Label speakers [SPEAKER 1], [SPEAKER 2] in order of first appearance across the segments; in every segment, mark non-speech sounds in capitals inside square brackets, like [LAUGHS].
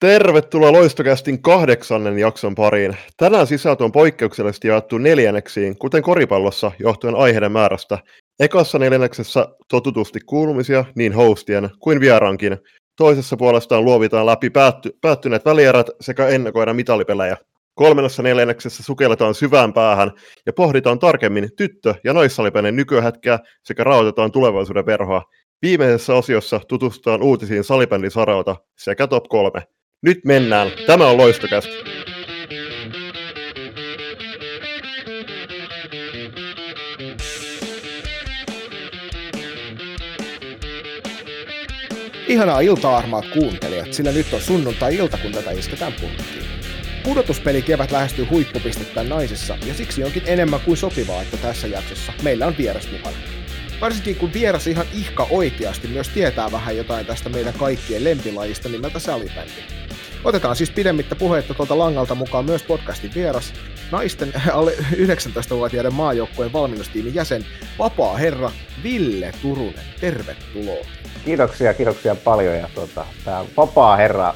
[SPEAKER 1] Tervetuloa Loistokästin kahdeksannen jakson pariin. Tänään sisältö on poikkeuksellisesti jaettu neljänneksiin, kuten koripallossa johtuen aiheiden määrästä. Ekassa neljänneksessä totutusti kuulumisia niin hostien kuin vieraankin. Toisessa puolestaan luovitaan läpi päätty- päättyneet välierät sekä ennakoidaan mitalipelejä. Kolmannessa neljänneksessä sukelletaan syvään päähän ja pohditaan tarkemmin tyttö- ja naissalipelin nykyhetkeä sekä raotetaan tulevaisuuden verhoa. Viimeisessä osiossa tutustutaan uutisiin salibändin sekä top 3. Nyt mennään. Tämä on loistokästä.
[SPEAKER 2] Ihanaa iltaa armaat kuuntelijat, sillä nyt on sunnuntai-ilta, kun tätä isketään punttiin. Pudotuspeli kevät lähestyy huippupistettä naisessa, ja siksi onkin enemmän kuin sopivaa, että tässä jaksossa meillä on vieras mukana. Varsinkin kun vieras ihan ihka oikeasti myös tietää vähän jotain tästä meidän kaikkien lempilajista nimeltä salibändi. Otetaan siis pidemmittä puhetta tuolta langalta mukaan myös podcastin vieras, naisten alle 19-vuotiaiden maajoukkojen valmennustiimin jäsen, vapaa herra Ville Turunen. Tervetuloa.
[SPEAKER 3] Kiitoksia, kiitoksia paljon. Ja tuota, tämä vapaa herra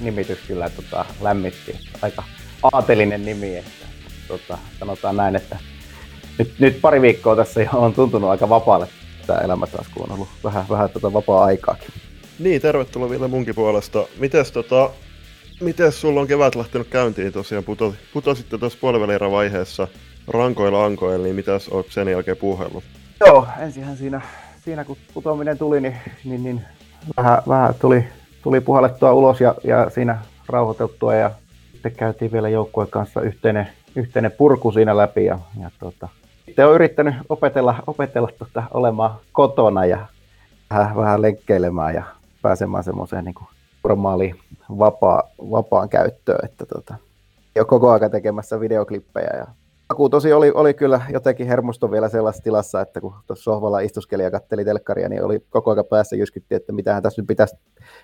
[SPEAKER 3] nimitys kyllä tota, lämmitti. Aika aatelinen nimi, että tota, sanotaan näin, että nyt, nyt pari viikkoa tässä jo on tuntunut aika vapaalle tämä elämä taas, kun on ollut vähän, vähän tota vapaa-aikaakin.
[SPEAKER 1] Niin, tervetuloa vielä munkin puolesta. Mites, tota, mites sulla on kevät lähtenyt käyntiin tosiaan? Puto, putositte tuossa puolivälierävaiheessa rankoilla ankoilla, niin mitäs oot sen jälkeen puhellut?
[SPEAKER 3] Joo, ensinhän siinä, siinä kun putoaminen tuli, niin, niin, niin vähän, vähän tuli, tuli puhallettua ulos ja, ja siinä rauhoitettua ja sitten käytiin vielä joukkueen kanssa yhteinen, yhteinen purku siinä läpi ja, ja tota, sitten olen yrittänyt opetella, opetella tota, olemaan kotona ja vähän, vähän lenkkeilemään ja pääsemään semmoiseen niin normaaliin vapaa, vapaan käyttöön, että tota, jo koko aika tekemässä videoklippejä ja Aku tosi oli, oli kyllä jotenkin hermosto vielä sellaisessa tilassa, että kun tuossa sohvalla istuskeli ja katteli telkkaria, niin oli koko ajan päässä jyskytti, että mitähän tässä nyt pitäisi,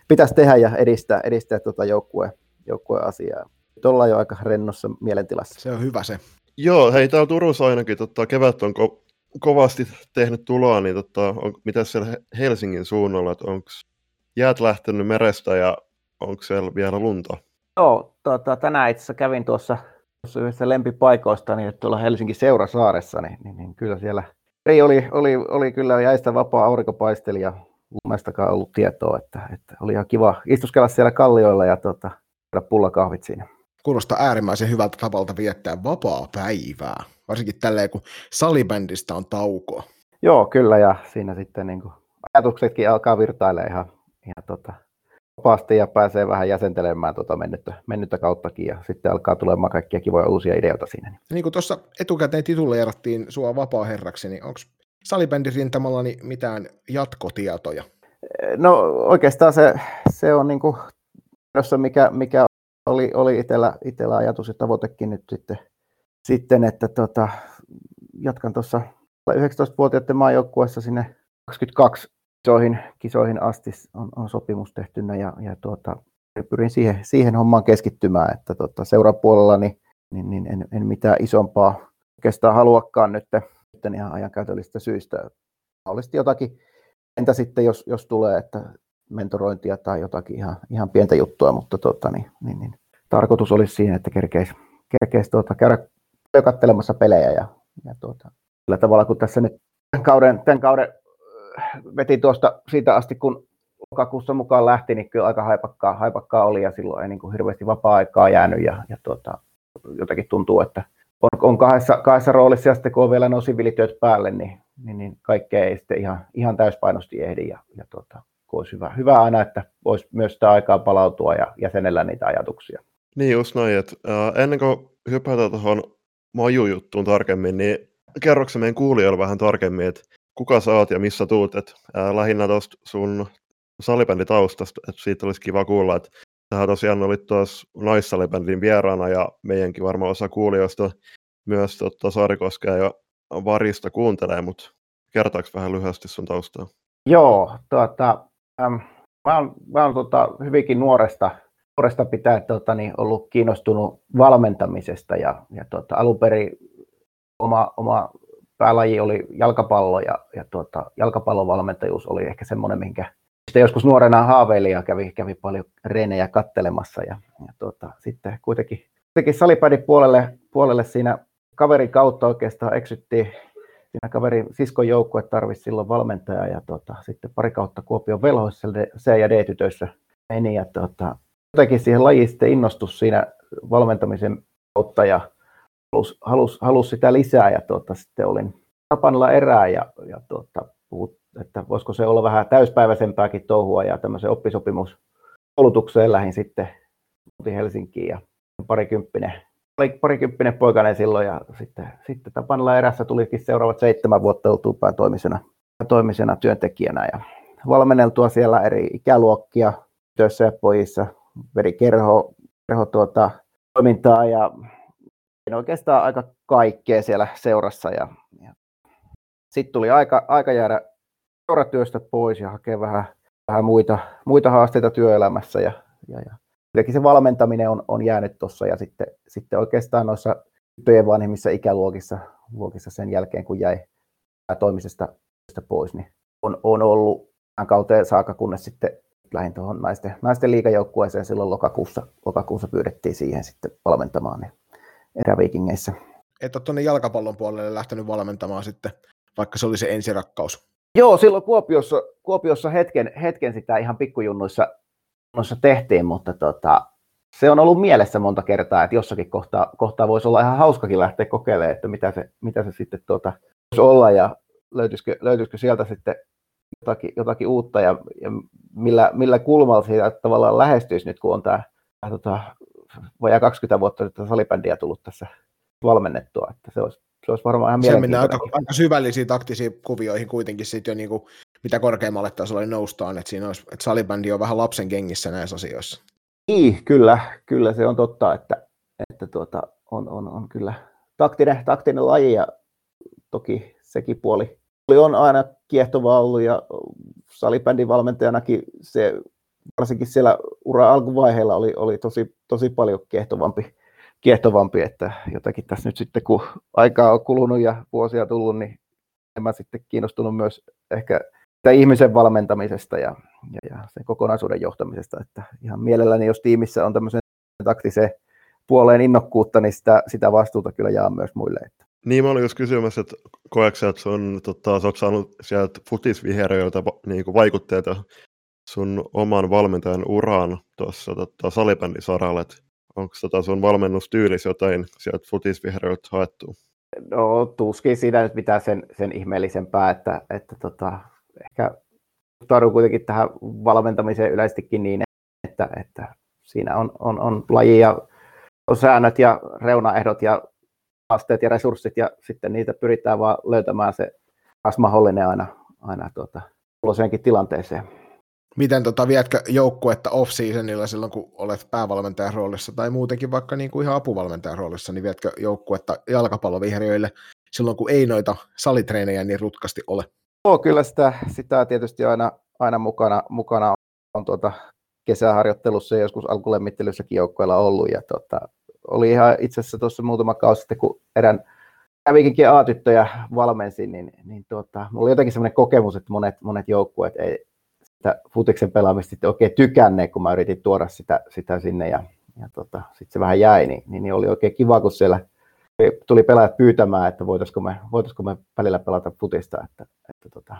[SPEAKER 3] pitäisi tehdä ja edistää, edistää tuota joukkueen, joukkueen asiaa. Nyt ollaan jo aika rennossa mielentilassa.
[SPEAKER 2] Se on hyvä se.
[SPEAKER 1] Joo, hei täällä Turussa ainakin tota, kevät on ko- kovasti tehnyt tuloa, niin tota, on, mitä siellä Helsingin suunnalla, että onko jäät lähtenyt merestä ja onko siellä vielä lunta?
[SPEAKER 3] Joo, tota, tänään itse asiassa kävin tuossa, tuossa yhdessä lempipaikoista, niin tuolla Helsingin Seurasaaressa, niin, niin, niin kyllä siellä ei oli, oli, oli kyllä jäistä vapaa aurinkopaisteli ja lumestakaan ollut tietoa, että, että oli ihan kiva istuskella siellä kallioilla ja tota, pullakahvit siinä.
[SPEAKER 2] Kuulostaa äärimmäisen hyvältä tavalta viettää vapaa päivää, varsinkin tälleen kun salibändistä on taukoa.
[SPEAKER 3] Joo, kyllä, ja siinä sitten niin kuin, ajatuksetkin alkaa virtailla ihan, ihan tota, vapaasti ja pääsee vähän jäsentelemään tuota mennyttä, mennyttä kauttakin ja sitten alkaa tulemaan kaikkia kivoja uusia ideoita siinä.
[SPEAKER 2] Niin kuin tuossa etukäteen tituleerattiin sua vapaa-herraksi, niin onko salibändin rintamalla niin mitään jatkotietoja?
[SPEAKER 3] No oikeastaan se, se on niin kuin, mikä, mikä oli, oli itsellä, itsellä ajatus ja tavoitekin nyt sitten, sitten että tota, jatkan tuossa 19-vuotiaiden maajoukkueessa sinne 22 kisoihin, kisoihin asti on, on sopimus tehtynä ja, ja tuota, pyrin siihen, siihen hommaan keskittymään, että tuota, seurapuolella niin, niin, niin en, en, mitään isompaa oikeastaan haluakaan nyt, nyt ihan ajankäytöllistä syistä. Olisi jotakin, entä sitten jos, jos tulee, että mentorointia tai jotakin ihan, ihan pientä juttua, mutta tuota, niin, niin, niin, tarkoitus olisi siinä, että kerkeisi, kerkeisi tuota, käydä katselemassa pelejä ja, ja tuota, sillä tavalla kun tässä nyt tämän kauden, tämän kauden veti tuosta siitä asti, kun lokakuussa mukaan lähti, niin kyllä aika haipakkaa, haipakkaa oli ja silloin ei niin kuin hirveästi vapaa-aikaa jäänyt ja, ja tuota, jotenkin tuntuu, että on, on kahdessa, kahdessa roolissa ja sitten kun on vielä nuo päälle, niin, niin, niin kaikkea ei sitten ihan, ihan täyspainosti ehdi ja, ja tuota, olisi hyvä, hyvä aina, että voisi myös sitä aikaa palautua ja jäsenellä niitä ajatuksia.
[SPEAKER 1] Niin just näin, että äh, ennen kuin hypätään tuohon Maju-juttuun tarkemmin, niin kerroksä meidän kuulijoille vähän tarkemmin, että kuka sä oot ja missä tuut, että äh, lähinnä tuosta sun salibänditaustasta, että siitä olisi kiva kuulla, että tähän tosiaan olit tuossa naissalibändin vieraana ja meidänkin varmaan osa kuulijoista myös totta, Saarikoskea ja Varista kuuntelee, mutta kertaako vähän lyhyesti sun taustaa?
[SPEAKER 3] Joo, tuota, äm, mä oon, mä oon tota, hyvinkin nuoresta, nuoresta pitää tota, niin, ollut kiinnostunut valmentamisesta ja, ja tota, alun perin oma, oma päälaji oli jalkapallo ja, ja tuota, jalkapallovalmentajuus oli ehkä semmoinen, minkä sitten joskus nuorena haaveili ja kävi, kävi paljon reenejä kattelemassa ja, ja tuota, sitten kuitenkin, kuitenkin salipädin puolelle, puolelle siinä kaverin kautta oikeastaan eksyttiin siinä kaverin siskon joukkue tarvitsi silloin valmentaja ja tuota, sitten pari kautta Kuopion velhoissa C- ja D-tytöissä meni ja tuota, jotenkin siihen lajiin sitten innostus siinä valmentamisen kautta ja halusi, halusi, halusi sitä lisää ja tuota, sitten olin Tapanilla erää ja, ja tuota, puhut, että voisiko se olla vähän täyspäiväisempääkin touhua ja tämmöisen oppisopimuskoulutukseen lähin sitten Helsinkiin ja parikymppinen, parikymppinen poikainen silloin ja sitten, sitten Tapanilla erässä tulikin seuraavat seitsemän vuotta oltuupään toimisena, toimisena työntekijänä ja valmenneltua siellä eri ikäluokkia töissä ja pojissa, veri kerho, kerho tuota, toimintaa ja oikeastaan aika kaikkea siellä seurassa ja, ja sitten tuli aika, aika jäädä seuratyöstä pois ja hakea vähän, vähän muita, muita haasteita työelämässä. Ja, ja, ja. Se valmentaminen on, on jäänyt tuossa ja sitten, sitten oikeastaan noissa tyttöjen vanhemmissa ikäluokissa luokissa sen jälkeen, kun jäi toimisesta pois, niin on, on ollut tämän kauteen saakka, kunnes sitten lähin tuohon naisten, naisten liikajoukkueeseen silloin lokakuussa, lokakuussa pyydettiin siihen sitten valmentamaan niin eräviikingeissä.
[SPEAKER 2] Et ole tuonne jalkapallon puolelle lähtenyt valmentamaan sitten vaikka se oli se ensirakkaus?
[SPEAKER 3] Joo, silloin Kuopiossa, Kuopiossa hetken, hetken sitä ihan pikkujunnuissa tehtiin, mutta tota, se on ollut mielessä monta kertaa, että jossakin kohtaa, kohtaa voisi olla ihan hauskakin lähteä kokeilemaan, että mitä se, mitä se sitten tuota, voisi olla ja löytyisikö, löytyisikö sieltä sitten jotakin, jotakin uutta ja, ja millä, millä kulmalla siitä tavallaan lähestyisi nyt, kun on tämä tota, vajaa 20 vuotta tätä salibändiä tullut tässä valmennettua, että se olisi se olisi varmaan ihan
[SPEAKER 2] Se mennään aika, aika syvällisiin taktisiin kuvioihin kuitenkin sitten jo niin kuin, mitä korkeammalle tasolle noustaan, että siinä olisi, että salibändi on vähän lapsen kengissä näissä asioissa.
[SPEAKER 3] Niin, kyllä, kyllä se on totta, että, että tuota, on, on, on, kyllä taktinen, taktinen laji ja toki sekin puoli on aina kiehtova ollut ja salibändin valmentajanakin se varsinkin siellä ura alkuvaiheella oli, oli tosi, tosi paljon kiehtovampi kiehtovampi, että jotakin tässä nyt sitten kun aikaa on kulunut ja vuosia tullut, niin en mä sitten kiinnostunut myös ehkä ihmisen valmentamisesta ja, ja, ja sen kokonaisuuden johtamisesta, että ihan mielelläni, jos tiimissä on tämmöisen taktiseen puoleen innokkuutta, niin sitä, sitä vastuuta kyllä jaa myös muille. Että.
[SPEAKER 1] Niin, mä olin just kysymässä, että koetko että sun, tota, sä oot saanut sieltä futisviheriöiltä niin vaikutteita sun oman valmentajan uraan tuossa tota, salibändisaralla, että Onko tota sun valmennustyylis jotain sieltä futisvihreältä haettu?
[SPEAKER 3] No tuskin siinä nyt mitään sen, sen ihmeellisempää, että, että tota, ehkä suhtaudun kuitenkin tähän valmentamiseen yleisestikin niin, että, että siinä on, on, on laji ja on säännöt ja reunaehdot ja haasteet ja resurssit ja sitten niitä pyritään vaan löytämään se paras mahdollinen aina, aina tuota, tilanteeseen.
[SPEAKER 2] Miten tota, vietkö joukkuetta off-seasonilla silloin, kun olet päävalmentajan roolissa, tai muutenkin vaikka niin kuin ihan apuvalmentajan roolissa, niin vietkö joukkuetta jalkapallovihreöille silloin, kun ei noita salitreenejä niin rutkasti ole?
[SPEAKER 3] Joo, kyllä sitä, sitä tietysti aina, aina mukana, mukana on tuota kesäharjoittelussa ja joskus alkulemmittelyssäkin joukkueella ollut. Ja tuota, oli ihan itse asiassa tuossa muutama kausi sitten, kun erän kävikinkin A-tyttöjä valmensin, niin, niin tuota, mulla oli jotenkin sellainen kokemus, että monet, monet joukkueet ei, sitä futiksen pelaamista sitten oikein tykänneet, kun mä yritin tuoda sitä, sitä sinne ja, ja tota, sitten se vähän jäi, niin, niin, niin, oli oikein kiva, kun siellä tuli pelaajat pyytämään, että voitaisiko me, voitaisiko me välillä pelata futista, että, että tota,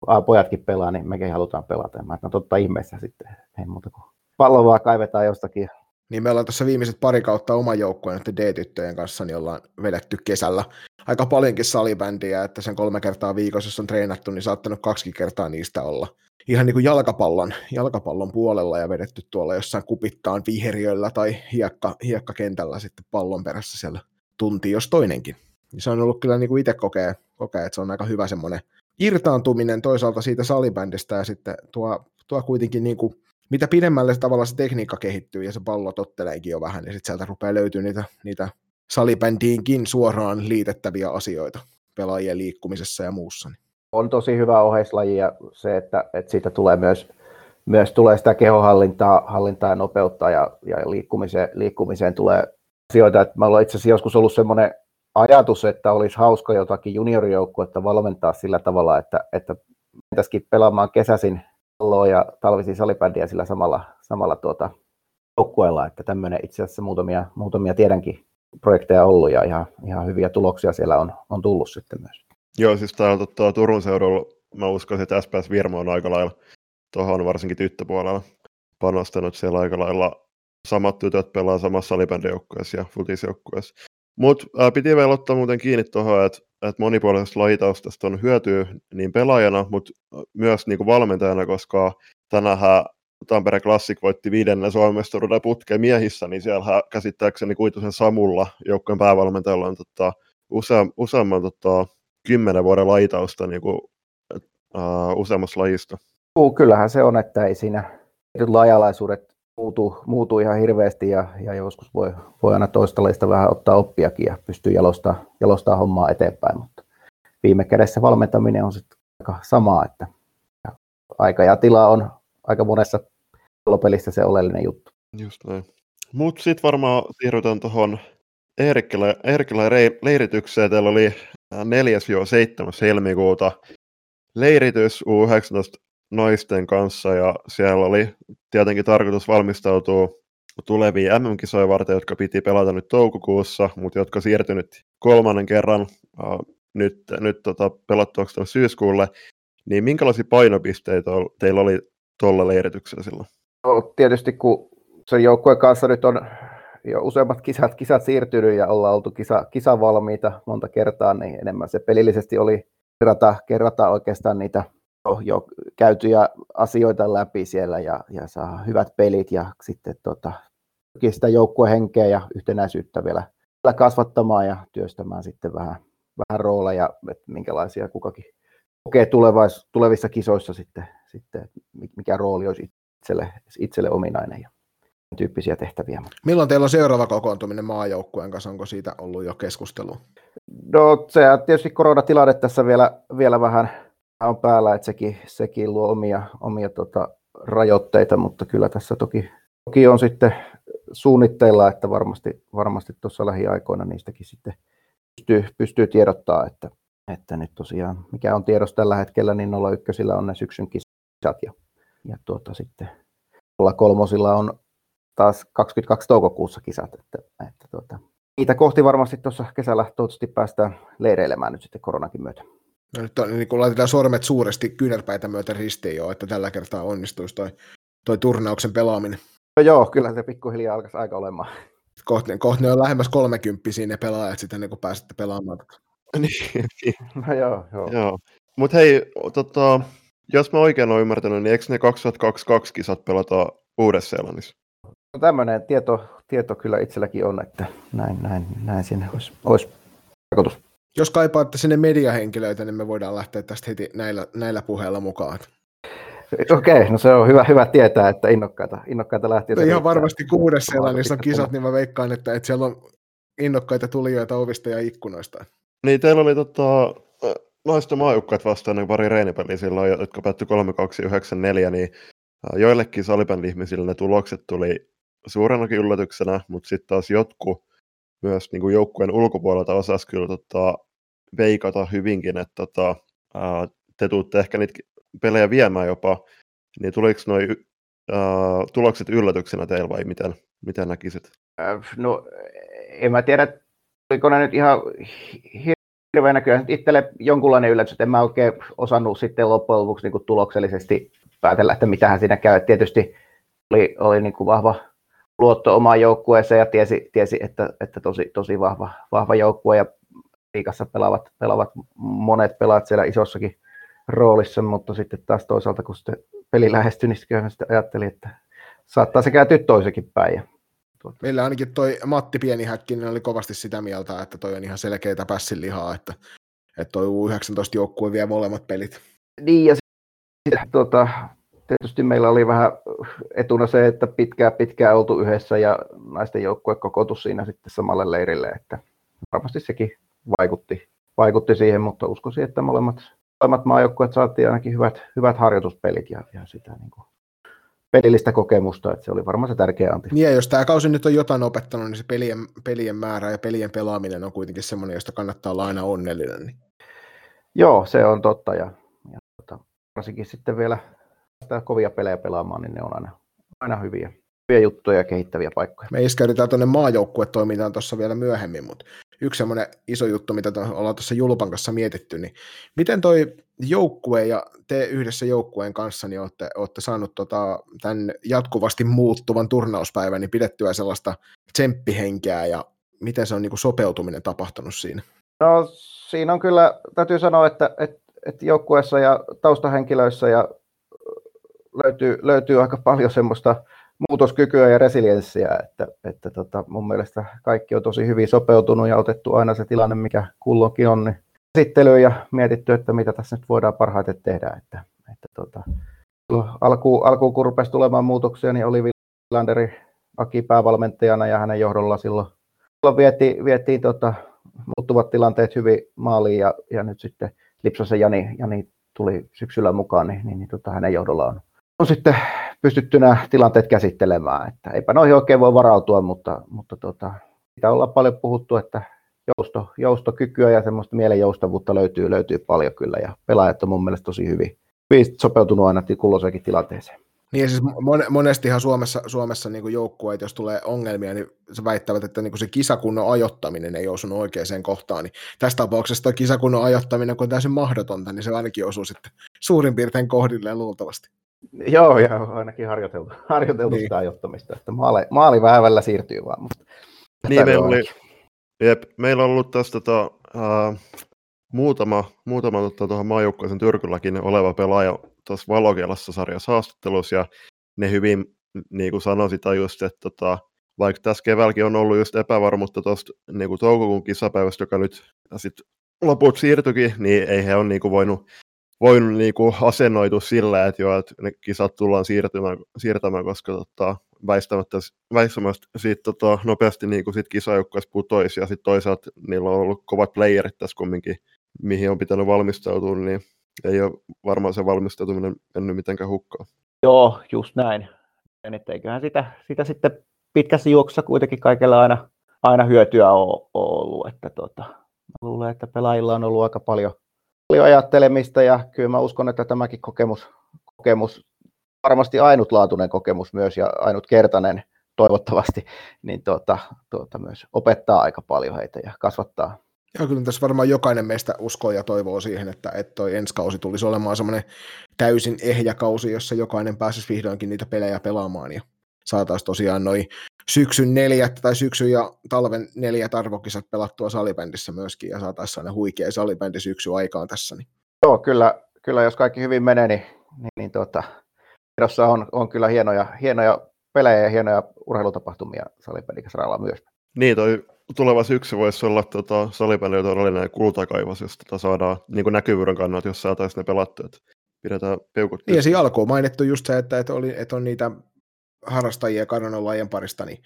[SPEAKER 3] kun pojatkin pelaa, niin mekin halutaan pelata. Mä no totta ihmeessä sitten, ei muuta kuin pallo vaan kaivetaan jostakin.
[SPEAKER 2] Niin me ollaan tässä viimeiset pari kautta oman joukkueen D-tyttöjen kanssa, niin ollaan vedetty kesällä aika paljonkin salibändiä, että sen kolme kertaa viikossa, jos on treenattu, niin saattanut kaksi kertaa niistä olla ihan niin kuin jalkapallon, jalkapallon puolella ja vedetty tuolla jossain kupittaan viheriöllä tai hiekka, hiekkakentällä sitten pallon perässä siellä tunti jos toinenkin. Ja se on ollut kyllä niin kuin itse kokee, kokee, että se on aika hyvä semmoinen irtaantuminen toisaalta siitä salibändistä ja sitten tuo, tuo kuitenkin niin kuin, mitä pidemmälle se tavallaan se tekniikka kehittyy ja se pallo totteleekin jo vähän, niin sitten sieltä rupeaa löytyä niitä, niitä salibändiinkin suoraan liitettäviä asioita pelaajien liikkumisessa ja muussa.
[SPEAKER 3] On tosi hyvä oheislaji ja se, että, että siitä tulee myös, myös tulee sitä kehohallintaa hallintaa ja nopeutta ja, ja liikkumiseen, liikkumiseen tulee asioita. Että mä olen itse asiassa joskus ollut semmoinen ajatus, että olisi hauska jotakin juniorijoukkuetta valmentaa sillä tavalla, että, että mentäisikin pelaamaan kesäisin palloa ja talvisia salibändiä sillä samalla, samalla tuota, joukkueella, että tämmöinen itse asiassa muutamia, muutamia tiedänkin projekteja ollut ja ihan, ihan hyviä tuloksia siellä on, on tullut sitten myös.
[SPEAKER 1] Joo, siis täällä tota, Turun seudulla mä uskon, että SPS Virmo on aika lailla tuohon varsinkin tyttöpuolella panostanut siellä aika lailla samat tytöt pelaa samassa salibändijoukkueessa ja futisjoukkueessa. Mutta piti vielä ottaa muuten kiinni tuohon, että et monipuolisesta lajitaustasta on hyötyä niin pelaajana, mutta myös niinku valmentajana, koska tänähän Tampere Classic voitti viidennen Suomestaruuden putkeen miehissä, niin siellä käsittääkseni Kuitusen Samulla joukkueen päävalmentajalla on tota, usea, useamman tota, kymmenen vuoden laitausta niin kuin, uh, useammassa lajista.
[SPEAKER 3] Kyllähän se on, että ei siinä lajalaisuudet muutu, muutu ihan hirveästi ja, ja joskus voi, voi aina toista lajista vähän ottaa oppiakin ja pystyy jalostaa, jalostaa hommaa eteenpäin, mutta viime kädessä valmentaminen on sitten aika samaa, että aika ja tila on aika monessa pelissä se oleellinen juttu.
[SPEAKER 1] Just näin. Mutta sitten varmaan siirrytään tuohon Eerikkelä leiritykseen. Teillä oli 4-7. helmikuuta leiritys U19 naisten kanssa ja siellä oli tietenkin tarkoitus valmistautua tuleviin MM-kisoja varten, jotka piti pelata nyt toukokuussa, mutta jotka siirtynyt kolmannen kerran äh, nyt, nyt tota, pelattuaksi syyskuulle, niin minkälaisia painopisteitä teillä oli tuolla leirityksellä silloin?
[SPEAKER 3] No, tietysti kun sen joukkueen kanssa nyt on jo useammat kisat, kisat siirtynyt ja ollaan oltu kisa, kisavalmiita monta kertaa, niin enemmän se pelillisesti oli kerrata, kerrata oikeastaan niitä jo käytyjä asioita läpi siellä ja, ja saa hyvät pelit ja sitten tota, sitä joukkuehenkeä ja yhtenäisyyttä vielä, vielä kasvattamaan ja työstämään sitten vähän, vähän rooleja, että minkälaisia kukakin kokee tulevais, tulevissa kisoissa sitten, sitten, mikä rooli olisi itselle, itselle ominainen ja tyyppisiä tehtäviä.
[SPEAKER 2] Milloin teillä on seuraava kokoontuminen maajoukkueen kanssa? Onko siitä ollut jo keskustelu?
[SPEAKER 3] No se tietysti koronatilanne tässä vielä, vielä vähän on päällä, että sekin, sekin luo omia, omia tota, rajoitteita, mutta kyllä tässä toki, toki on sitten suunnitteilla, että varmasti, varmasti tuossa lähiaikoina niistäkin sitten pystyy, pystyy tiedottaa, että, että nyt tosiaan, mikä on tiedossa tällä hetkellä, niin 01 on ne syksyn kisat ja, ja tuota, sitten kolmosilla on taas 22 toukokuussa kisat, että, että tuota, niitä kohti varmasti tuossa kesällä toivottavasti päästään leireilemään nyt sitten koronakin myötä.
[SPEAKER 2] Nyt on, niin kun laitetaan sormet suuresti kyynärpäitä myöten ristiin jo, että tällä kertaa onnistuisi toi, toi turnauksen pelaaminen.
[SPEAKER 3] No joo, kyllä se pikkuhiljaa alkaisi aika olemaan.
[SPEAKER 2] Kohti, kohti ne on lähemmäs 30 ne pelaajat sitten, niin kun pääsette pelaamaan. [LAUGHS]
[SPEAKER 1] niin,
[SPEAKER 3] no joo, joo.
[SPEAKER 1] joo. Mutta hei, tota, jos mä oikein olen ymmärtänyt, niin eikö ne 2022 kisat pelata Uudessa-Seelannissa?
[SPEAKER 3] No tämmöinen tieto, tieto kyllä itselläkin on, että näin, näin, näin siinä olisi, olisi tarkoitus.
[SPEAKER 2] Jos kaipaatte sinne mediahenkilöitä, niin me voidaan lähteä tästä heti näillä, näillä puheilla mukaan.
[SPEAKER 3] Okei, okay, no se on hyvä, hyvä tietää, että innokkaita, innokkaita lähtiöitä.
[SPEAKER 2] No ihan varmasti kuudessa siellä, niissä on kisat, niin mä veikkaan, että, että siellä on innokkaita tulijoita ovista ja ikkunoista.
[SPEAKER 1] Niin, teillä oli tota, naisten maajukkaat vastaan niin pari reenipeliä silloin, jotka päättyi 3-2-9-4, niin joillekin salibändi ihmisille ne tulokset tuli suurenakin yllätyksenä, mutta sitten taas jotkut myös niin kuin joukkueen ulkopuolelta osas kyllä tota, veikata hyvinkin, että tota, ää, te tuutte ehkä niitä pelejä viemään jopa, niin tuliko noi ää, tulokset yllätyksenä teillä vai miten, miten näkisit?
[SPEAKER 3] No en mä tiedä, oliko ne nyt ihan hirveän näköjään itselle jonkunlainen yllätys, että en mä oikein osannut sitten loppujen lopuksi niin tuloksellisesti päätellä, että mitähän siinä käy. Tietysti oli, oli niin kuin vahva luotto omaan joukkueeseen ja tiesi, tiesi että, että tosi, tosi vahva, vahva joukkue ja liikassa pelaavat, pelaavat monet pelaat siellä isossakin roolissa, mutta sitten taas toisaalta kun sitten peli lähestyi, niin sitten ajattelin, että saattaa se kääntyä toisenkin päin. Ja
[SPEAKER 2] tuota. Meillä ainakin toi Matti Pienihäkkinen oli kovasti sitä mieltä, että toi on ihan selkeitä pässinlihaa, että, että toi U19-joukkue vie molemmat pelit.
[SPEAKER 3] Niin, ja sitten tuota, tietysti meillä oli vähän etuna se, että pitkään pitkään oltu yhdessä ja naisten joukkue kokoutui siinä sitten samalle leirille, että varmasti sekin vaikutti, vaikutti siihen, mutta uskoisin, että molemmat, molemmat maajoukkueet saatiin ainakin hyvät, hyvät harjoituspelit ja, ja sitä niin kuin pelillistä kokemusta, että se oli varmaan se tärkeä anti.
[SPEAKER 2] Niin ja jos tämä kausi nyt on jotain opettanut, niin se pelien, pelien määrä ja pelien pelaaminen on kuitenkin semmoinen, josta kannattaa olla aina onnellinen. Niin.
[SPEAKER 3] Joo, se on totta ja, ja tota, varsinkin sitten vielä päästään kovia pelejä pelaamaan, niin ne on aina, aina hyviä, hyviä juttuja ja kehittäviä paikkoja.
[SPEAKER 2] Me iskäydetään tuonne maajoukkuetoimintaan tuossa vielä myöhemmin, mutta yksi semmoinen iso juttu, mitä ollaan tuossa Julpan kanssa mietitty, niin miten toi joukkue ja te yhdessä joukkueen kanssa niin olette, olette saanut tota, tämän jatkuvasti muuttuvan turnauspäivän niin pidettyä sellaista tsemppihenkeä ja miten se on niin kuin sopeutuminen tapahtunut siinä?
[SPEAKER 3] No siinä on kyllä, täytyy sanoa, että, että, että joukkueessa ja taustahenkilöissä ja löytyy, löytyy aika paljon semmoista muutoskykyä ja resilienssiä, että, että tota, mun mielestä kaikki on tosi hyvin sopeutunut ja otettu aina se tilanne, mikä kulloinkin on, niin käsittelyyn ja mietitty, että mitä tässä nyt voidaan parhaiten tehdä. Että, että tota, alkuun, alkuun, kun rupesi tulemaan muutoksia, niin oli Villanderi Aki päävalmentajana ja hänen johdolla silloin, silloin vietiin, vietiin tota, muuttuvat tilanteet hyvin maaliin ja, ja nyt sitten Lipsasen Jani, Jani tuli syksyllä mukaan, niin, niin, niin tota, hänen johdolla on, on sitten pystytty nämä tilanteet käsittelemään. Että eipä noihin oikein voi varautua, mutta, mutta tota, sitä ollaan paljon puhuttu, että jousto, joustokykyä ja semmoista mielenjoustavuutta löytyy, löytyy paljon kyllä ja pelaajat on mun mielestä tosi hyvin, hyvin sopeutunut aina kulloiseenkin tilanteeseen.
[SPEAKER 2] Niin siis monestihan Suomessa, Suomessa niin joukkueet, jos tulee ongelmia, niin se väittävät, että niin se kisakunnon ajoittaminen ei osunut oikeaan kohtaan. Niin tässä tapauksessa tuo kisakunnon ajoittaminen, kun on täysin mahdotonta, niin se ainakin osuu sitten suurin piirtein kohdilleen luultavasti.
[SPEAKER 3] Joo, ja ainakin harjoiteltu, [LAUGHS] harjoiteltu niin. sitä ajoittamista, että maali, maali vähän siirtyy vaan. Mutta
[SPEAKER 1] niin, meillä oli, jep, meillä on ollut tästä tota, uh, muutama, muutama tota, tuohon maajoukkoisen Tyrkylläkin oleva pelaaja tuossa valokielassa sarjassa haastattelussa, ja ne hyvin, niin kuin sanoin sitä just, että tota, vaikka tässä keväälläkin on ollut just epävarmuutta tuosta niin kuin toukokuun kisapäivästä, joka nyt sitten loput siirtyikin, niin ei he ole niin kuin voinut, voinut niin kuin asennoitua sillä, että, joo, että ne kisat tullaan siirtymään, siirtämään, koska tota, väistämättä, väistämättä siitä tota, nopeasti niin kuin sit kisajoukkueessa putoisi, ja sitten toisaalta niillä on ollut kovat playerit tässä kumminkin, mihin on pitänyt valmistautua, niin ei ole varmaan se valmistautuminen mennyt mitenkään hukkaan.
[SPEAKER 3] Joo, just näin. Nyt eiköhän sitä, sitä sitten pitkässä juoksussa kuitenkin kaikella aina, aina hyötyä ole, ollut. Että tota, mä luulen, että pelaajilla on ollut aika paljon, paljon ajattelemista ja kyllä mä uskon, että tämäkin kokemus, kokemus varmasti ainutlaatuinen kokemus myös ja ainutkertainen toivottavasti, niin tuota, tuota myös opettaa aika paljon heitä ja kasvattaa.
[SPEAKER 2] Ja kyllä tässä varmaan jokainen meistä uskoo ja toivoo siihen, että, että ensi kausi tulisi olemaan semmoinen täysin ehjä kausi, jossa jokainen pääsisi vihdoinkin niitä pelejä pelaamaan ja saataisiin tosiaan noin syksyn neljät tai syksyn ja talven neljät arvokisat pelattua salibändissä myöskin ja saataisiin sellainen huikea salibändi syksy aikaan tässä. Niin.
[SPEAKER 3] Joo, kyllä, kyllä jos kaikki hyvin menee, niin, niin, niin tuota, on, on kyllä hienoja, hienoja pelejä ja hienoja urheilutapahtumia salibändikasaralla myös.
[SPEAKER 1] Niin, toi tuleva syksy voisi olla tota, salipeli todellinen kultakaivos, jos tota saadaan niin näkyvyyden kannalta, jos saataisiin ne pelattua. Pidetään peukut.
[SPEAKER 2] Niin, ja siinä alkuun mainittu just se, että, että, oli, että on niitä harrastajia kadonnon lajien parista, niin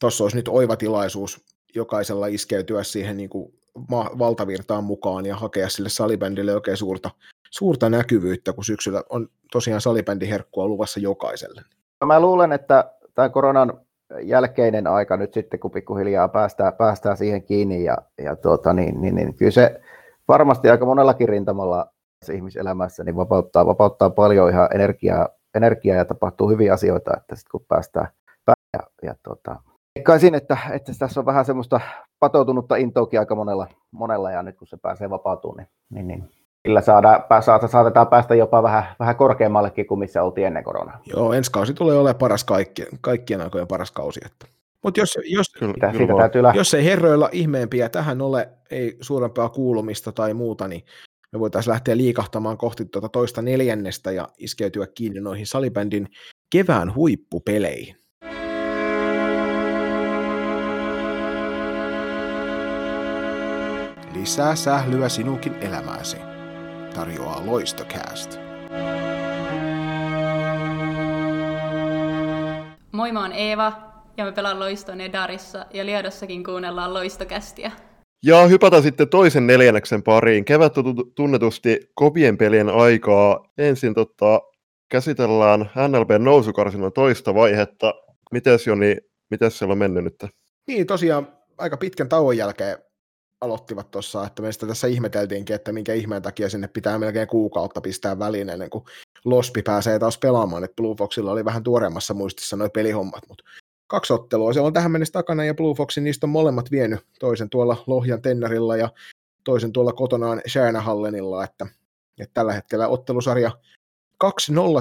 [SPEAKER 2] tuossa olisi nyt oiva tilaisuus jokaisella iskeytyä siihen niin kuin ma- valtavirtaan mukaan ja hakea sille salibändille oikein suurta, suurta näkyvyyttä, kun syksyllä on tosiaan salibändiherkkua luvassa jokaiselle.
[SPEAKER 3] No mä luulen, että tämän koronan jälkeinen aika nyt sitten, kun pikkuhiljaa päästään, päästään siihen kiinni ja, ja tuota, niin, niin, niin, kyllä se varmasti aika monellakin rintamalla ihmiselämässä niin vapauttaa, vapauttaa paljon ihan energiaa, energiaa ja tapahtuu hyviä asioita, että sitten kun päästään, ja, ja tuota, Kaisin, että, että tässä on vähän semmoista patoutunutta intoakin aika monella, monella ja nyt kun se pääsee vapautumaan, niin, niin, niin Sillä saadaan, saatetaan päästä jopa vähän, vähän korkeammallekin kuin missä oltiin ennen koronaa.
[SPEAKER 2] Joo, ensi kausi tulee olemaan paras kaikki, kaikkien aikojen paras kausi. Että. Mutta jos, jos,
[SPEAKER 3] Sitä, siitä täytyy
[SPEAKER 2] jos ei herroilla ihmeempiä tähän ole, ei suurempaa kuulumista tai muuta, niin me voitaisiin lähteä liikahtamaan kohti tuota toista neljännestä ja iskeytyä kiinni noihin salibändin kevään huippupeleihin. Lisää sählyä sinunkin elämääsi tarjoaa Loistocast.
[SPEAKER 4] Moi, mä oon Eeva ja me pelaan Loiston Edarissa ja Liedossakin kuunnellaan Loistokästiä.
[SPEAKER 1] Ja hypätään sitten toisen neljänneksen pariin. Kevät on tunnetusti kovien pelien aikaa. Ensin tota, käsitellään NLB nousukarsinnan toista vaihetta. Mites Joni, miten siellä on mennyt nyt?
[SPEAKER 2] Niin, tosiaan aika pitkän tauon jälkeen aloittivat tuossa, että meistä tässä ihmeteltiinkin, että minkä ihmeen takia sinne pitää melkein kuukautta pistää väliin ennen kuin Lospi pääsee taas pelaamaan, että Blue Foxilla oli vähän tuoreemmassa muistissa noi pelihommat, mutta kaksi ottelua siellä on tähän mennessä takana ja Blue Foxin niistä on molemmat vienyt toisen tuolla Lohjan Tennarilla ja toisen tuolla kotonaan Shärnahallenilla, että, että tällä hetkellä ottelusarja 2-0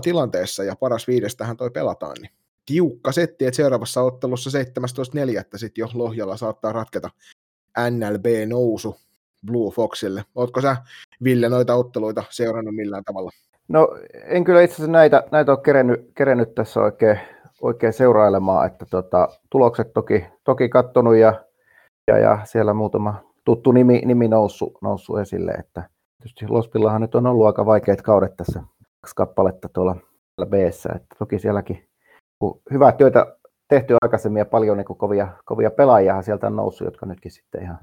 [SPEAKER 2] tilanteessa ja paras viidestähän toi pelataan, niin tiukka setti, että seuraavassa ottelussa 17.4. sitten jo Lohjalla saattaa ratketa NLB-nousu Blue Foxille. Oletko sä, Ville, noita otteluita seurannut millään tavalla?
[SPEAKER 3] No en kyllä itse asiassa näitä, näitä ole kerennyt, kerennyt tässä oikein, oikein seurailemaan, että tota, tulokset toki, toki kattonut ja, ja, ja, siellä muutama tuttu nimi, nimi noussut, noussut esille, että tietysti Lospillahan nyt on ollut aika vaikeat kaudet tässä kaksi kappaletta tuolla b että toki sielläkin kun hyvää työtä tehty aikaisemmin ja paljon niin kovia, kovia pelaajia sieltä on noussut, jotka nytkin sitten ihan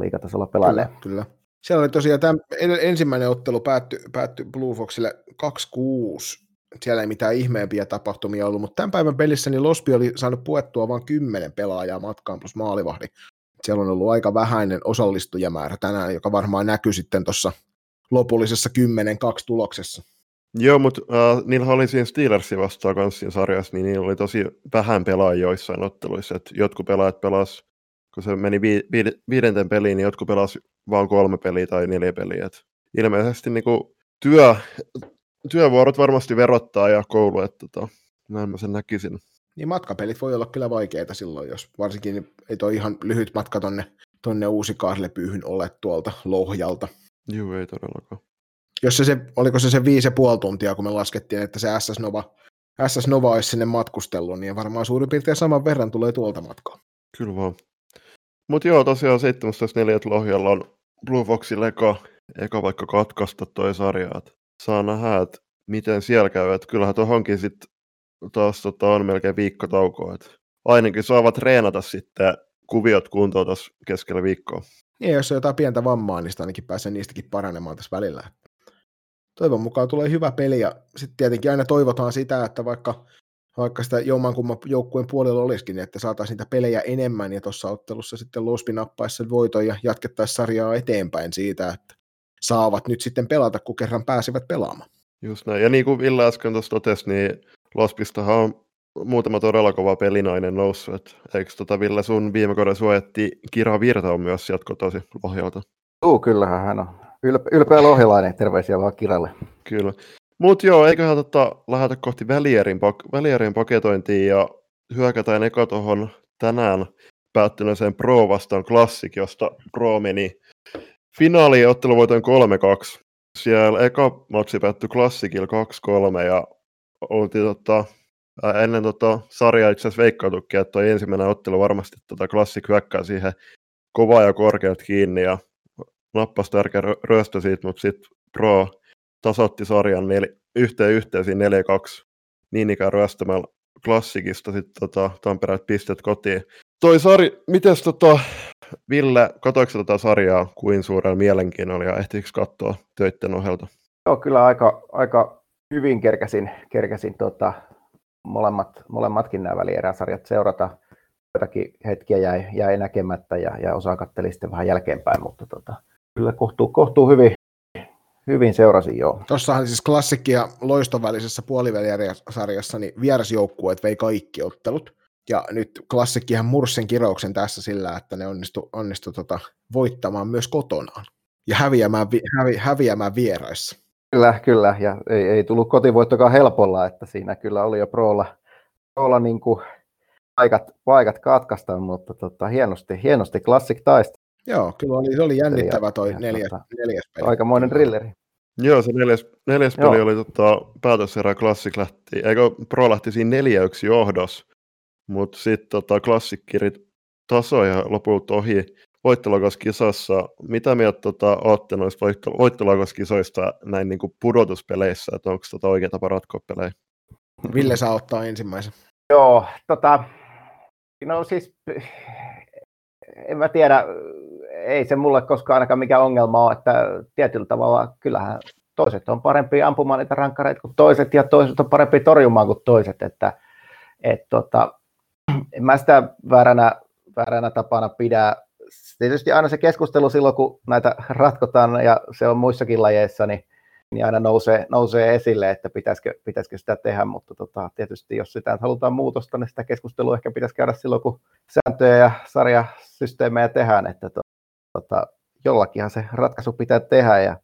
[SPEAKER 3] liikatasolla pelailee.
[SPEAKER 2] Kyllä, kyllä. Siellä oli tosiaan tämä ensimmäinen ottelu päättyi päätty Blue Foxille 2-6. Siellä ei mitään ihmeempiä tapahtumia ollut, mutta tämän päivän pelissä niin Lospi oli saanut puettua vain kymmenen pelaajaa matkaan plus maalivahdi. Siellä on ollut aika vähäinen osallistujamäärä tänään, joka varmaan näkyy sitten tuossa lopullisessa 10-2 tuloksessa.
[SPEAKER 1] Joo, mutta äh, niillä oli siinä Steelersin vastaan kanssa siinä sarjassa, niin niillä oli tosi vähän pelaajia joissain otteluissa. Et jotkut pelaajat pelas, kun se meni vi- vi- viidenten peliin, niin jotkut pelas vain kolme peliä tai neljä peliä. Et ilmeisesti niinku työ, työvuorot varmasti verottaa ja koulu, että tota, näin mä sen näkisin.
[SPEAKER 2] Niin matkapelit voi olla kyllä vaikeita silloin, jos varsinkin ei toi ihan lyhyt matka tonne, tonne uusi Kaarlepyyhyn ole tuolta Lohjalta.
[SPEAKER 1] Joo, ei todellakaan
[SPEAKER 2] jos se, se, oliko se se viisi ja puoli tuntia, kun me laskettiin, että se SS Nova, SS Nova olisi sinne matkustellut, niin varmaan suurin piirtein saman verran tulee tuolta matkaa.
[SPEAKER 1] Kyllä vaan. Mutta joo, tosiaan 17.4. Lohjalla on Blue Foxille eka, eka vaikka katkaista toi sarja, saa nähdä, että miten siellä käy, että kyllähän tuohonkin sitten taas tota, on melkein viikko taukoa, että ainakin saavat treenata sitten kuviot kuntoon tuossa keskellä viikkoa.
[SPEAKER 2] Niin, jos on jotain pientä vammaa, niin sitä ainakin pääsee niistäkin paranemaan tässä välillä toivon mukaan tulee hyvä peli ja sitten tietenkin aina toivotaan sitä, että vaikka, vaikka sitä jommankumman joukkueen puolella olisikin, niin että saataisiin niitä pelejä enemmän ja tuossa ottelussa sitten Lospi nappaisi sen voiton ja jatkettaisiin sarjaa eteenpäin siitä, että saavat nyt sitten pelata, kun kerran pääsevät pelaamaan.
[SPEAKER 1] Just näin. Ja niin kuin Ville äsken tuossa totesi, niin Lospistahan on muutama todella kova pelinainen noussut. Et eikö tota Ville sun viime kauden suojatti Kira Virta on myös sieltä tosi Lohjalta?
[SPEAKER 3] Joo, kyllähän hän on Ylpe- ylpeä lohjalainen, terveisiä vaan Kiralle.
[SPEAKER 1] Kyllä. Mutta joo, eiköhän tota, lähdetä kohti välierin, pak- välierin paketointiin ja hyökätään eka tuohon tänään päättyneeseen Pro vastaan Classic, josta Pro meni finaaliin otteluvoiton 3-2. Siellä eka matsi päättyi Classicilla 2-3 ja oltiin tota, ennen tota sarjaa itse asiassa veikkautukin, että toi ensimmäinen ottelu varmasti tota Classic hyökkää siihen kovaa ja korkeat kiinni ja nappasi tärkeä röstö siitä, mutta sitten Pro tasotti sarjan nel- yhteen yhteen siinä 4-2 niin ikään ryöstämällä klassikista sitten tota, Tampereet pistet kotiin. Toi sari, mites tota, Ville, katoiko tätä sarjaa kuin suurella mielenkiinnolla ja ehtiikö katsoa töitten ohjelta?
[SPEAKER 3] Joo, kyllä aika, aika hyvin kerkäsin, kerkäsin tota, molemmat, molemmatkin nämä välieräsarjat seurata. Joitakin hetkiä jäi, jäi näkemättä ja, ja osa katteli sitten vähän jälkeenpäin, mutta tota, kyllä kohtuu, kohtuu hyvin, hyvin seurasin joo.
[SPEAKER 2] Tuossahan siis klassikki ja loiston välisessä puolivälisarjassa niin vierasjoukkueet vei kaikki ottelut. Ja nyt klassikkihan mursen kirouksen tässä sillä, että ne onnistu, onnistu tota, voittamaan myös kotonaan ja häviämään, hävi, häviämään vieraissa.
[SPEAKER 3] Kyllä, kyllä. Ja ei, ei tullut kotivoittokaan helpolla, että siinä kyllä oli jo Proolla, proolla niin kuin paikat, paikat katkaista, mutta tota, hienosti, hienosti Classic taista.
[SPEAKER 2] Joo, kyllä oli, se oli jännittävä toi ja, neljäs, tota, neljäs peli.
[SPEAKER 3] Aikamoinen drilleri.
[SPEAKER 1] Joo, se neljäs, neljäs peli oli tota, päätöserä Classic lähti, eikö Pro lähti siinä neljä yksi johdos, mutta sitten tota, klassikkirit taso ja lopulta ohi voittolakoskisassa. Mitä mieltä tota, olette noista voittolakoskisoista näin niin pudotuspeleissä, että onko tota oikea tapa ratkoa pelejä?
[SPEAKER 2] Ville saa ottaa ensimmäisen.
[SPEAKER 3] Joo, tota, no siis en mä tiedä, ei se mulle koskaan ainakaan mikä ongelma ole, että tietyllä tavalla kyllähän toiset on parempi ampumaan niitä rankkareita kuin toiset ja toiset on parempi torjumaan kuin toiset, että et tota, en mä sitä vääränä, vääränä tapana pidä. Tietysti aina se keskustelu silloin, kun näitä ratkotaan, ja se on muissakin lajeissa, niin, niin aina nousee, nousee esille, että pitäisikö, pitäisikö sitä tehdä, mutta tota, tietysti jos sitä halutaan muutosta, niin sitä keskustelua ehkä pitäisi käydä silloin, kun sääntöjä ja sarjasysteemejä tehdään, että tota, jollakinhan se ratkaisu pitää tehdä, ja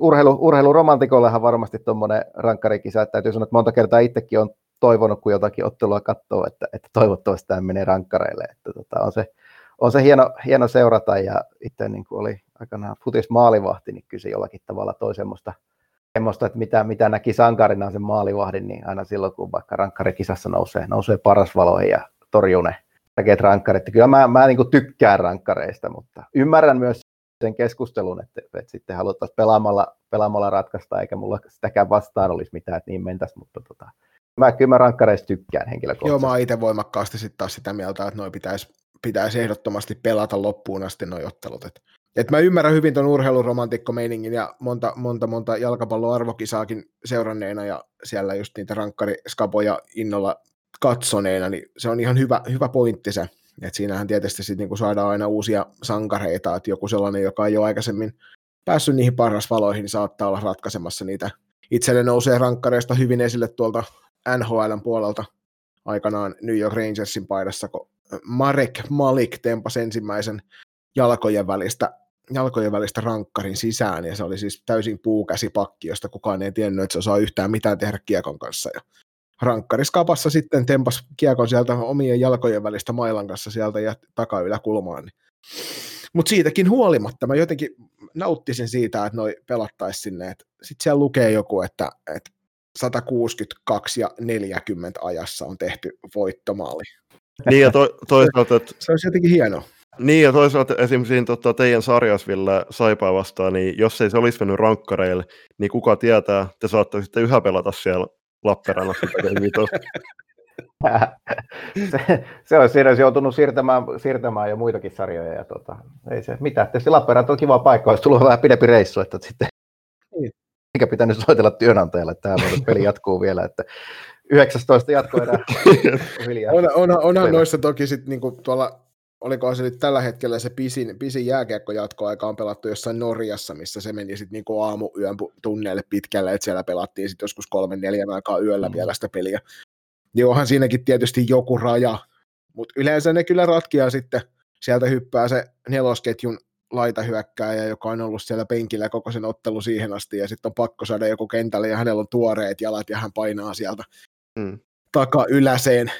[SPEAKER 3] urheilu, urheiluromantikollehan varmasti tuommoinen rankkarikisa, että täytyy sanoa, että monta kertaa itsekin on toivonut, kun jotakin ottelua katsoo, että, että toivottavasti tämä menee rankkareille. Että tota, on se, on se hieno, hieno seurata ja itse niin kuin oli aikanaan futis maalivahti, niin kyse jollakin tavalla toi semmoista, semmoista että mitä, mitä näki sankarina sen maalivahdin, niin aina silloin, kun vaikka rankkarikisassa nousee, nousee paras valoihin ja torjuu ne tärkeät rankkarit. Kyllä mä, mä niin kuin tykkään rankkareista, mutta ymmärrän myös sen keskustelun, että, että sitten haluttaisiin pelaamalla, pelaamalla ratkaista, eikä mulla sitäkään vastaan olisi mitään, että niin mentäisiin, mutta tota, mä kyllä mä rankkareista tykkään henkilökohtaisesti.
[SPEAKER 2] Joo, mä oon itse voimakkaasti sitten taas sitä mieltä, että noin pitäisi, pitäisi ehdottomasti pelata loppuun asti noin ottelut. Et, et mä ymmärrän hyvin ton urheiluromantikko-meiningin ja monta, monta, monta jalkapalloarvokisaakin seuranneena ja siellä just niitä rankkariskapoja innolla katsoneena, niin se on ihan hyvä, hyvä pointti se. Et siinähän tietysti sit niinku saadaan aina uusia sankareita, että joku sellainen, joka ei ole aikaisemmin päässyt niihin parasvaloihin, niin saattaa olla ratkaisemassa niitä. Itselle nousee rankkareista hyvin esille tuolta NHLn puolelta aikanaan New York Rangersin paidassa, kun Marek Malik tempasi ensimmäisen jalkojen välistä, jalkojen välistä rankkarin sisään, ja se oli siis täysin puukäsipakki, josta kukaan ei tiennyt, että se osaa yhtään mitään tehdä kiekon kanssa. Ja rankkariskapassa sitten tempas kiekon sieltä omien jalkojen välistä mailan kanssa sieltä ja takayläkulmaan. Niin. Mutta siitäkin huolimatta mä jotenkin nauttisin siitä, että noi pelattaisi sinne. Sitten siellä lukee joku, että, että 162 ja 40 ajassa on tehty voittomaali.
[SPEAKER 1] Niin ja to, toisaalta, että...
[SPEAKER 2] Se olisi jotenkin hienoa.
[SPEAKER 1] Niin ja toisaalta esimerkiksi siinä, tota, teidän sarjasville Saipaa vastaan, niin jos ei se olisi mennyt rankkareille, niin kuka tietää, te saattaisitte yhä pelata siellä Lappeenrannassa. [LAUGHS]
[SPEAKER 3] se, se olisi, siinä olisi joutunut siirtämään, siirtämään jo muitakin sarjoja. Ja tota, ei se mitään. Tietysti Lappeenranta on kiva paikka, olisi tullut vähän pidempi reissu, että sitten niin. Eikä pitänyt soitella työnantajalle, että tämä peli jatkuu vielä, että 19 jatkoerää. [LAUGHS]
[SPEAKER 2] on, on, onhan noissa toki sitten niinku tuolla oliko se nyt tällä hetkellä se pisin, pisin jääkiekkojatkoaika on pelattu jossain Norjassa, missä se meni sitten niinku aamuyön tunneille pitkälle, että siellä pelattiin sitten joskus kolmen neljän aikaa yöllä mm. vielä sitä peliä. Niin onhan siinäkin tietysti joku raja, mutta yleensä ne kyllä ratkia sitten, sieltä hyppää se nelosketjun laitahyökkääjä, joka on ollut siellä penkillä koko sen ottelu siihen asti, ja sitten on pakko saada joku kentälle, ja hänellä on tuoreet jalat, ja hän painaa sieltä mm. taka yläseen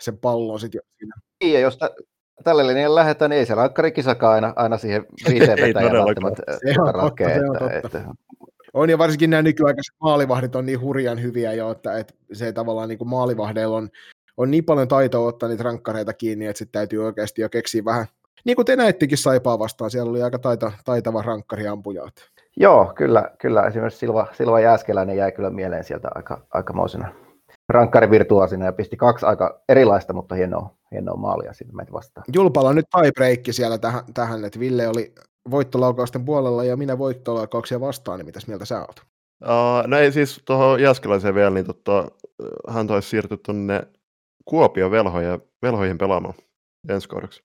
[SPEAKER 2] sen pallon sitten siinä.
[SPEAKER 3] Niin, ja jos tällä linjalla lähdetään, niin ei se rankkarikisakaan aina, aina siihen viiteen [LAUGHS] vetäjään välttämättä
[SPEAKER 2] se on totta, se on totta. Että, on ja varsinkin nämä nykyaikaiset maalivahdit on niin hurjan hyviä jo, että, että se tavallaan niin kuin maalivahdeilla on, on niin paljon taitoa ottaa niitä rankkareita kiinni, että sitten täytyy oikeasti jo keksiä vähän, niin kuin te näittekin Saipaa vastaan, siellä oli aika taita, taitava rankkariampuja.
[SPEAKER 3] Joo, kyllä, kyllä. Esimerkiksi Silva, Silva Jääskeläinen jäi kyllä mieleen sieltä aika, aikamoisena rankkarivirtuaasina ja pisti kaksi aika erilaista, mutta hienoa, hienoa maalia sinne meitä vastaan.
[SPEAKER 2] Julpalla on nyt tiebreakki siellä tähän, tähän, että Ville oli voittolaukausten puolella ja minä voittolaukauksia vastaan, niin mitäs mieltä sä oot?
[SPEAKER 1] Uh, no ei siis tuohon Jääskeläiseen vielä, niin tota, hän taisi siirtyä tuonne Kuopion velhoja, velhoihin pelaamaan ensi kaudeksi.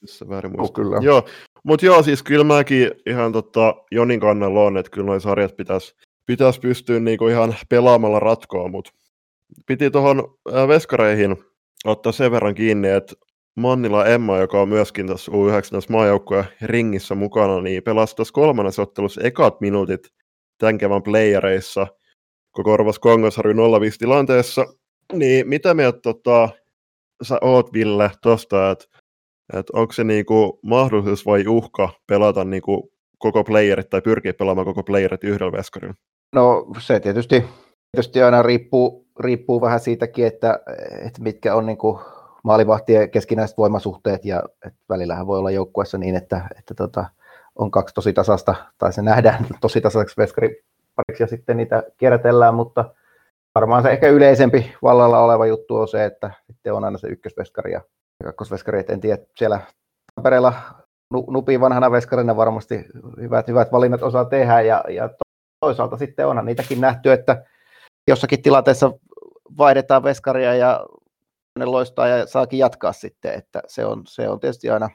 [SPEAKER 1] Missä väärin muista. Oh, kyllä. Joo, mutta joo, siis kyllä mäkin ihan tota, Jonin kannalla on, että kyllä noin sarjat pitäisi pitäis pystyä niinku ihan pelaamalla ratkoa, mutta piti tuohon veskareihin ottaa sen verran kiinni, että Mannila Emma, joka on myöskin tässä U19 maajoukkueen ringissä mukana, niin pelasi tässä kolmannessa ottelussa ekat minuutit tämän kevään playereissa, kun korvasi Kongosarju 0 tilanteessa. Niin mitä mieltä tota, sä oot, Ville, tuosta, että et onko se niinku mahdollisuus vai uhka pelata niinku koko playerit tai pyrkiä pelaamaan koko playerit yhdellä veskarilla?
[SPEAKER 3] No se tietysti, tietysti aina riippuu, riippuu vähän siitäkin, että, että mitkä on niinku maalivahtien keskinäiset voimasuhteet ja että välillähän voi olla joukkueessa niin, että, että tota, on kaksi tosi tasasta, tai se nähdään [LAUGHS] tosi tasaiseksi veskaripariksi ja sitten niitä kierrätellään, mutta varmaan se ehkä yleisempi vallalla oleva juttu on se, että sitten on aina se ykkösveskari ja kakkosveskari, en tiedä, siellä Tampereella Nupi vanhana veskarina varmasti hyvät, hyvät valinnat osaa tehdä ja, ja toisaalta sitten onhan niitäkin nähty, että jossakin tilanteessa vaihdetaan veskaria ja ne loistaa ja saakin jatkaa sitten, että se on, se on tietysti aina,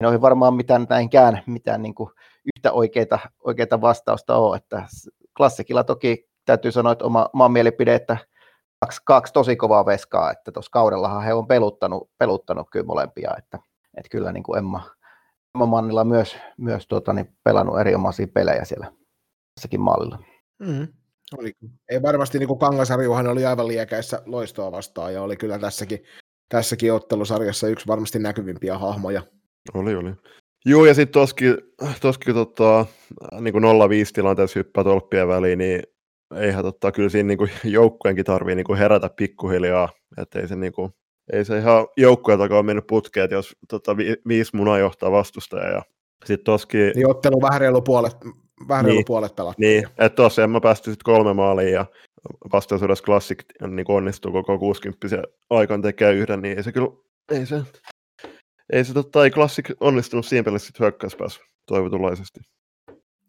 [SPEAKER 3] ei ole varmaan mitään näinkään mitään niin kuin yhtä oikeita, oikeita vastausta ole, että klassikilla toki täytyy sanoa, että oma, oma mielipide, että kaksi, kaksi tosi kovaa veskaa, että tuossa kaudellahan he on peluttanut, peluttanut kyllä molempia, että, että kyllä niin kuin Emma, Emma Mannilla myös, myös tuota, niin pelannut erinomaisia pelejä siellä tässäkin maalilla.
[SPEAKER 2] Mm-hmm. Oli. Ei varmasti niin kuin Kangasarjuhan oli aivan liekäissä loistoa vastaan ja oli kyllä tässäkin, tässäkin ottelusarjassa yksi varmasti näkyvimpiä hahmoja.
[SPEAKER 1] Oli, oli. Joo, ja sitten toskin, toskin tota, niin kuin 0-5 tilanteessa hyppää tolppien väliin, niin eihän totta, kyllä siinä niin joukkueenkin tarvii niin herätä pikkuhiljaa, että ei se, niin kuin, ei se ihan joukkueen takaa ole mennyt putkeen, että jos tota, vi, viisi munaa johtaa vastustaja ja sitten toskin...
[SPEAKER 2] Niin ottelu vähän reilu puolet, vähän niin, puolet pelattu.
[SPEAKER 1] Niin, että tosiaan mä päästin sitten kolme maalia ja vastaisuudessa Classic niin onnistuu koko 60 aikaan tekee yhden, niin ei se kyllä, ei se, ei se totta, ei Classic onnistunut siinä pelissä sitten hyökkäyspäässä toivotunlaisesti.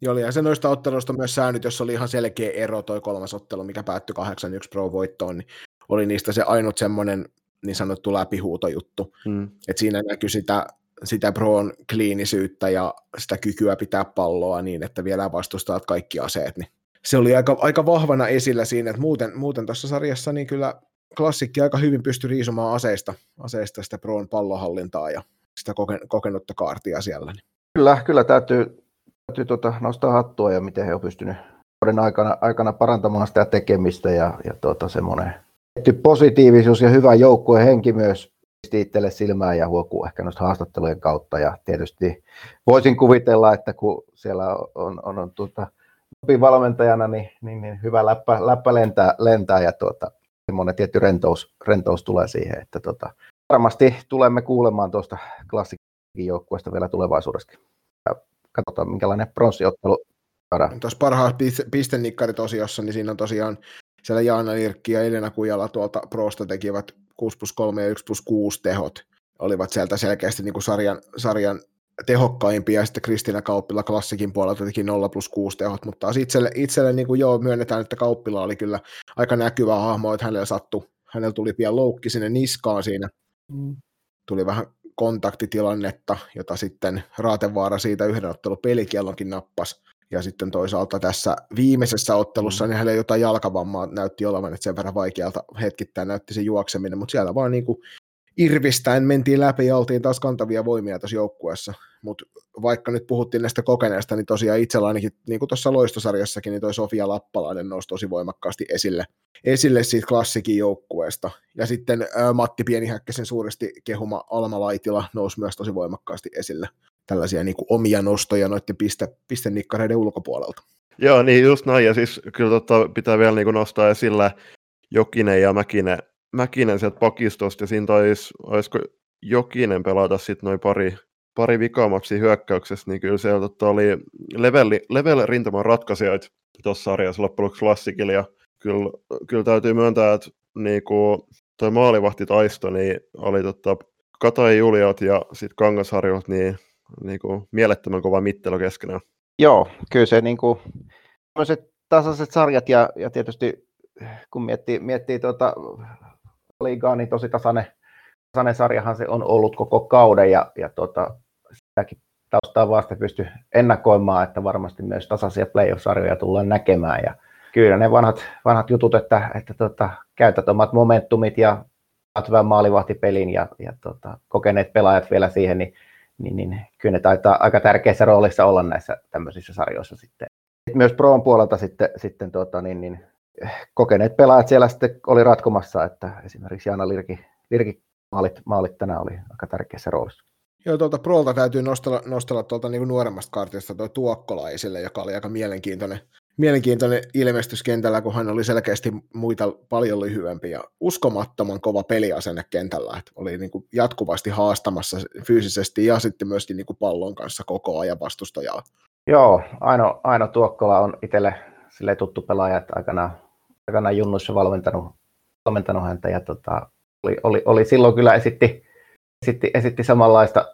[SPEAKER 2] Joo, ja se noista otteluista myös säännöt, jos oli ihan selkeä ero toi kolmas ottelu, mikä päättyi 8-1 Pro-voittoon, niin oli niistä se ainut semmoinen niin sanottu läpihuutojuttu. Hmm. että siinä näkyy sitä, sitä Proon kliinisyyttä ja sitä kykyä pitää palloa niin, että vielä vastustaa kaikki aseet, niin se oli aika, aika vahvana esillä siinä, että muuten, muuten tuossa sarjassa niin kyllä klassikki aika hyvin pystyi riisumaan aseista, aseista sitä Proon pallohallintaa ja sitä kokenutta kaartia siellä. Niin.
[SPEAKER 3] Kyllä, kyllä täytyy, täytyy tuota, nostaa hattua ja miten he on pystynyt vuoden aikana, aikana parantamaan sitä tekemistä ja, ja tuota, semmoinen positiivisuus ja hyvä joukkueen henki myös pisti itselle silmään ja huokuu ehkä noista haastattelujen kautta. Ja tietysti voisin kuvitella, että kun siellä on, on, on, tuota, valmentajana, niin, niin, niin, hyvä läppä, läppä lentää, lentää ja tuota, semmoinen tietty rentous, rentous tulee siihen, että tuota, varmasti tulemme kuulemaan tuosta klassikin joukkueesta vielä tulevaisuudessa katsotaan minkälainen pronssiottelu
[SPEAKER 2] saadaan. Tuossa parhaat pistennikkarit osiossa, niin siinä on tosiaan siellä Jaana Lirkki ja Elena Kujala tuolta Prosta tekivät 6 plus 3 ja 1 plus 6 tehot. Olivat sieltä selkeästi niin kuin sarjan, sarjan tehokkaimpia, ja sitten Kristina Kauppila klassikin puolelta teki 0 plus 6 tehot, mutta taas itselle, itselle niin kuin joo, myönnetään, että Kauppila oli kyllä aika näkyvä hahmo, että hänellä sattui, hänellä tuli pian loukki sinne niskaan siinä, mm. tuli vähän kontaktitilannetta, jota sitten Raatevaara siitä yhden ottelun pelikiellonkin nappasi. Ja sitten toisaalta tässä viimeisessä ottelussa mm. niin hänelle jotain jalkavammaa näytti olevan, että sen verran vaikealta hetkittäin näytti se juokseminen, mutta siellä vaan niin kuin irvistäen mentiin läpi ja oltiin taas kantavia voimia tässä joukkueessa. Mutta vaikka nyt puhuttiin näistä kokeneista, niin tosiaan itsellä ainakin, niin kuin tuossa loistosarjassakin, niin toi Sofia Lappalainen nousi tosi voimakkaasti esille, esille siitä klassikin joukkueesta. Ja sitten ä, Matti Pienihäkkäsen suuresti kehuma Alma Laitila nousi myös tosi voimakkaasti esille. Tällaisia niin kuin omia nostoja noiden piste, pistenikkareiden ulkopuolelta.
[SPEAKER 1] Joo, niin just näin. Ja siis kyllä tota, pitää vielä niin kuin nostaa esille Jokinen ja Mäkinen Mäkinen sieltä pakistosta, ja siinä taisi, olisiko Jokinen pelata sitten noin pari, pari vikamaksi hyökkäyksessä, niin kyllä siellä tota, oli level, level rintaman ratkaisijoita tuossa sarjassa loppujen klassikilla, ja kyllä, kyllä täytyy myöntää, että niinku, toi maalivahtitaisto niin oli tota, Katai Juliot ja sitten Kangasharjot niin, niinku, mielettömän kova mittelo keskenään.
[SPEAKER 3] Joo, kyllä se niinku, tasaiset sarjat ja, ja tietysti kun miettii, miettii tuota, liigaa, niin tosi tasainen, tasainen sarjahan se on ollut koko kauden ja, ja tota, sitäkin taustaa vasta pysty ennakoimaan, että varmasti myös tasaisia playoff-sarjoja tullaan näkemään ja kyllä ne vanhat, vanhat jutut, että, että tota, käytät omat momentumit ja saat hyvän maalivahtipelin ja, ja tota, kokeneet pelaajat vielä siihen, niin, niin, niin kyllä ne taitaa aika tärkeässä roolissa olla näissä tämmöisissä sarjoissa sitten. Myös Proon puolelta sitten, sitten tota, niin, niin, kokeneet pelaajat siellä sitten oli ratkomassa, että esimerkiksi Jaana Lirki, Lirki maalit, maalit tänään oli aika tärkeässä roolissa.
[SPEAKER 2] Joo, tuolta Prolta täytyy nostella, nostella tuolta niin nuoremmasta kartista tuo Tuokkola esille, joka oli aika mielenkiintoinen, mielenkiintoinen ilmestys kentällä, kun hän oli selkeästi muita paljon lyhyempi ja uskomattoman kova peliasenne kentällä, että oli niin kuin jatkuvasti haastamassa fyysisesti ja sitten myöskin niin kuin pallon kanssa koko ajan vastustajaa.
[SPEAKER 3] Joo, Aino, Aino Tuokkola on itselle sille tuttu pelaaja, että aikanaan aikanaan junnuissa valmentanut, valmentanut häntä ja tota, oli, oli, oli, silloin kyllä esitti, esitti, esitti samanlaista,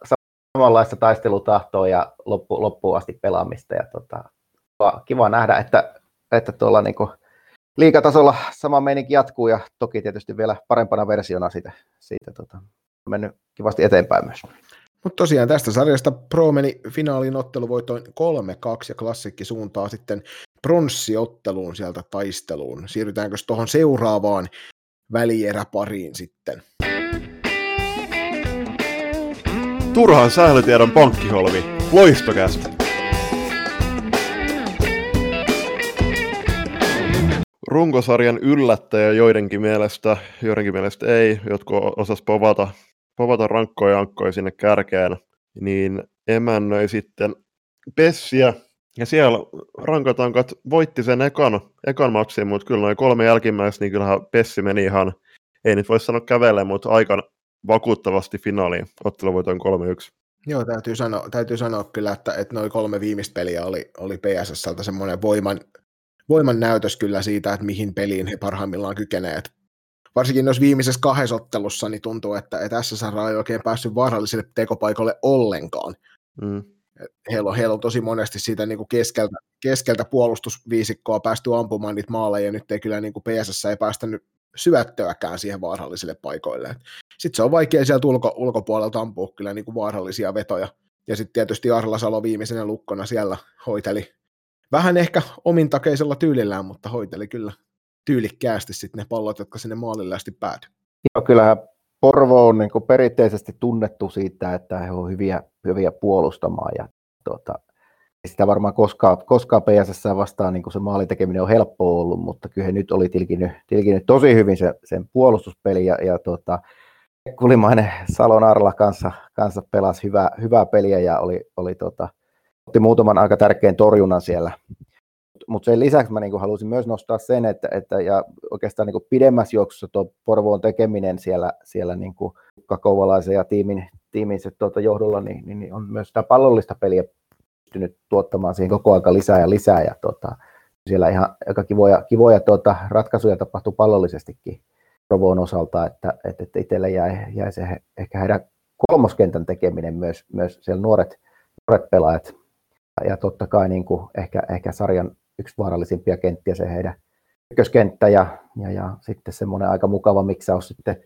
[SPEAKER 3] samanlaista taistelutahtoa ja loppu, loppuun asti pelaamista. Ja tota, kiva, nähdä, että, että tuolla niin liikatasolla sama meininki jatkuu ja toki tietysti vielä parempana versiona siitä, siitä tota, mennyt kivasti eteenpäin myös.
[SPEAKER 2] Mutta tosiaan tästä sarjasta Pro meni finaaliin otteluvoitoin 3-2 ja klassikki suuntaa sitten pronssiotteluun sieltä taisteluun. Siirrytäänkö tuohon seuraavaan välieräpariin sitten?
[SPEAKER 1] Turhaan sählytiedon pankkiholvi. Loistokästä. Runkosarjan yllättäjä joidenkin mielestä, joidenkin mielestä ei, jotkut osas povata, povata rankkoja ankkoja sinne kärkeen, niin emännöi sitten Pessiä, ja siellä rankatankat voitti sen ekan, ekan matsin, mutta kyllä noin kolme jälkimmäistä, niin kyllähän Pessi meni ihan, ei nyt voi sanoa kävelle, mutta aika vakuuttavasti finaaliin otteluvoitoin 3-1.
[SPEAKER 2] Joo, täytyy sanoa, täytyy sanoa kyllä, että, että noin kolme viimeistä peliä oli, oli PSSltä semmoinen voiman, voiman näytös kyllä siitä, että mihin peliin he parhaimmillaan kykenevät. Varsinkin noissa viimeisessä kahdessa ottelussa niin tuntuu, että, että SSR ei oikein päässyt vaaralliselle tekopaikalle ollenkaan. Mm. Heillä, on, heillä on tosi monesti siitä niin kuin keskeltä, keskeltä puolustusviisikkoa päästy ampumaan niitä maaleja, ja nyt ei kyllä niin kuin PSS ei päästänyt syöttöäkään siihen vaarallisille paikoille. Sitten se on vaikea sieltä ulko, ulkopuolelta ampua kyllä niin kuin vaarallisia vetoja. Ja sitten tietysti Arla Salo viimeisenä lukkona siellä hoiteli vähän ehkä omintakeisella tyylillään, mutta hoiteli kyllä tyylikkäästi sitten ne pallot, jotka sinne maalille asti päätyi.
[SPEAKER 3] Joo, kyllähän Porvo on niin perinteisesti tunnettu siitä, että he ovat hyviä, hyviä puolustamaan ja tuota, sitä varmaan koskaan, koskaan PSS vastaan niin se maalitekeminen on helppo ollut, mutta kyllä he nyt oli tilkinyt, tilkinyt tosi hyvin se, sen puolustuspeli ja, ja tuota, Kulimainen Salon Arla kanssa, kanssa pelasi hyvää, hyvää peliä ja oli, oli tota, otti muutaman aika tärkeän torjunnan siellä. Mutta sen lisäksi mä niin halusin myös nostaa sen, että, että ja oikeastaan niin pidemmässä juoksussa tuo Porvoon tekeminen siellä, siellä niin Kakouvalaisen ja tiimin, tiimin se, tuota, johdolla, niin, niin, niin, on myös sitä pallollista peliä pystynyt tuottamaan siihen koko aika lisää ja lisää. Ja tuota, siellä ihan aika kivoja, kivoja tuota, ratkaisuja tapahtuu pallollisestikin Provoon osalta, että, että, että itselle jäi, jäi se ehkä heidän kolmoskentän tekeminen myös, myös siellä nuoret, nuoret pelaajat. Ja totta kai niin kuin ehkä, ehkä sarjan yksi vaarallisimpia kenttiä se heidän ykköskenttä ja, ja, ja sitten semmoinen aika mukava on sitten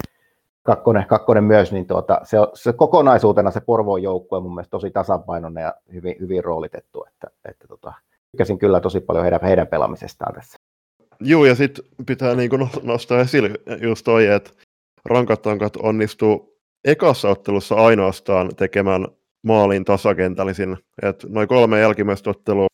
[SPEAKER 3] kakkonen, kakkonen myös, niin tuota, se, se, kokonaisuutena se Porvoon joukkue on mun mielestä tosi tasapainoinen ja hyvin, hyvin roolitettu, että, että tota, tykkäsin kyllä tosi paljon heidän, heidän pelaamisestaan tässä.
[SPEAKER 1] Joo, ja sitten pitää niinku no, nostaa esille just toi, että rankatankat onnistuu ekassa ottelussa ainoastaan tekemään maalin tasakentällisin. että noin kolme jälkimmäistä ottelua,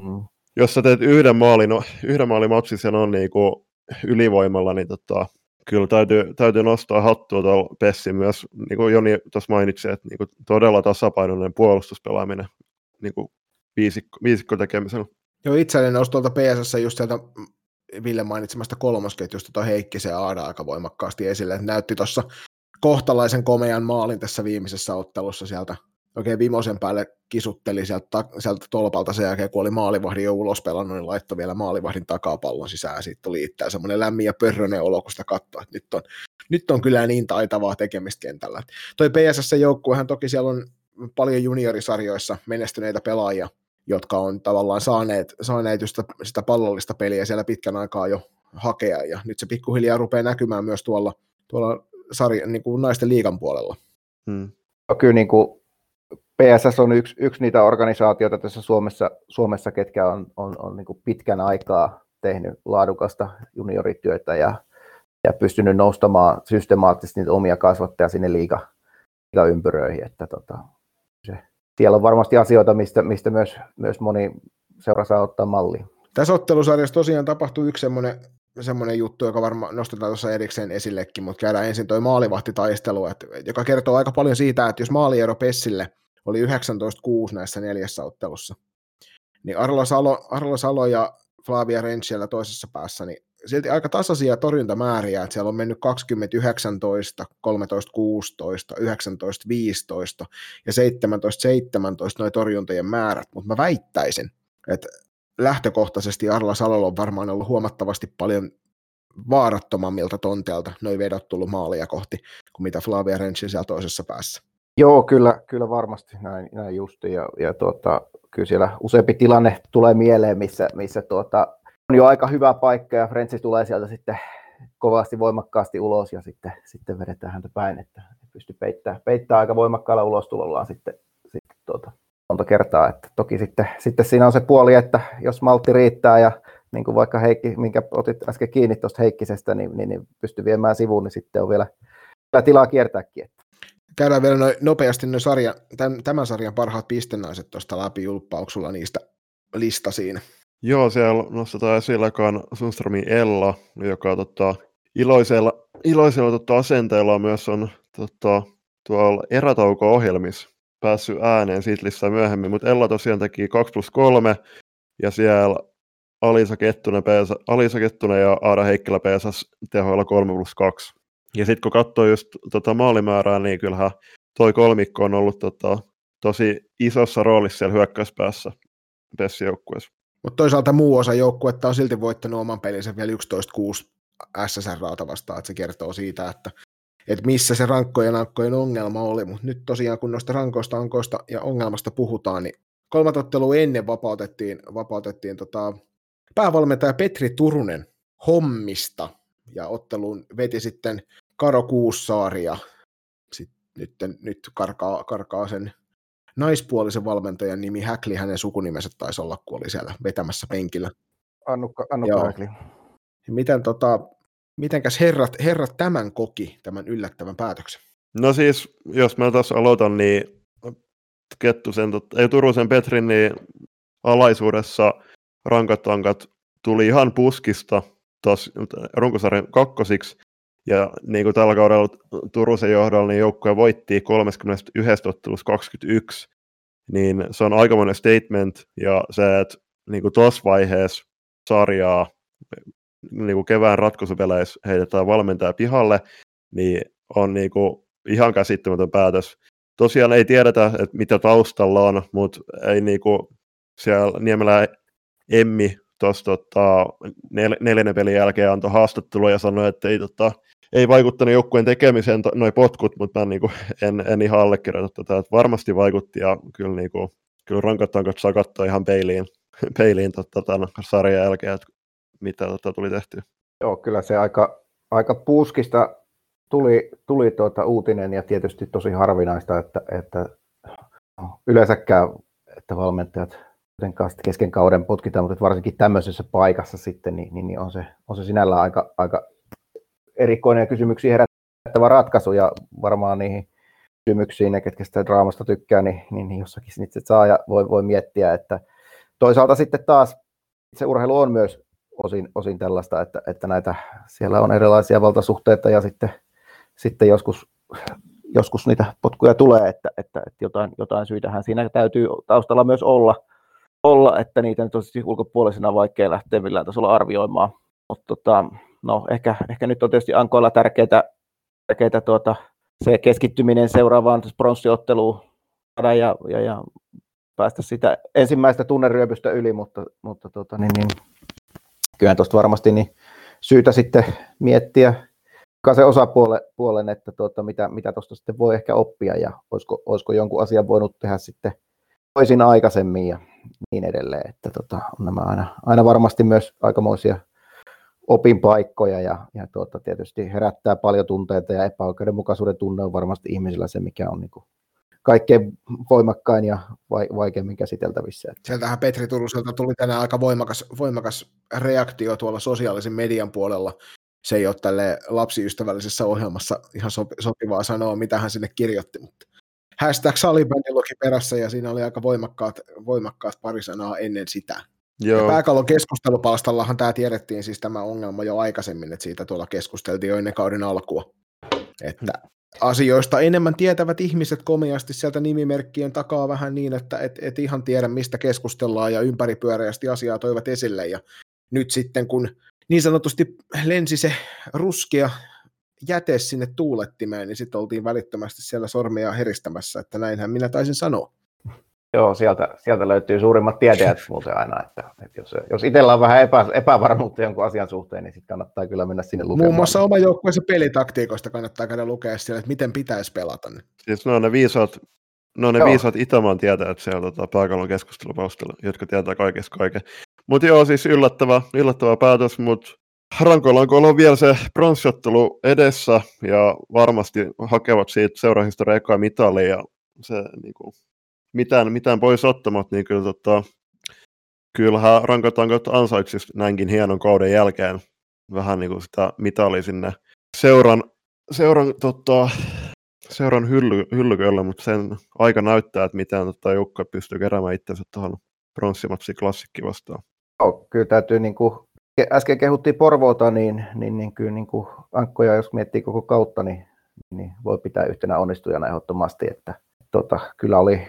[SPEAKER 1] mm. Jos sä teet yhden maalin, yhden maalin matsin on niinku ylivoimalla, niin tota, kyllä täytyy, täytyy nostaa hattua tuolla Pessi myös, niin kuin Joni tuossa mainitsi, että niin kuin todella tasapainoinen puolustuspelaaminen niin kuin viisikko, viisikko tekemisellä.
[SPEAKER 2] Joo, itselleni nousi tuolta PSS just sieltä Ville mainitsemasta kolmosketjusta tuo Heikkisen Aada aika voimakkaasti esille, näytti tuossa kohtalaisen komean maalin tässä viimeisessä ottelussa sieltä oikein vimosen päälle kisutteli sieltä, sieltä tolpalta sen jälkeen, kun oli maalivahdin jo ulos pelannut, niin laittoi vielä maalivahdin takapallon sisään ja siitä tuli itseään semmoinen lämmin ja pörrönen olo, kun sitä katsoi, että nyt on, nyt on kyllä niin taitavaa tekemistä kentällä. Toi PSS-joukkuehan toki siellä on paljon juniorisarjoissa menestyneitä pelaajia, jotka on tavallaan saaneet, saaneet just sitä, sitä pallollista peliä siellä pitkän aikaa jo hakea, ja nyt se pikkuhiljaa rupeaa näkymään myös tuolla, tuolla sarja, niin kuin naisten liigan puolella.
[SPEAKER 3] Hmm. Kyllä niin kuin PSS on yksi, yksi niitä organisaatioita tässä Suomessa, Suomessa ketkä on, on, on niin pitkän aikaa tehnyt laadukasta juniorityötä ja, ja pystynyt noustamaan systemaattisesti niitä omia kasvattajia sinne liiga, liigaympyröihin. Että tota, se, siellä on varmasti asioita, mistä, mistä myös, myös moni seura saa ottaa mallia.
[SPEAKER 2] Tässä ottelusarjassa tosiaan tapahtui yksi semmoinen, semmoinen juttu, joka varmaan nostetaan tuossa erikseen esillekin, mutta käydään ensin tuo maalivahtitaistelu, että, joka kertoo aika paljon siitä, että jos maaliero Pessille – oli 19-6 näissä neljässä ottelussa. Niin Arla Salo, Arla Salo ja Flavia Renz siellä toisessa päässä, niin silti aika tasaisia torjuntamääriä, että siellä on mennyt 20, 19, 13, 16, 19, 15 ja 17, 17 noin torjuntojen määrät, mutta mä väittäisin, että lähtökohtaisesti Arla Salolla on varmaan ollut huomattavasti paljon vaarattomammilta tonteelta noin vedot tullut maalia kohti kuin mitä Flavia Rensin siellä toisessa päässä.
[SPEAKER 3] Joo, kyllä, kyllä varmasti näin, näin justi. Ja, ja tuota, kyllä siellä useampi tilanne tulee mieleen, missä, missä tuota, on jo aika hyvä paikka ja Frentsi tulee sieltä sitten kovasti voimakkaasti ulos ja sitten, sitten vedetään häntä päin. Että, pysty peittämään, peittämään aika voimakkaalla ulostulollaan sitten, sitten tuota, monta kertaa. Että toki sitten, sitten siinä on se puoli, että jos maltti riittää ja niin kuin vaikka Heikki, minkä otit äsken kiinni tuosta Heikkisestä, niin, niin, niin pystyy viemään sivuun, niin sitten on vielä, vielä tilaa kiertääkin. Että.
[SPEAKER 2] Käydään vielä noin, nopeasti noin sarja, tämän, tämän sarjan parhaat pistenaiset tuosta läpi, Julppa, onko sulla niistä lista siinä?
[SPEAKER 1] Joo, siellä nostetaan esillä, on Sundströmin Ella, joka tota, iloisella, iloisella tota, asenteella myös on tota, tuolla erätauko-ohjelmissa päässyt ääneen siitä lisää myöhemmin, mutta Ella tosiaan teki 2 plus 3, ja siellä Alisa Kettunen, peesa, Alisa Kettunen ja Aada Heikkilä peesas tehoilla 3 plus 2. Ja sitten kun katsoo just tota maalimäärää, niin kyllähän toi kolmikko on ollut tota, tosi isossa roolissa siellä hyökkäyspäässä Pessi-joukkueessa.
[SPEAKER 2] Mutta toisaalta muu osa joukkuetta on silti voittanut oman pelinsä vielä 11-6 SSR vastaan, että se kertoo siitä, että, että missä se rankkojen ankkojen ongelma oli, mutta nyt tosiaan kun noista rankoista, ankoista ja ongelmasta puhutaan, niin kolmat ottelua ennen vapautettiin, vapautettiin tota, päävalmentaja Petri Turunen hommista, ja otteluun veti sitten Karo Kuussaari, ja sit, nyt, nyt karkaa, karkaa sen naispuolisen valmentajan nimi Häkli, hänen sukunimensä taisi olla, kun oli siellä vetämässä penkillä.
[SPEAKER 3] Annukka, Annukka Häkli.
[SPEAKER 2] Miten tota, mitenkäs herrat, herrat tämän koki, tämän yllättävän päätöksen?
[SPEAKER 1] No siis, jos mä tässä aloitan, niin Kettusen, ei Turusen Petrin, niin alaisuudessa rankat tankat tuli ihan puskista tuossa runkosarjan kakkosiksi, ja niin kuin tällä kaudella Turusen johdolla, niin joukkue voitti 31 ottelussa 21, niin se on aikamoinen statement, ja se, että niin kuin tuossa vaiheessa sarjaa niin kuin kevään ratkaisupeleissä heitetään valmentaja pihalle, niin on niin kuin ihan käsittämätön päätös. Tosiaan ei tiedetä, että mitä taustalla on, mutta ei niin kuin siellä Niemelä Emmi tuossa tota, nel- neljännen pelin jälkeen antoi haastattelua ja sanoi, että ei, tota, ei vaikuttanut joukkueen tekemiseen to- noi potkut, mutta mä niin kuin, en, en ihan allekirjoita tätä, että varmasti vaikutti ja kyllä, niin kuin, kyllä rankat saa katsoa ihan peiliin, [LAUGHS] peiliin tota, tämän sarjan jälkeen, että mitä tota, tuli tehty.
[SPEAKER 3] Joo, kyllä se aika, aika puuskista tuli, tuli tuota uutinen ja tietysti tosi harvinaista, että, että yleensäkään, että valmentajat kesken kauden potkitaan, mutta varsinkin tämmöisessä paikassa sitten, niin, niin, niin on, se, on se sinällään aika, aika erikoinen ja kysymyksiä herättävä ratkaisu ja varmaan niihin kysymyksiin, ne ketkä sitä draamasta tykkää, niin, niin, niin jossakin sitten saa ja voi, voi miettiä, että toisaalta sitten taas se urheilu on myös osin, osin tällaista, että, että näitä, siellä on erilaisia valtasuhteita ja sitten, sitten joskus, joskus niitä potkuja tulee, että, että, että jotain, jotain syytähän siinä täytyy taustalla myös olla, olla että niitä nyt on siis ulkopuolisena vaikea lähteä millään tasolla arvioimaan. Mutta tota, no, ehkä, ehkä, nyt on tietysti Ankoilla tärkeää, tärkeää tuota, se keskittyminen seuraavaan pronssiotteluun ja, ja, ja päästä sitä ensimmäistä tunneryöpystä yli, mutta, mutta tota, niin, niin, kyllähän tuosta varmasti niin syytä sitten miettiä se osapuolen, että tuota, mitä, mitä sitten voi ehkä oppia ja olisiko, olisiko jonkun asian voinut tehdä sitten toisin aikaisemmin ja niin edelleen. Että tota, on nämä aina, aina varmasti myös aikamoisia opinpaikkoja ja, ja tuota, tietysti herättää paljon tunteita ja epäoikeudenmukaisuuden tunne on varmasti ihmisillä se, mikä on niin kuin kaikkein voimakkain ja vaikeimmin käsiteltävissä.
[SPEAKER 2] Sieltähän Petri Turuselta tuli tänään aika voimakas, voimakas reaktio tuolla sosiaalisen median puolella. Se ei ole tälle lapsiystävällisessä ohjelmassa ihan sopivaa sanoa, mitä hän sinne kirjoitti, mutta hashtag salibändi luki perässä ja siinä oli aika voimakkaat, voimakkaat pari sanaa ennen sitä. Joo. Ja pääkallon keskustelupalstallahan tämä tiedettiin siis tämä ongelma jo aikaisemmin, että siitä tuolla keskusteltiin jo ennen kauden alkua. Että asioista enemmän tietävät ihmiset komiasti sieltä nimimerkkien takaa vähän niin, että et, et ihan tiedä mistä keskustellaan ja ympäripyöreästi asiaa toivat esille ja nyt sitten kun niin sanotusti lensi se ruskea jäte sinne tuulettimeen, niin sitten oltiin välittömästi siellä sormia heristämässä, että näinhän minä taisin sanoa.
[SPEAKER 3] Joo, sieltä, sieltä löytyy suurimmat tietäjät [LAUGHS] muuten aina, että, että jos, jos itsellä on vähän epä, epävarmuutta jonkun asian suhteen, niin sitten kannattaa kyllä mennä sinne lukemaan.
[SPEAKER 2] Muun muassa oma joukkueensa pelitaktiikoista kannattaa käydä lukea siellä, että miten pitäisi pelata.
[SPEAKER 1] Siis ne on ne viisaat, ne on ne viisaat Itämaan tietäjät siellä tota, pääkallon keskustelupalstalla, jotka tietää kaikesta kaiken. Mutta joo, siis yllättävä, yllättävä päätös, mutta rankoilla on vielä se pronssiottelu edessä ja varmasti hakevat siitä seurahistoria ekaa mitalia ja se niin kuin, mitään, mitään pois ottamat, niin kyllä tota, kyllähän rankotankot ansaitsisi näinkin hienon kauden jälkeen vähän niin kuin sitä mitalia sinne seuran, seuran, tota, seuran hylly, hyllykölle, mutta sen aika näyttää, että miten tota, Jukka pystyy keräämään itsensä tuohon pronssimatsi klassikki vastaan.
[SPEAKER 3] Joo, kyllä täytyy niin kuin, äsken kehuttiin Porvoota, niin, niin, niin kyllä niin kuin ankkoja, jos miettii koko kautta, niin, niin voi pitää yhtenä onnistujana ehdottomasti, että tota, kyllä oli,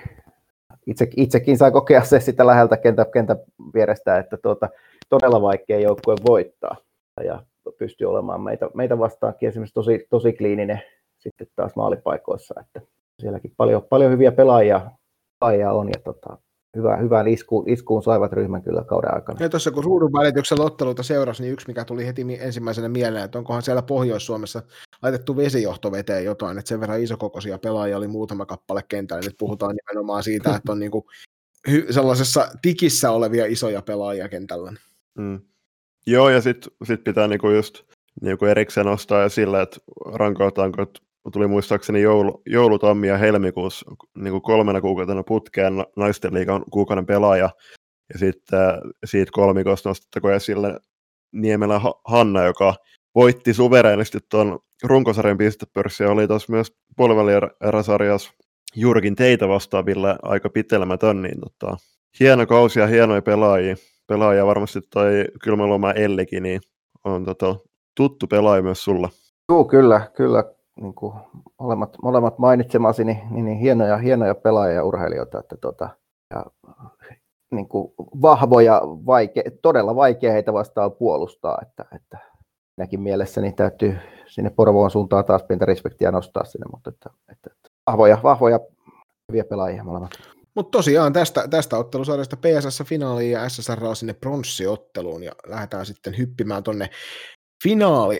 [SPEAKER 3] itse, itsekin sai kokea se sitä läheltä kentä, kentä vierestä, että tuota, todella vaikea joukkue voittaa. Ja pystyy olemaan meitä, meitä vastaankin esimerkiksi tosi, tosi kliininen sitten taas maalipaikoissa, että sielläkin paljon, paljon hyviä pelaajia, pelaajia on ja tota, hyvä, hyvään isku, iskuun saivat ryhmän kyllä kauden aikana.
[SPEAKER 2] Ja tuossa kun ruudun välityksellä otteluita seurasi, niin yksi mikä tuli heti ensimmäisenä mieleen, että onkohan siellä Pohjois-Suomessa laitettu vesijohto veteen jotain, että sen verran isokokoisia pelaajia oli muutama kappale kentällä, nyt puhutaan nimenomaan siitä, [LAUGHS] että on niinku hy- sellaisessa tikissä olevia isoja pelaajia kentällä.
[SPEAKER 1] Mm. Joo, ja sitten sit pitää niinku just niinku erikseen nostaa esille, että rankautanko tuli muistaakseni joulu, joulutammi ja helmikuussa niin kuin kolmena kuukautena putkeen naisten liigan kuukauden pelaaja. Ja sitten siitä kolmikosta nostettako esille Niemelä Hanna, joka voitti suvereenisti tuon runkosarjan pistepörssiä, oli tuossa myös puolivälierasarjassa juurikin teitä vastaaville aika pitelemätön, niin tota, hieno kausi ja hienoja pelaajia. Pelaajia varmasti toi Kylmäloma Ellikin, niin on tota, tuttu pelaaja myös sulla.
[SPEAKER 3] Joo, kyllä, kyllä niin kuin molemmat, molemmat mainitsemasi, niin, niin, niin hienoja, hienoja pelaajia ja urheilijoita, että tota, ja, niin kuin vahvoja, vaike, todella vaikea heitä vastaan puolustaa, että, että näkin mielessä niin täytyy sinne Porvoon suuntaan taas pientä respektiä nostaa sinne, mutta että, että, että vahvoja, vahvoja hyviä pelaajia molemmat.
[SPEAKER 2] Mutta tosiaan tästä, tästä ottelusarjasta PSS-finaaliin ja SSR sinne pronssiotteluun ja lähdetään sitten hyppimään tuonne finaali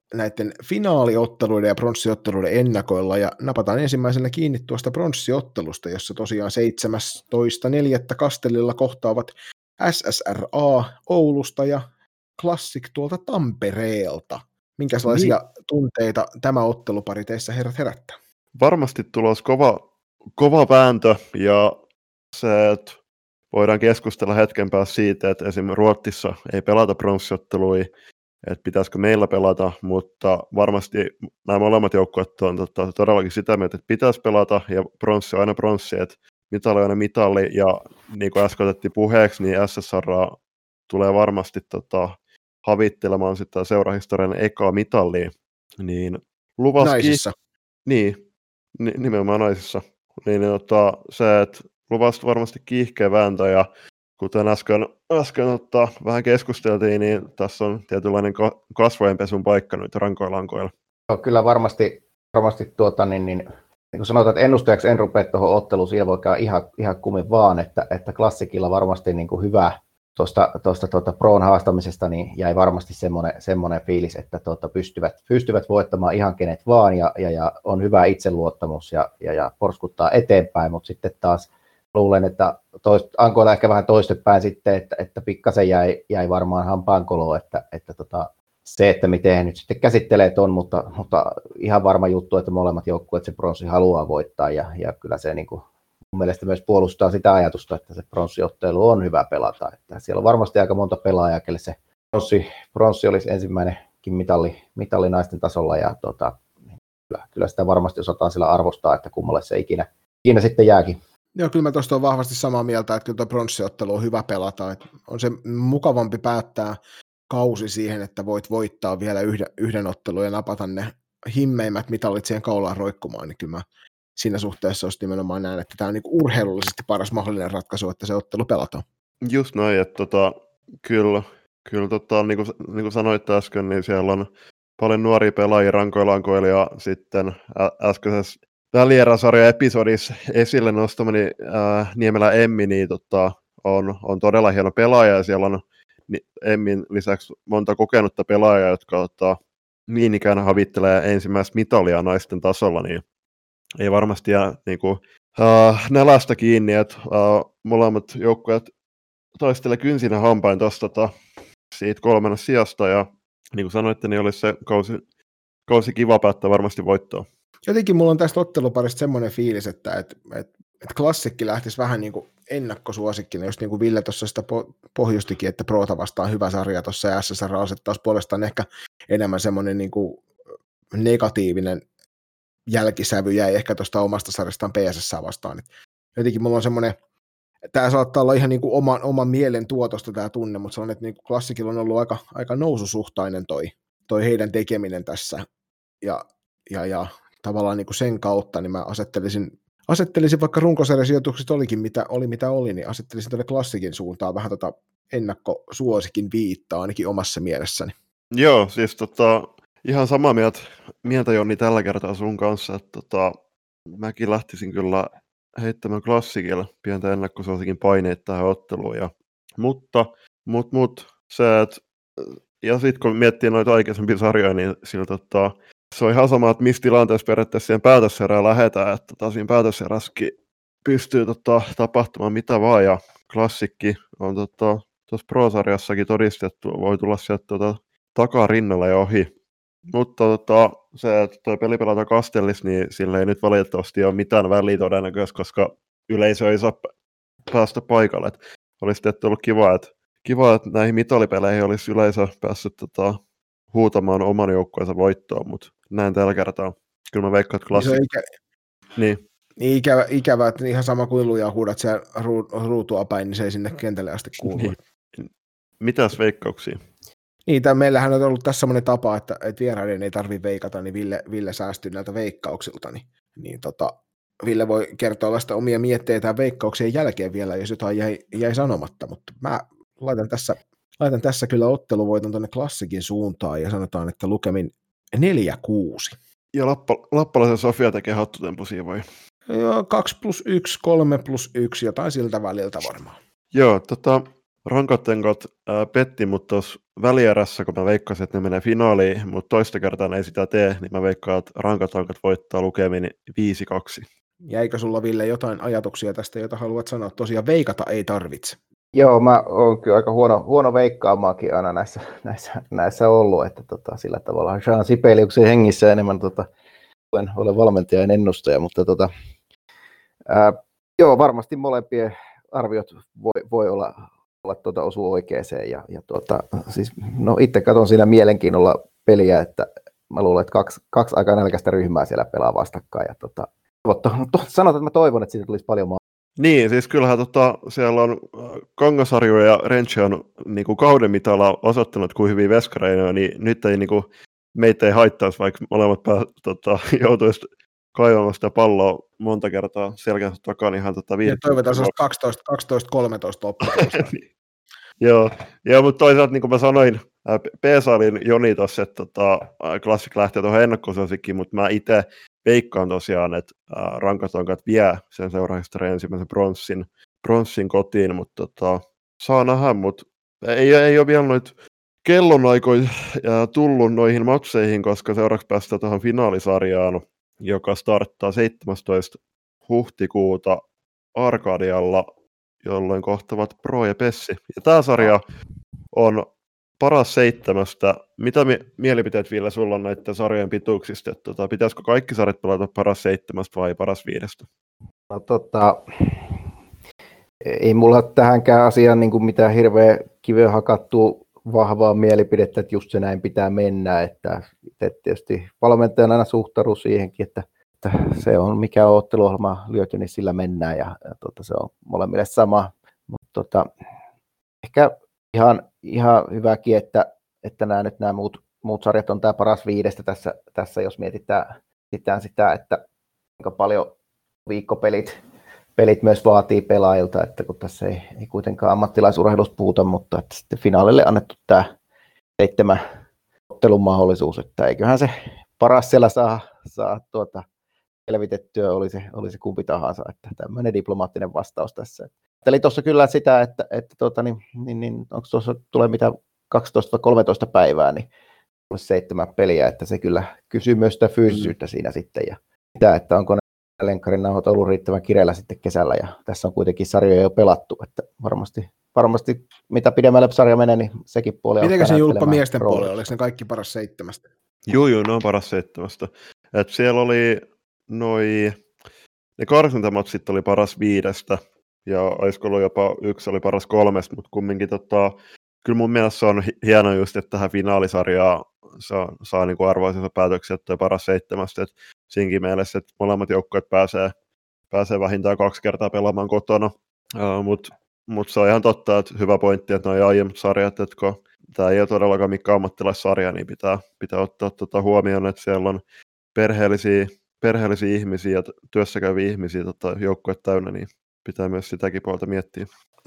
[SPEAKER 2] näiden finaaliotteluiden ja pronssiotteluiden ennakoilla ja napataan ensimmäisenä kiinni tuosta pronssiottelusta, jossa tosiaan 17.4. Kastelilla kohtaavat SSRA Oulusta ja Classic tuolta Tampereelta. Minkälaisia niin. tunteita tämä ottelupari teissä herrat herättää?
[SPEAKER 1] Varmasti tulos kova, kova vääntö ja se, että voidaan keskustella hetken päästä siitä, että esimerkiksi Ruotsissa ei pelata pronssiotteluja, että pitäisikö meillä pelata, mutta varmasti nämä molemmat joukkueet on tota, todellakin sitä mieltä, että pitäisi pelata, ja pronssi on aina pronssi, että mitali on aina mitali, ja niin kuin äsken otettiin puheeksi, niin SSR tulee varmasti tota, havittelemaan sitä seurahistorian ekaa mitalia, niin
[SPEAKER 2] luvassa naisissa.
[SPEAKER 1] Niin, nimenomaan naisissa. Niin, niin tota, se, että luvasta varmasti kiihkeä vääntö, ja kuten äsken, äsken ottaa, vähän keskusteltiin, niin tässä on tietynlainen kasvojenpesun paikka nyt rankoilla lankoilla.
[SPEAKER 3] No, kyllä varmasti, varmasti tuota, niin, niin, niin kuin sanotaan, että ennustajaksi en rupea tuohon otteluun, siellä voi käydä ihan, ihan kumin vaan, että, että klassikilla varmasti niin kuin hyvä tuosta, tuosta tuota Proon haastamisesta niin jäi varmasti semmoinen, semmoinen fiilis, että tuota, pystyvät, pystyvät voittamaan ihan kenet vaan ja, ja, ja on hyvä itseluottamus ja, ja, ja porskuttaa eteenpäin, mutta sitten taas luulen, että toist, Ankoilla ehkä vähän toistepäin sitten, että, että pikkasen jäi, jäi varmaan hampaankoloon, että, että tota, se, että miten he nyt sitten käsittelee ton, mutta, mutta ihan varma juttu, että molemmat joukkueet se pronssi haluaa voittaa ja, ja kyllä se niin kuin, mun mielestä myös puolustaa sitä ajatusta, että se pronssiottelu on hyvä pelata. Että siellä on varmasti aika monta pelaajaa, kelle se pronssi, pronssi olisi ensimmäinenkin mitalli, mitalli naisten tasolla ja tota, kyllä, kyllä, sitä varmasti osataan sillä arvostaa, että kummalle se ikinä, ikinä sitten jääkin.
[SPEAKER 2] Joo, kyllä mä tuosta olen vahvasti samaa mieltä, että kyllä tuo pronssiottelu on hyvä pelata. Että on se mukavampi päättää kausi siihen, että voit voittaa vielä yhden, yhden ottelun ja napata ne himmeimmät mitallit siihen kaulaan roikkumaan, niin kyllä mä siinä suhteessa olisi nimenomaan näin, että tämä on niin urheilullisesti paras mahdollinen ratkaisu, että se ottelu pelataan.
[SPEAKER 1] Just noin, että tota, kyllä, kyllä tota, niin, kuin, niin kuin sanoit äsken, niin siellä on paljon nuoria pelaajia rankoilankoilla ja sitten äskeisessä välieräsarja episodissa esille nostamani äh, Niemelä Emmi, niin tota, on, on todella hieno pelaaja ja siellä on Emmin lisäksi monta kokenutta pelaajaa, jotka ottaa niin ikään havittelee ensimmäistä mitalia naisten tasolla, niin ei varmasti jää niin kuin, uh, nälästä kiinni, että uh, molemmat joukkueet taistelee kynsinä hampain tuosta tota, siitä kolmen sijasta, ja niin kuin sanoitte, niin olisi se kausi, kausi kiva päättää varmasti voittoa.
[SPEAKER 2] Jotenkin mulla on tästä otteluparista semmoinen fiilis, että et, et, et klassikki lähtisi vähän niin kuin ennakkosuosikkina, just niin kuin Ville tuossa sitä pohjustikin, että Proota vastaan hyvä sarja tuossa ja SSR asettaisi puolestaan ehkä enemmän semmoinen niin kuin negatiivinen jälkisävy jäi ehkä tuosta omasta sarjastaan PSS vastaan. Et jotenkin mulla on semmoinen, tämä saattaa olla ihan niin kuin oman, oman mielen tuotosta tämä tunne, mutta se on, että niin kuin klassikilla on ollut aika, aika noususuhtainen toi, toi heidän tekeminen tässä, ja, ja, ja tavallaan niin kuin sen kautta niin mä asettelisin, asettelisin vaikka runkosarjasijoitukset olikin mitä oli, mitä oli, niin asettelisin tuonne klassikin suuntaan vähän tota ennakkosuosikin viittaa ainakin omassa mielessäni.
[SPEAKER 1] Joo, siis tota, ihan samaa mieltä, mieltä Jonni tällä kertaa sun kanssa, että tota, mäkin lähtisin kyllä heittämään klassikilla pientä ennakkosuosikin paineita tähän otteluun. Ja, mutta, mut, mut, se, että ja sitten kun miettii noita aikaisempia sarjoja, niin sillä tota, se on ihan sama, että missä tilanteessa periaatteessa siihen päätöserään lähdetään, että tota, siinä päätöserässäkin pystyy tota, tapahtumaan mitä vaan, ja klassikki on tota, tuossa Pro-sarjassakin todistettu, voi tulla sieltä tota, takarinnalla ja ohi. Mutta tota, se, että tuo peli pelata Kastellis, niin sillä ei nyt valitettavasti ole mitään väliä todennäköisesti, koska yleisö ei saa päästä paikalle. Et olisi tietysti ollut kiva, että, kiva, että näihin mitalipeleihin olisi yleisö päässyt tota, huutamaan oman joukkueensa voittoon, mutta näin tällä kertaa. Kyllä mä veikkaan, että klassi... Niin, ikä...
[SPEAKER 2] niin. niin ikävä, ikävä, että ihan sama kuin lujaa huudat siellä ruutua päin, niin se ei sinne kentälle asti kuulu. Niin.
[SPEAKER 1] Mitäs veikkauksia?
[SPEAKER 2] Niin, tämän, meillähän on ollut tässä sellainen tapa, että, että vieraiden ei tarvitse veikata, niin Ville, Ville säästyy näiltä veikkauksilta, niin, niin tota, Ville voi kertoa vasta omia mietteitä veikkauksien jälkeen vielä, jos jotain jäi, jäi sanomatta, mutta mä laitan tässä, laitan tässä kyllä otteluvoiton tuonne klassikin suuntaan ja sanotaan, että lukemin 4-6.
[SPEAKER 1] Ja Lappa, Lappalaisen Sofia tekee hattutempusia vai?
[SPEAKER 2] Joo, 2 plus 1, 3 plus 1, jotain siltä väliltä varmaan.
[SPEAKER 1] Joo, tota, Rankatenkot äh, petti mut tuossa välierässä, kun mä veikkasin, että ne menee finaaliin, mutta toista kertaa ne ei sitä tee, niin mä veikkaan, että Rankatenkot voittaa lukemin 5-2.
[SPEAKER 2] Jäikö sulla Ville jotain ajatuksia tästä, jota haluat sanoa? Tosiaan veikata ei tarvitse.
[SPEAKER 3] Joo, mä oon kyllä aika huono, huono veikkaamaakin aina näissä, näissä, näissä ollut, että tota, sillä tavalla Jean Sipeliuksen hengissä enemmän tota, olen, olen valmentajan ennustaja, mutta tota, ää, joo, varmasti molempien arviot voi, voi olla, olla tuota, osuu oikeeseen. Ja, ja tuota, siis, no itse katson siinä mielenkiinnolla peliä, että mä luulen, että kaksi, kaksi aika nälkäistä ryhmää siellä pelaa vastakkain. Ja tuota, to, [LAUGHS] sanotaan, että mä toivon, että siitä tulisi paljon.
[SPEAKER 1] Niin, siis kyllähän tota, siellä on äh, Kangasarjo ja Renchi on niin kuin kauden mitalla osoittanut, kuin hyvin veskareina, niin nyt ei niin kuin, meitä ei haittaisi, vaikka molemmat pää, tota, [LAUGHS] joutuisi kaivamaan sitä palloa monta kertaa selkänsä takaa, niin hän tota
[SPEAKER 2] Ja toivotaan se 12-13 lopputulosta. [LAUGHS]
[SPEAKER 1] Niin. Joo, ja, mutta toisaalta niin kuin mä sanoin, P-saalin Joni tuossa, että tota, Classic lähtee tuohon ennakkosuosikkiin, mutta mä itse veikkaan tosiaan, että rankatonkat vie sen seurahistorian ensimmäisen bronssin, bronssin kotiin, mutta tota, saa nähdä, mutta ei, ei ole vielä noita kellonaikoja tullut noihin matseihin, koska seuraavaksi päästään tuohon finaalisarjaan, joka starttaa 17. huhtikuuta Arkadialla, jolloin kohtavat Pro ja Pessi. Ja tämä sarja on paras seitsemästä. Mitä mi- mielipiteet vielä sulla on näiden sarjojen pituuksista? Tota, pitäisikö kaikki sarjat pelata paras seitsemästä vai paras viidestä?
[SPEAKER 3] No tota, ei mulla tähänkään asiaan niin kuin mitään hirveä kiveä hakattua vahvaa mielipidettä, että just se näin pitää mennä, että, että tietysti valmentajan aina suhtaudun siihenkin, että, että se on mikä on otteluohjelma lyöty, niin sillä mennään ja, ja tota, se on molemmille sama, mutta tota, ehkä ihan, ihan hyväkin, että, että nämä nyt nämä muut, muut sarjat on tämä paras viidestä tässä, tässä jos mietitään, mietitään sitä, että kuinka paljon viikkopelit pelit myös vaatii pelaajilta, että kun tässä ei, ei kuitenkaan ammattilaisurheilusta puhuta, mutta että sitten finaalille annettu tämä seitsemän ottelun mahdollisuus, että eiköhän se paras siellä saa, saa tuota, selvitettyä, oli se, oli se kumpi tahansa, että tämmöinen diplomaattinen vastaus tässä. Eli tuossa kyllä sitä, että, että tuota, niin, niin, niin, onko tuossa tulee mitä 12 13 päivää, niin seitsemän peliä, että se kyllä kysyy myös sitä fyysisyyttä mm. siinä sitten ja sitä, että onko ne lenkkarin nauhat ollut riittävän kireellä sitten kesällä ja tässä on kuitenkin sarjoja jo pelattu, että varmasti, varmasti mitä pidemmälle sarja menee, niin sekin puoli
[SPEAKER 2] Mitenkä se julppa miesten puoli, oliko ne kaikki paras seitsemästä?
[SPEAKER 1] Joo, joo, ne on paras seitsemästä. Et siellä oli noi, ne karsintamatsit oli paras viidestä, ja olisiko ollut jopa yksi oli paras kolmesta, mutta kumminkin tota, kyllä mun mielestä se on hieno just, että tähän finaalisarjaan saa, saa niin arvoisensa päätöksiä, että paras seitsemästä, että siinkin mielessä, että molemmat joukkueet pääsee, pääsee vähintään kaksi kertaa pelaamaan kotona, uh, mutta mut se on ihan totta, että hyvä pointti, että nuo aiemmat sarjat, että kun tämä ei ole todellakaan mikään ammattilaissarja, niin pitää, pitää ottaa tuota huomioon, että siellä on perheellisiä, perheellisiä ihmisiä ja työssäkäyviä ihmisiä tota, joukkueet täynnä, niin pitää myös sitäkin puolta miettiä.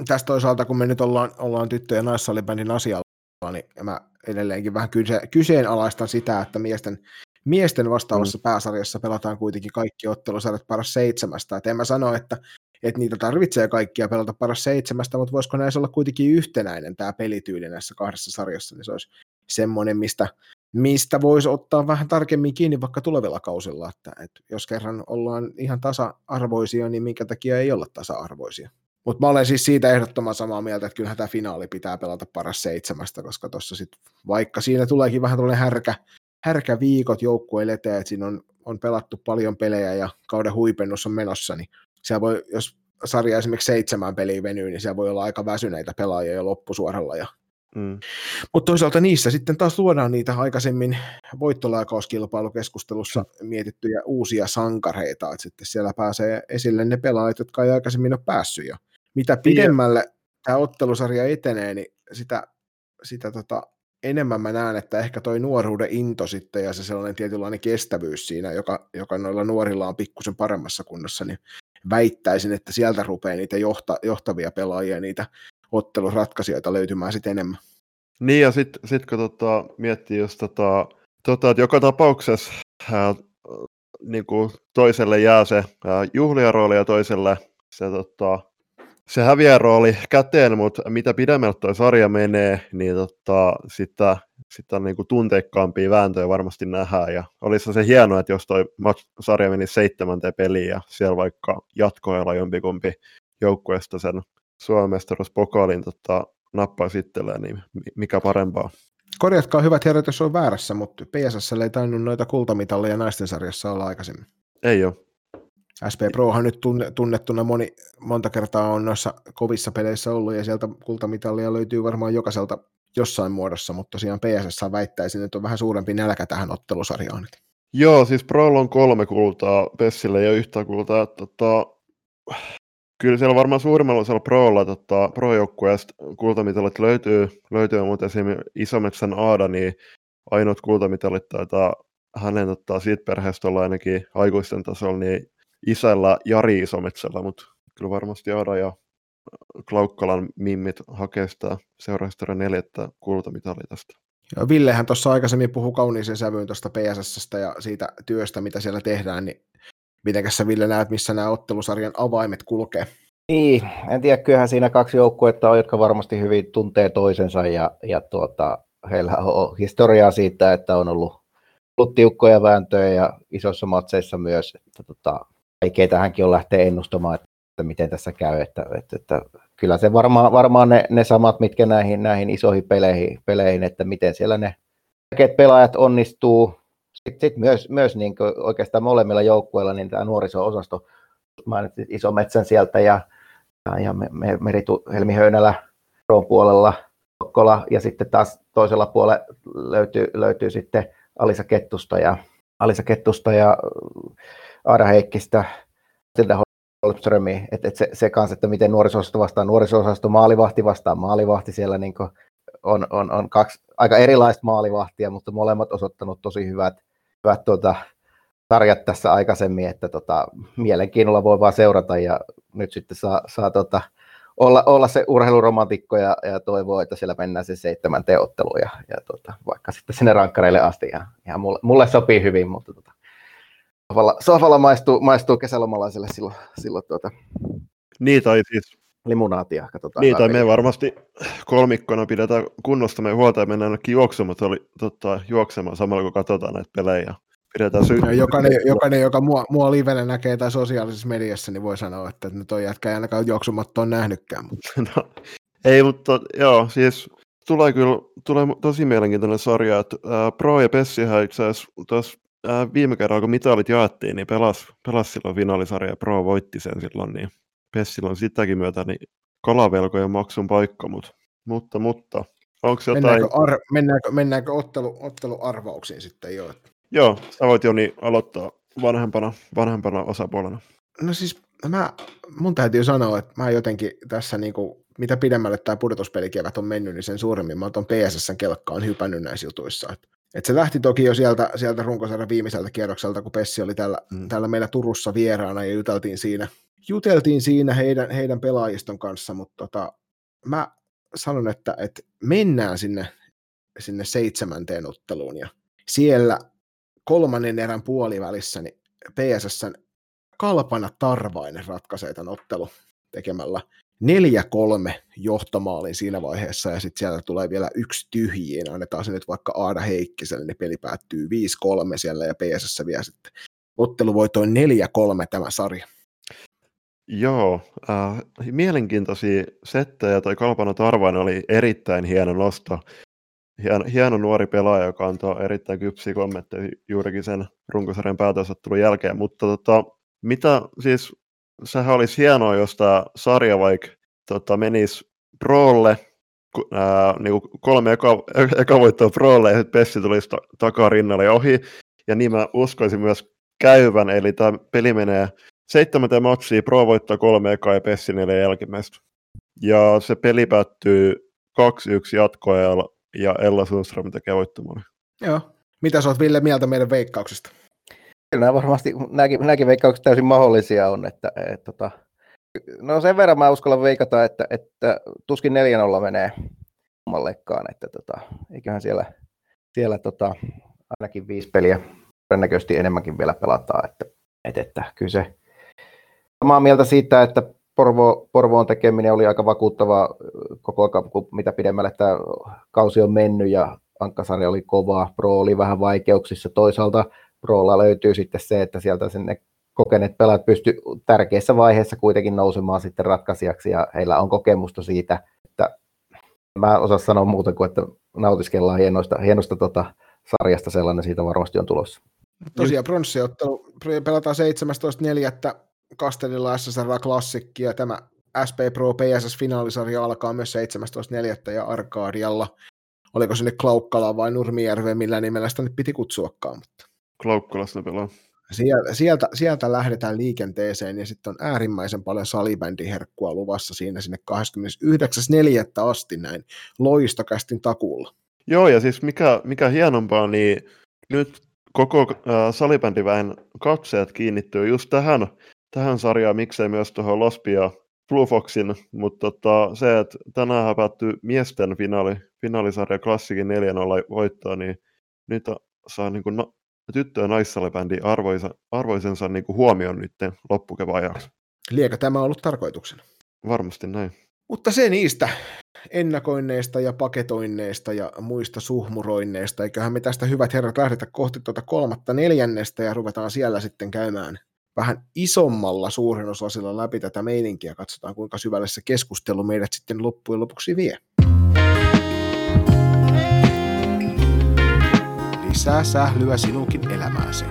[SPEAKER 2] Tästä toisaalta, kun me nyt ollaan, ollaan tyttö- ja naissalibändin asialla, niin mä edelleenkin vähän kyse, kyseenalaistan sitä, että miesten, miesten vastaavassa mm. pääsarjassa pelataan kuitenkin kaikki ottelusarjat paras seitsemästä. Et en mä sano, että, että niitä tarvitsee kaikkia pelata paras seitsemästä, mutta voisiko näissä olla kuitenkin yhtenäinen tämä pelityyli näissä kahdessa sarjassa, niin se olisi semmoinen, mistä, mistä voisi ottaa vähän tarkemmin kiinni vaikka tulevilla kausilla, että, että jos kerran ollaan ihan tasa-arvoisia, niin minkä takia ei olla tasa-arvoisia. Mutta mä olen siis siitä ehdottoman samaa mieltä, että kyllähän tämä finaali pitää pelata paras seitsemästä, koska tuossa sitten, vaikka siinä tuleekin vähän tällainen härkä, härkä viikot joukkueille eteen, että siinä on, on pelattu paljon pelejä ja kauden huipennus on menossa, niin siellä voi, jos sarja esimerkiksi seitsemän peliä venyy, niin siellä voi olla aika väsyneitä pelaajia jo loppusuoralla ja Mm. Mutta toisaalta niissä sitten taas luodaan niitä aikaisemmin voittolaakauskilpailukeskustelussa mm. mietittyjä uusia sankareita, että sitten siellä pääsee esille ne pelaajat, jotka ei aikaisemmin ole päässyt jo. Mitä pidemmälle tämä ottelusarja etenee, niin sitä, sitä tota, enemmän mä näen, että ehkä toi nuoruuden into sitten ja se sellainen tietynlainen kestävyys siinä, joka, joka noilla nuorilla on pikkusen paremmassa kunnossa, niin väittäisin, että sieltä rupeaa niitä johta, johtavia pelaajia, niitä ottelusratkaisijoita löytymään sitten enemmän.
[SPEAKER 1] Niin ja sitten sit kun tota, miettii just tota, tota, että joka tapauksessa ää, niin kuin toiselle jää se ää, juhlijarooli ja toiselle se, tota, se häviärooli käteen, mutta mitä pidemmälle tuo sarja menee, niin tota, sitä, sitä niin kuin tunteikkaampia vääntöjä varmasti nähdään. Ja olisi se hienoa, että jos toi sarja meni seitsemänteen peliin ja siellä vaikka jatkoajalla jompikumpi joukkueesta sen Suomen mestaruuspokaalin tota, nappaisi itselleen, niin mikä parempaa.
[SPEAKER 2] Korjatkaa hyvät herrat, jos on väärässä, mutta PSS ei tainnut noita kultamitalleja naisten sarjassa olla aikaisemmin.
[SPEAKER 1] Ei ole.
[SPEAKER 2] SP Prohan nyt tunnettuna moni, monta kertaa on noissa kovissa peleissä ollut, ja sieltä kultamitalia löytyy varmaan jokaiselta jossain muodossa, mutta tosiaan PSS väittäisin, että on vähän suurempi nälkä tähän ottelusarjaan.
[SPEAKER 1] Joo, siis Prolla on kolme kultaa, Pessille ei ole yhtä kultaa. Tota, Kyllä siellä varmaan suurimmalla osalla Prolla, tota, pro-joukkueesta kultamitalit löytyy, löytyy mutta esimerkiksi Isometsän Aada, niin ainoat kultamitalit taitaa hänen tota, siitä perheestä olla ainakin aikuisten tasolla, niin isällä Jari Isometsällä, mutta kyllä varmasti Aada ja Klaukkalan mimmit hakee sitä seurahistorian neljättä kultamitalia tästä.
[SPEAKER 2] Ja Villehän tuossa aikaisemmin puhui kauniiseen sävyyn tuosta PSS ja siitä työstä, mitä siellä tehdään, niin Mitenkäs sä Ville näet, missä nämä ottelusarjan avaimet kulkee?
[SPEAKER 3] Niin, en tiedä, kyllähän siinä kaksi joukkuetta on, jotka varmasti hyvin tuntee toisensa ja, ja tuota, heillä on historiaa siitä, että on ollut, ollut tiukkoja vääntöjä ja isossa matseissa myös, että tota, vaikea tähänkin on lähteä ennustamaan, että miten tässä käy, että, että, että kyllä se varmaan, varmaan ne, ne, samat, mitkä näihin, näihin isoihin peleihin, peleihin, että miten siellä ne pelaajat onnistuu, sitten sit myös, myös niin oikeastaan molemmilla joukkueilla niin tämä nuoriso-osasto, mainitsin iso metsän sieltä ja, ja, me, me, Meritu Helmi Höynälä Roon puolella, Kokkola ja sitten taas toisella puolella löytyy, löytyy sitten Alisa Kettusta ja, Alisa Kettusta ja Aada Heikkistä, siltä Holmströmiä, että et se, se kanssa, että miten nuoriso-osasto vastaa nuoriso-osasto, maalivahti vastaa maalivahti siellä niin on, on, on kaksi aika erilaista maalivahtia, mutta molemmat osoittanut tosi hyvät, hyvät tuota, tarjat tässä aikaisemmin, että tota, mielenkiinnolla voi vaan seurata ja nyt sitten saa, saa tota, olla, olla, se urheiluromantikko ja, ja toivoa, että siellä mennään se seitsemän teottelu ja, ja tota, vaikka sitten sinne rankkareille asti. Ja, ja mulle, mulle, sopii hyvin, mutta tota, sohvalla, sohvalla maistuu, maistuu kesälomalaiselle silloin, silloin tuota,
[SPEAKER 1] Niin, tai siis
[SPEAKER 3] limunaatia. Katsotaan
[SPEAKER 1] Niin, tai me varmasti kolmikkona pidetään kunnostamme huolta ja mennään ainakin juoksemaan, oli, tota, juoksemaan samalla kun katsotaan näitä pelejä. Pidetään sy-
[SPEAKER 2] Ja jokainen, jokainen, joka mua, mua livenä näkee tai sosiaalisessa mediassa, niin voi sanoa, että nyt on jätkä ei ainakaan juoksumattoon nähnytkään. Mutta [LAUGHS]
[SPEAKER 1] no, ei, mutta joo, siis tulee kyllä tulee tosi mielenkiintoinen sarja, että ää, Pro ja Pessihän itse asiassa ää, viime kerralla, kun mitalit jaettiin, niin pelas, pelas silloin finaalisarja ja Pro voitti sen silloin, niin Pessillä on sitäkin myötä niin kalavelkojen maksun paikka, mutta, mutta, mutta onko jotain...
[SPEAKER 2] mennäänkö, ar, mennäänkö, mennäänkö ottelu, otteluarvauksiin sitten jo?
[SPEAKER 1] Joo, sä voit Joni aloittaa vanhempana, vanhempana osapuolena.
[SPEAKER 2] No siis mä, mun täytyy sanoa, että mä jotenkin tässä niinku, mitä pidemmälle tämä pudotuspelikevät on mennyt, niin sen suuremmin mä oon PSSn kelkkaan hypännyt näissä jutuissa. Et, et se lähti toki jo sieltä, sieltä runkosarjan viimeiseltä kierrokselta, kun Pessi oli täällä, mm. täällä meillä Turussa vieraana ja juteltiin siinä, juteltiin siinä heidän, heidän pelaajiston kanssa, mutta tota, mä sanon, että, että mennään sinne, sinne seitsemänteen otteluun ja siellä kolmannen erän puolivälissä niin PSSn Kalpana Tarvainen ratkaisee tämän ottelu tekemällä 4-3 johtomaalin siinä vaiheessa, ja sitten sieltä tulee vielä yksi tyhjiin, annetaan se nyt vaikka Aada Heikkiselle, niin peli päättyy 5-3 siellä, ja PSS vielä sitten otteluvoitoin 4-3 tämä sarja.
[SPEAKER 1] Joo, äh, mielenkiintoisia settejä. Toi Kalpana Tarvainen oli erittäin hieno nosto. Hieno, hieno nuori pelaaja, joka antoi erittäin kypsiä kommentteja juurikin sen runkosarjan päätösottelun jälkeen. Mutta tota, mitä siis, sehän olisi hienoa, jos tämä sarja vaikka tota, menisi Prolle, ää, niin kolme eka, [LAUGHS] eka voittoa Prolle ja Pessi tulisi ta- takaa rinnalle ohi. Ja niin mä uskoisin myös käyvän, eli tämä peli menee seitsemänteen matsiin, Pro voittaa kolme ekaa ja Pessi neljä jälkimmäistä. Ja se peli päättyy 2-1 jatkoajalla ja Ella Sundström tekee voittomaali.
[SPEAKER 2] Joo. Mitä sä oot Ville mieltä meidän veikkauksesta?
[SPEAKER 3] Kyllä nämä varmasti, nämäkin, nämäkin veikkaukset täysin mahdollisia on, että et, tota, no sen verran mä uskallan veikata, että, että tuskin 4-0 menee kummallekaan, että tota, eiköhän siellä, siellä tota, ainakin viisi peliä todennäköisesti enemmänkin vielä pelataan, että, että, että kyllä se samaa mieltä siitä, että Porvo, Porvoon tekeminen oli aika vakuuttava koko ajan, kun mitä pidemmälle tämä kausi on mennyt ja Ankkasarja oli kova, Pro oli vähän vaikeuksissa. Toisaalta Prolla löytyy sitten se, että sieltä sinne kokeneet pelaat pysty tärkeässä vaiheessa kuitenkin nousemaan sitten ratkaisijaksi ja heillä on kokemusta siitä, että mä osaa sanoa muuta kuin, että nautiskellaan hienoista, hienosta tota sarjasta sellainen siitä varmasti on tulossa.
[SPEAKER 2] Tosiaan pronssiottelu pelataan 17.4. Kastelilla SSR Klassikki ja tämä SP Pro PSS finaalisarja alkaa myös 17.4. ja Arkadialla. Oliko se nyt Klaukkala vai Nurmijärve, millä nimellä sitä nyt piti kutsuakaan. Mutta
[SPEAKER 1] Klaukkalasta pelaa.
[SPEAKER 2] sieltä, sieltä, sieltä lähdetään liikenteeseen ja sitten on äärimmäisen paljon salibändiherkkua luvassa siinä sinne 29.4. asti näin loistokästin takuulla.
[SPEAKER 1] Joo, ja siis mikä, mikä hienompaa, niin nyt koko äh, salibändiväen katseet kiinnittyy just tähän, tähän sarjaan, miksei myös tuohon Lospia Blue Foxin, mutta tota, se, että tänään päättyy miesten finaali, finaalisarja klassikin 4-0 voittoa, niin nyt saa niin kuin, no, tyttö- ja naissalibändi arvoisa, arvoisensa niin kuin huomioon nyt loppukevään ajaksi.
[SPEAKER 2] Liekö tämä ollut tarkoituksena?
[SPEAKER 1] Varmasti näin.
[SPEAKER 2] Mutta se niistä ennakoinneista ja paketoinneista ja muista suhmuroinneista. Eiköhän me tästä hyvät herrat lähdetä kohti tuota kolmatta neljännestä ja ruvetaan siellä sitten käymään vähän isommalla suurennuslasilla läpi tätä meininkiä. Katsotaan kuinka syvälle se keskustelu meidät sitten loppujen lopuksi vie. Lisää sählyä sinunkin elämääsi.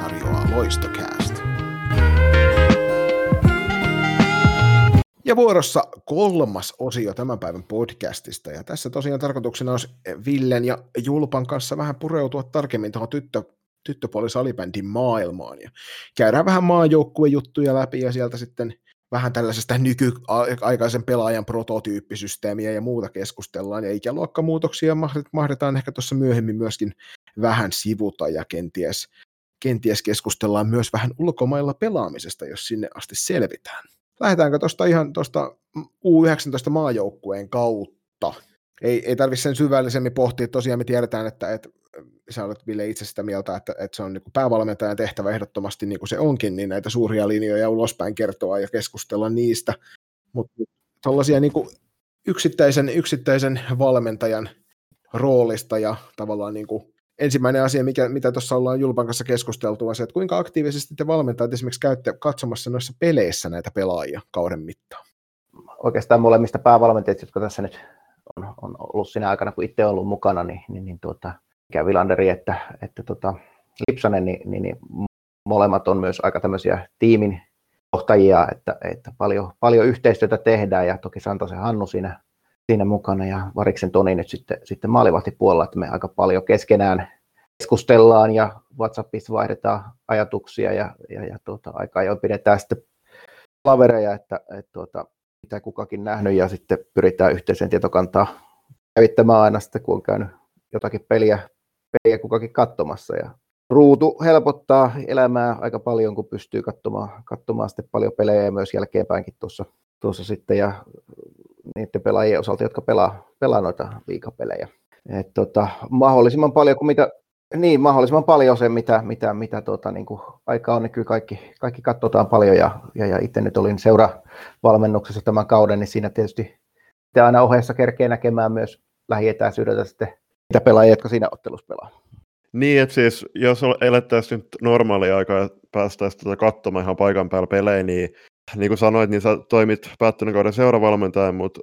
[SPEAKER 2] Tarjoaa Loistokäästä. Ja vuorossa kolmas osio tämän päivän podcastista. Ja tässä tosiaan tarkoituksena olisi Villen ja Julpan kanssa vähän pureutua tarkemmin tuohon tyttö, tyttöpuolisalibändin maailmaan. Ja käydään vähän maajoukkuejuttuja läpi ja sieltä sitten vähän tällaisesta nykyaikaisen pelaajan prototyyppisysteemiä ja muuta keskustellaan. Ja ikäluokkamuutoksia mahdetaan ehkä tuossa myöhemmin myöskin vähän sivuta ja kenties, kenties keskustellaan myös vähän ulkomailla pelaamisesta, jos sinne asti selvitään lähdetäänkö tuosta ihan tuosta U19 maajoukkueen kautta? Ei, ei tarvitse sen syvällisemmin pohtia, tosiaan me tiedetään, että, että sä olet Ville itse sitä mieltä, että, että se on niin päävalmentajan tehtävä ehdottomasti niin kuin se onkin, niin näitä suuria linjoja ulospäin kertoa ja keskustella niistä. Mutta tuollaisia niin yksittäisen, yksittäisen valmentajan roolista ja tavallaan niin kuin ensimmäinen asia, mikä, mitä tuossa ollaan Julpan kanssa keskusteltu, on se, että kuinka aktiivisesti te valmentajat esimerkiksi käytte katsomassa noissa peleissä näitä pelaajia kauden mittaan?
[SPEAKER 3] Oikeastaan molemmista päävalmentajista, jotka tässä nyt on, on ollut siinä aikana, kun itse ollut mukana, niin, niin, niin tuota, sekä Vilanderi että, että tota, Lipsanen, niin, niin, niin, molemmat on myös aika tämmöisiä tiimin johtajia, että, että paljon, paljon yhteistyötä tehdään ja toki Santosen Hannu siinä, siinä mukana ja Variksen Toni nyt sitten, sitten maalivahtipuolella, että me aika paljon keskenään keskustellaan ja WhatsAppissa vaihdetaan ajatuksia ja, ja, ja tuota, aika ajoin pidetään sitten lavereja, että, että tuota, mitä kukakin nähnyt ja sitten pyritään yhteiseen tietokantaa kävittämään aina sitten, kun on käynyt jotakin peliä, peliä kukakin katsomassa. Ja ruutu helpottaa elämää aika paljon, kun pystyy katsomaan, katsomaan sitten paljon pelejä ja myös jälkeenpäinkin tuossa, tuossa sitten ja niiden pelaajien osalta, jotka pelaa, pelaa noita liikapelejä. Et tota, mahdollisimman paljon kuin mitä, niin, mahdollisimman paljon se, mitä, mitä, mitä tuota, niin kuin aika on, niin kyllä kaikki, kaikki katsotaan paljon ja, ja, ja itse nyt olin seuravalmennuksessa tämän kauden, niin siinä tietysti aina ohjeessa kerkee näkemään myös lähietäisyydeltä sitten niitä pelaajia, jotka siinä ottelussa pelaa.
[SPEAKER 1] Niin, että siis jos elettäisiin nyt normaalia aikaa ja päästäisiin tuota katsomaan ihan paikan päällä pelejä, niin niin kuin sanoit, niin sä toimit päättyneen kauden seuravalmentajan, mutta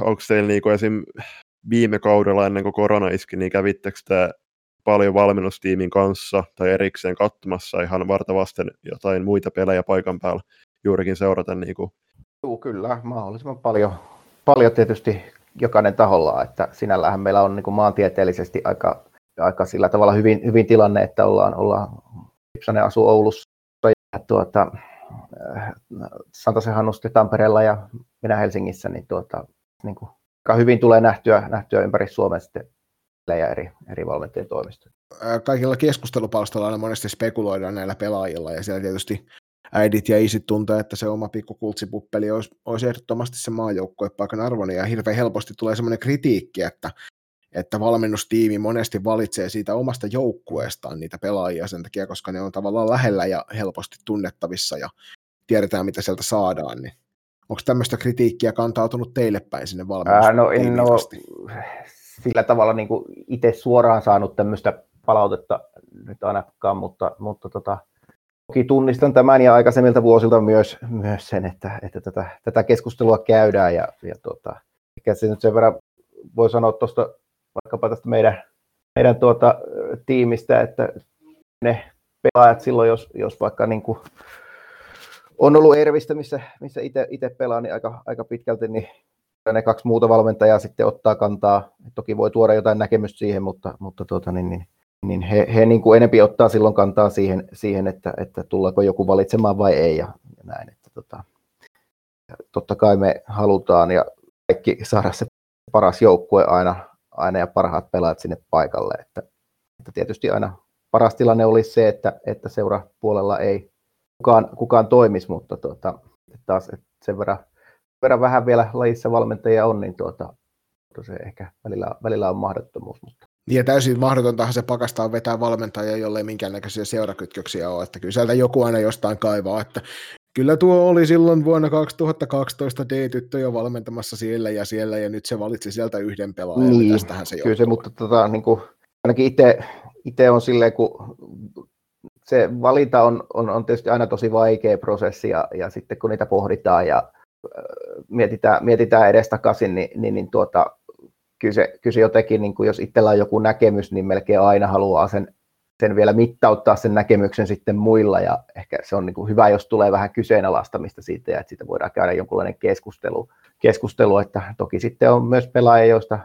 [SPEAKER 1] onko teillä niin kuin esim. viime kaudella ennen kuin korona iski, niin kävittekö te paljon valmennustiimin kanssa tai erikseen katsomassa ihan vartavasten jotain muita pelejä paikan päällä juurikin seurata? Niin kuin...
[SPEAKER 3] Joo, kyllä, mahdollisimman paljon, paljon tietysti jokainen taholla, että sinällähän meillä on niin kuin maantieteellisesti aika, aika sillä tavalla hyvin, hyvin tilanne, että ollaan, ollaan Ipsanen asuu Oulussa ja tuota, äh, Santasen Hannusti Tampereella ja minä Helsingissä, niin, tuota, niin kuin, hyvin tulee nähtyä, nähtyä ympäri Suomea sitten ja eri, eri valmentajien toimistoja.
[SPEAKER 2] Kaikilla keskustelupalstoilla aina monesti spekuloidaan näillä pelaajilla ja siellä tietysti äidit ja isit tuntee, että se oma pikku kultsipuppeli olisi, olisi ehdottomasti se maajoukkuepaikan arvoinen ja hirveän helposti tulee semmoinen kritiikki, että, että valmennustiimi monesti valitsee siitä omasta joukkueestaan niitä pelaajia sen takia, koska ne on tavallaan lähellä ja helposti tunnettavissa ja tiedetään, mitä sieltä saadaan, niin onko tämmöistä kritiikkiä kantautunut teille päin sinne valmennustiimiin?
[SPEAKER 3] no, no, sillä tavalla niin itse suoraan saanut tämmöistä palautetta nyt ainakaan, mutta, mutta tota, Toki tunnistan tämän ja aikaisemmilta vuosilta myös, myös sen, että, että tätä, tätä keskustelua käydään ja, ja tuota, ehkä se nyt sen verran voi sanoa tuosta vaikkapa tästä meidän, meidän tuota, tiimistä, että ne pelaajat silloin, jos, jos vaikka niin kuin on ollut Ervistä, missä, missä itse pelaan, niin aika, aika pitkälti, niin ne kaksi muuta valmentajaa sitten ottaa kantaa. Toki voi tuoda jotain näkemystä siihen, mutta, mutta tuota, niin, niin, niin he, he niin kuin enempi ottaa silloin kantaa siihen, siihen että, että tullaanko joku valitsemaan vai ei ja, ja näin. Että, tota, totta kai me halutaan ja kaikki saada se paras joukkue aina, aina ja parhaat pelaajat sinne paikalle. Että, että tietysti aina paras tilanne olisi se, että, että seurapuolella ei kukaan, kukaan toimisi, mutta tuota, taas että sen verran, verran vähän vielä lajissa valmentajia on, niin tuota, se ehkä välillä, välillä on mahdottomuus. Mutta
[SPEAKER 2] ja täysin mahdotontahan se pakastaa vetää valmentajia, jolle ei minkäännäköisiä seurakytköksiä ole, että kyllä sieltä joku aina jostain kaivaa, että kyllä tuo oli silloin vuonna 2012 D-tyttö jo valmentamassa siellä ja siellä, ja nyt se valitsi sieltä yhden pelaajan, niin, tästähän se
[SPEAKER 3] Kyllä se, mutta tota, niin kuin, ainakin itse, itse on silleen, kun se valinta on, on, on tietysti aina tosi vaikea prosessi, ja, ja sitten kun niitä pohditaan ja mietitään, mietitään edestakaisin, niin, niin, niin tuota, kyllä se, kyllä se jotenkin, niin kuin jos itsellä on joku näkemys, niin melkein aina haluaa sen, sen vielä mittauttaa sen näkemyksen sitten muilla, ja ehkä se on niin kuin hyvä, jos tulee vähän kyseenalaistamista siitä, ja että siitä voidaan käydä jonkunlainen keskustelu, keskustelu että toki sitten on myös pelaajia, joista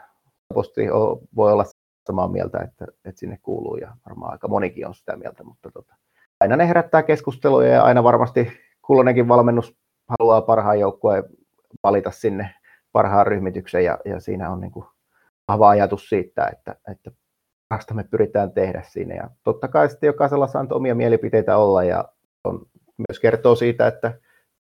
[SPEAKER 3] voi olla samaa mieltä, että, että sinne kuuluu, ja varmaan aika monikin on sitä mieltä, mutta tota, aina ne herättää keskusteluja, ja aina varmasti kulloinenkin valmennus haluaa parhaan joukkueen valita sinne parhaan ryhmityksen, ja, ja siinä on niin kuin vahva ajatus siitä, että, että parasta me pyritään tehdä siinä. Ja totta kai sitten jokaisella saa omia mielipiteitä olla ja on, myös kertoo siitä, että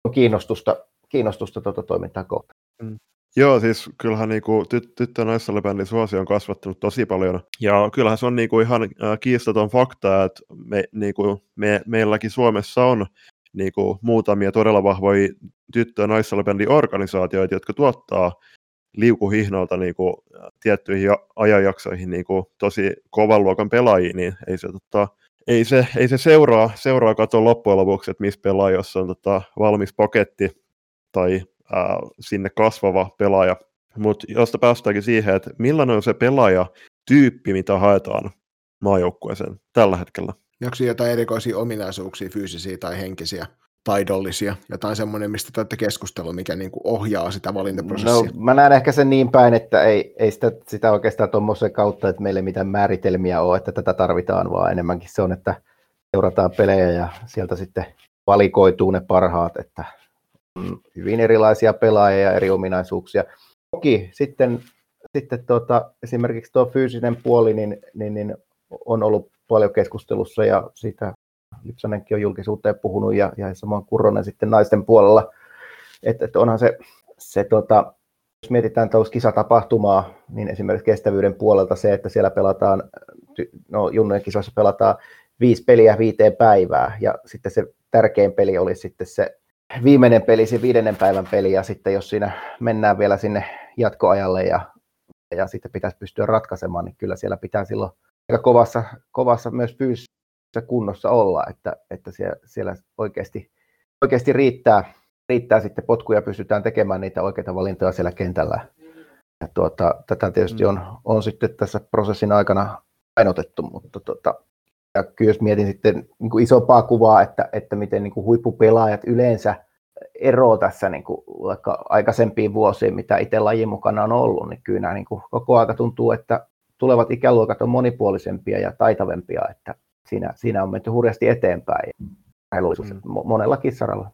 [SPEAKER 3] on kiinnostusta, kiinnostusta tuota toimintaa kohtaan. Mm.
[SPEAKER 1] Joo, siis kyllähän niinku tyt- tyttö- ja naissalibändin on kasvattanut tosi paljon. Ja kyllähän se on niinku ihan äh, kiistaton fakta, että me, niinku, me, meilläkin Suomessa on niinku muutamia todella vahvoja tyttö- ja naissalibändin organisaatioita, jotka tuottaa liukuhihnalta niinku, tiettyihin ajanjaksoihin niinku, tosi kovan luokan pelaajia, niin ei se, tota, ei se, ei se seuraa, seuraa katso loppujen lopuksi, että missä pelaa, jos on tota, valmis paketti tai ää, sinne kasvava pelaaja. Mutta josta päästäänkin siihen, että millainen on se pelaaja tyyppi, mitä haetaan maajoukkueeseen tällä hetkellä.
[SPEAKER 2] Onko jotain erikoisia ominaisuuksia, fyysisiä tai henkisiä, taidollisia, jotain semmoinen, mistä te olette keskustellut, mikä niin kuin ohjaa sitä valintaprosessia?
[SPEAKER 3] No, mä näen ehkä sen niin päin, että ei, ei sitä, sitä oikeastaan tuommoisen kautta, että meille mitään määritelmiä ole, että tätä tarvitaan, vaan enemmänkin se on, että seurataan pelejä ja sieltä sitten valikoituu ne parhaat, että hyvin erilaisia pelaajia ja eri ominaisuuksia. Toki sitten, sitten tuota, esimerkiksi tuo fyysinen puoli niin, niin, niin on ollut paljon keskustelussa ja siitä Lipsanenkin on julkisuuteen puhunut ja, ja samoin Kuronen sitten naisten puolella. Että et onhan se, se tota, jos mietitään kisatapahtumaa, niin esimerkiksi kestävyyden puolelta se, että siellä pelataan, no junnojen kisoissa pelataan viisi peliä viiteen päivää ja sitten se tärkein peli oli sitten se viimeinen peli, se viidennen päivän peli, ja sitten jos siinä mennään vielä sinne jatkoajalle ja, ja sitten pitäisi pystyä ratkaisemaan, niin kyllä siellä pitää silloin aika kovassa, kovassa myös fyysisessä kunnossa olla, että, että siellä, siellä oikeasti, oikeasti riittää, riittää sitten potkuja, pystytään tekemään niitä oikeita valintoja siellä kentällä. Ja tuota, tätä tietysti on, on sitten tässä prosessin aikana painotettu, mutta tuota, ja kyllä jos mietin sitten niin kuin isompaa kuvaa, että, että miten niin kuin huippupelaajat yleensä ero tässä niin kuin vaikka aikaisempiin vuosiin, mitä itse lajin mukana on ollut, niin kyllä nämä niin kuin koko aika tuntuu, että tulevat ikäluokat on monipuolisempia ja taitavempia, että siinä, siinä on menty hurjasti eteenpäin mm. monellakin saralla.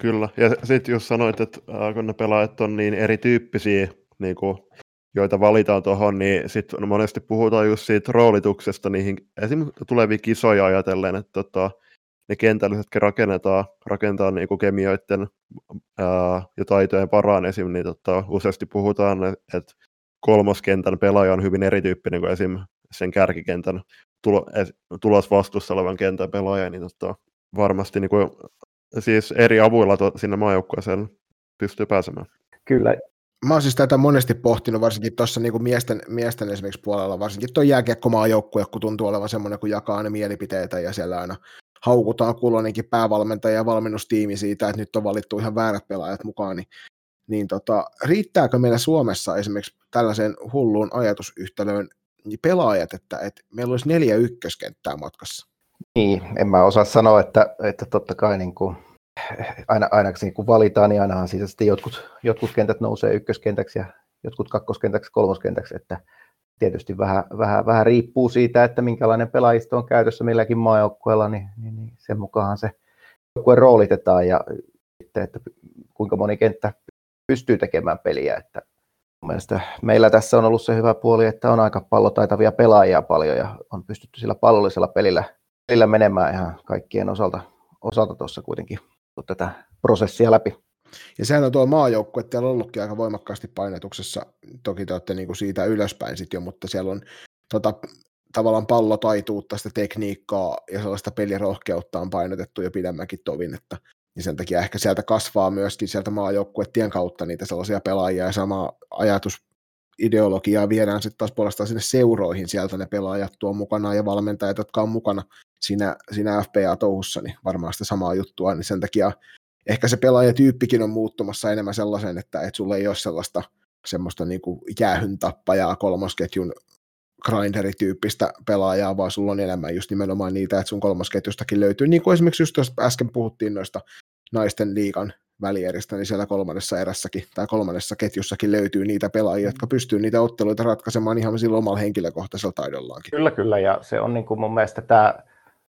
[SPEAKER 1] Kyllä, ja sitten jos sanoit, että kun ne pelaajat on niin erityyppisiä, niin kuin joita valitaan tuohon, niin sitten monesti puhutaan just siitä roolituksesta niihin esimerkiksi tuleviin kisoja ajatellen, että tota, ne kentällisetkin rakennetaan, rakentaa niin kuin kemioiden ää, ja taitojen paraan esim. Niin tota, useasti puhutaan, että kolmoskentän pelaaja on hyvin erityyppinen kuin esim. sen kärkikentän tulo, tulos vastuussa olevan kentän pelaaja, niin tota, varmasti niin kuin, siis eri avuilla to, sinne maajoukkueeseen pystyy pääsemään.
[SPEAKER 3] Kyllä,
[SPEAKER 2] Mä oon siis tätä monesti pohtinut, varsinkin tuossa niin miesten, miesten esimerkiksi puolella, varsinkin tuo jääkiekkomaa joukkue, kun tuntuu olevan semmoinen, kun jakaa ne mielipiteitä ja siellä aina haukutaan kulloinenkin päävalmentaja ja valmennustiimi siitä, että nyt on valittu ihan väärät pelaajat mukaan, niin, niin tota, riittääkö meillä Suomessa esimerkiksi tällaiseen hulluun ajatusyhtälöön pelaajat, että, että meillä olisi neljä ykköskenttää matkassa?
[SPEAKER 3] Niin, en mä osaa sanoa, että, että totta kai niin kuin aina, aina niin kun valitaan, niin ainahan siitä sitten jotkut, jotkut kentät nousee ykköskentäksi ja jotkut kakkoskentäksi, kolmoskentäksi, että tietysti vähän, vähän, vähän riippuu siitä, että minkälainen pelaajisto on käytössä milläkin maajoukkueella, niin, niin, niin sen mukaan se joukkue roolitetaan ja sitten, että kuinka moni kenttä pystyy tekemään peliä. Että meillä tässä on ollut se hyvä puoli, että on aika pallotaitavia pelaajia paljon ja on pystytty sillä pallollisella pelillä, pelillä menemään ihan kaikkien osalta osalta tuossa kuitenkin tätä prosessia läpi.
[SPEAKER 2] Ja sehän on tuo maajoukkue, että on ollutkin aika voimakkaasti painetuksessa, toki te olette niin kuin siitä ylöspäin sitten jo, mutta siellä on tota, tavallaan pallotaituutta, sitä tekniikkaa ja sellaista pelirohkeutta on painotettu jo pidemmänkin tovin, että niin sen takia ehkä sieltä kasvaa myöskin sieltä maajoukkuettien kautta niitä sellaisia pelaajia ja sama ajatus ideologiaa viedään sitten taas puolestaan sinne seuroihin, sieltä ne pelaajat tuo mukana ja valmentajat, jotka on mukana siinä, siinä FPA-touhussa, niin varmaan sitä samaa juttua, niin sen takia ehkä se pelaajatyyppikin on muuttumassa enemmän sellaisen, että, että sulla ei ole sellaista semmoista niin kuin jäähyn tappajaa kolmosketjun grinderityyppistä pelaajaa, vaan sulla on enemmän just nimenomaan niitä, että sun kolmosketjustakin löytyy, niin kuin esimerkiksi just äsken puhuttiin noista naisten liikan välieristä, niin siellä kolmannessa erässäkin tai kolmannessa ketjussakin löytyy niitä pelaajia, jotka pystyy niitä otteluita ratkaisemaan ihan silloin omalla henkilökohtaisella taidollaankin.
[SPEAKER 3] Kyllä, kyllä, ja se on niin kuin mun mielestä tämä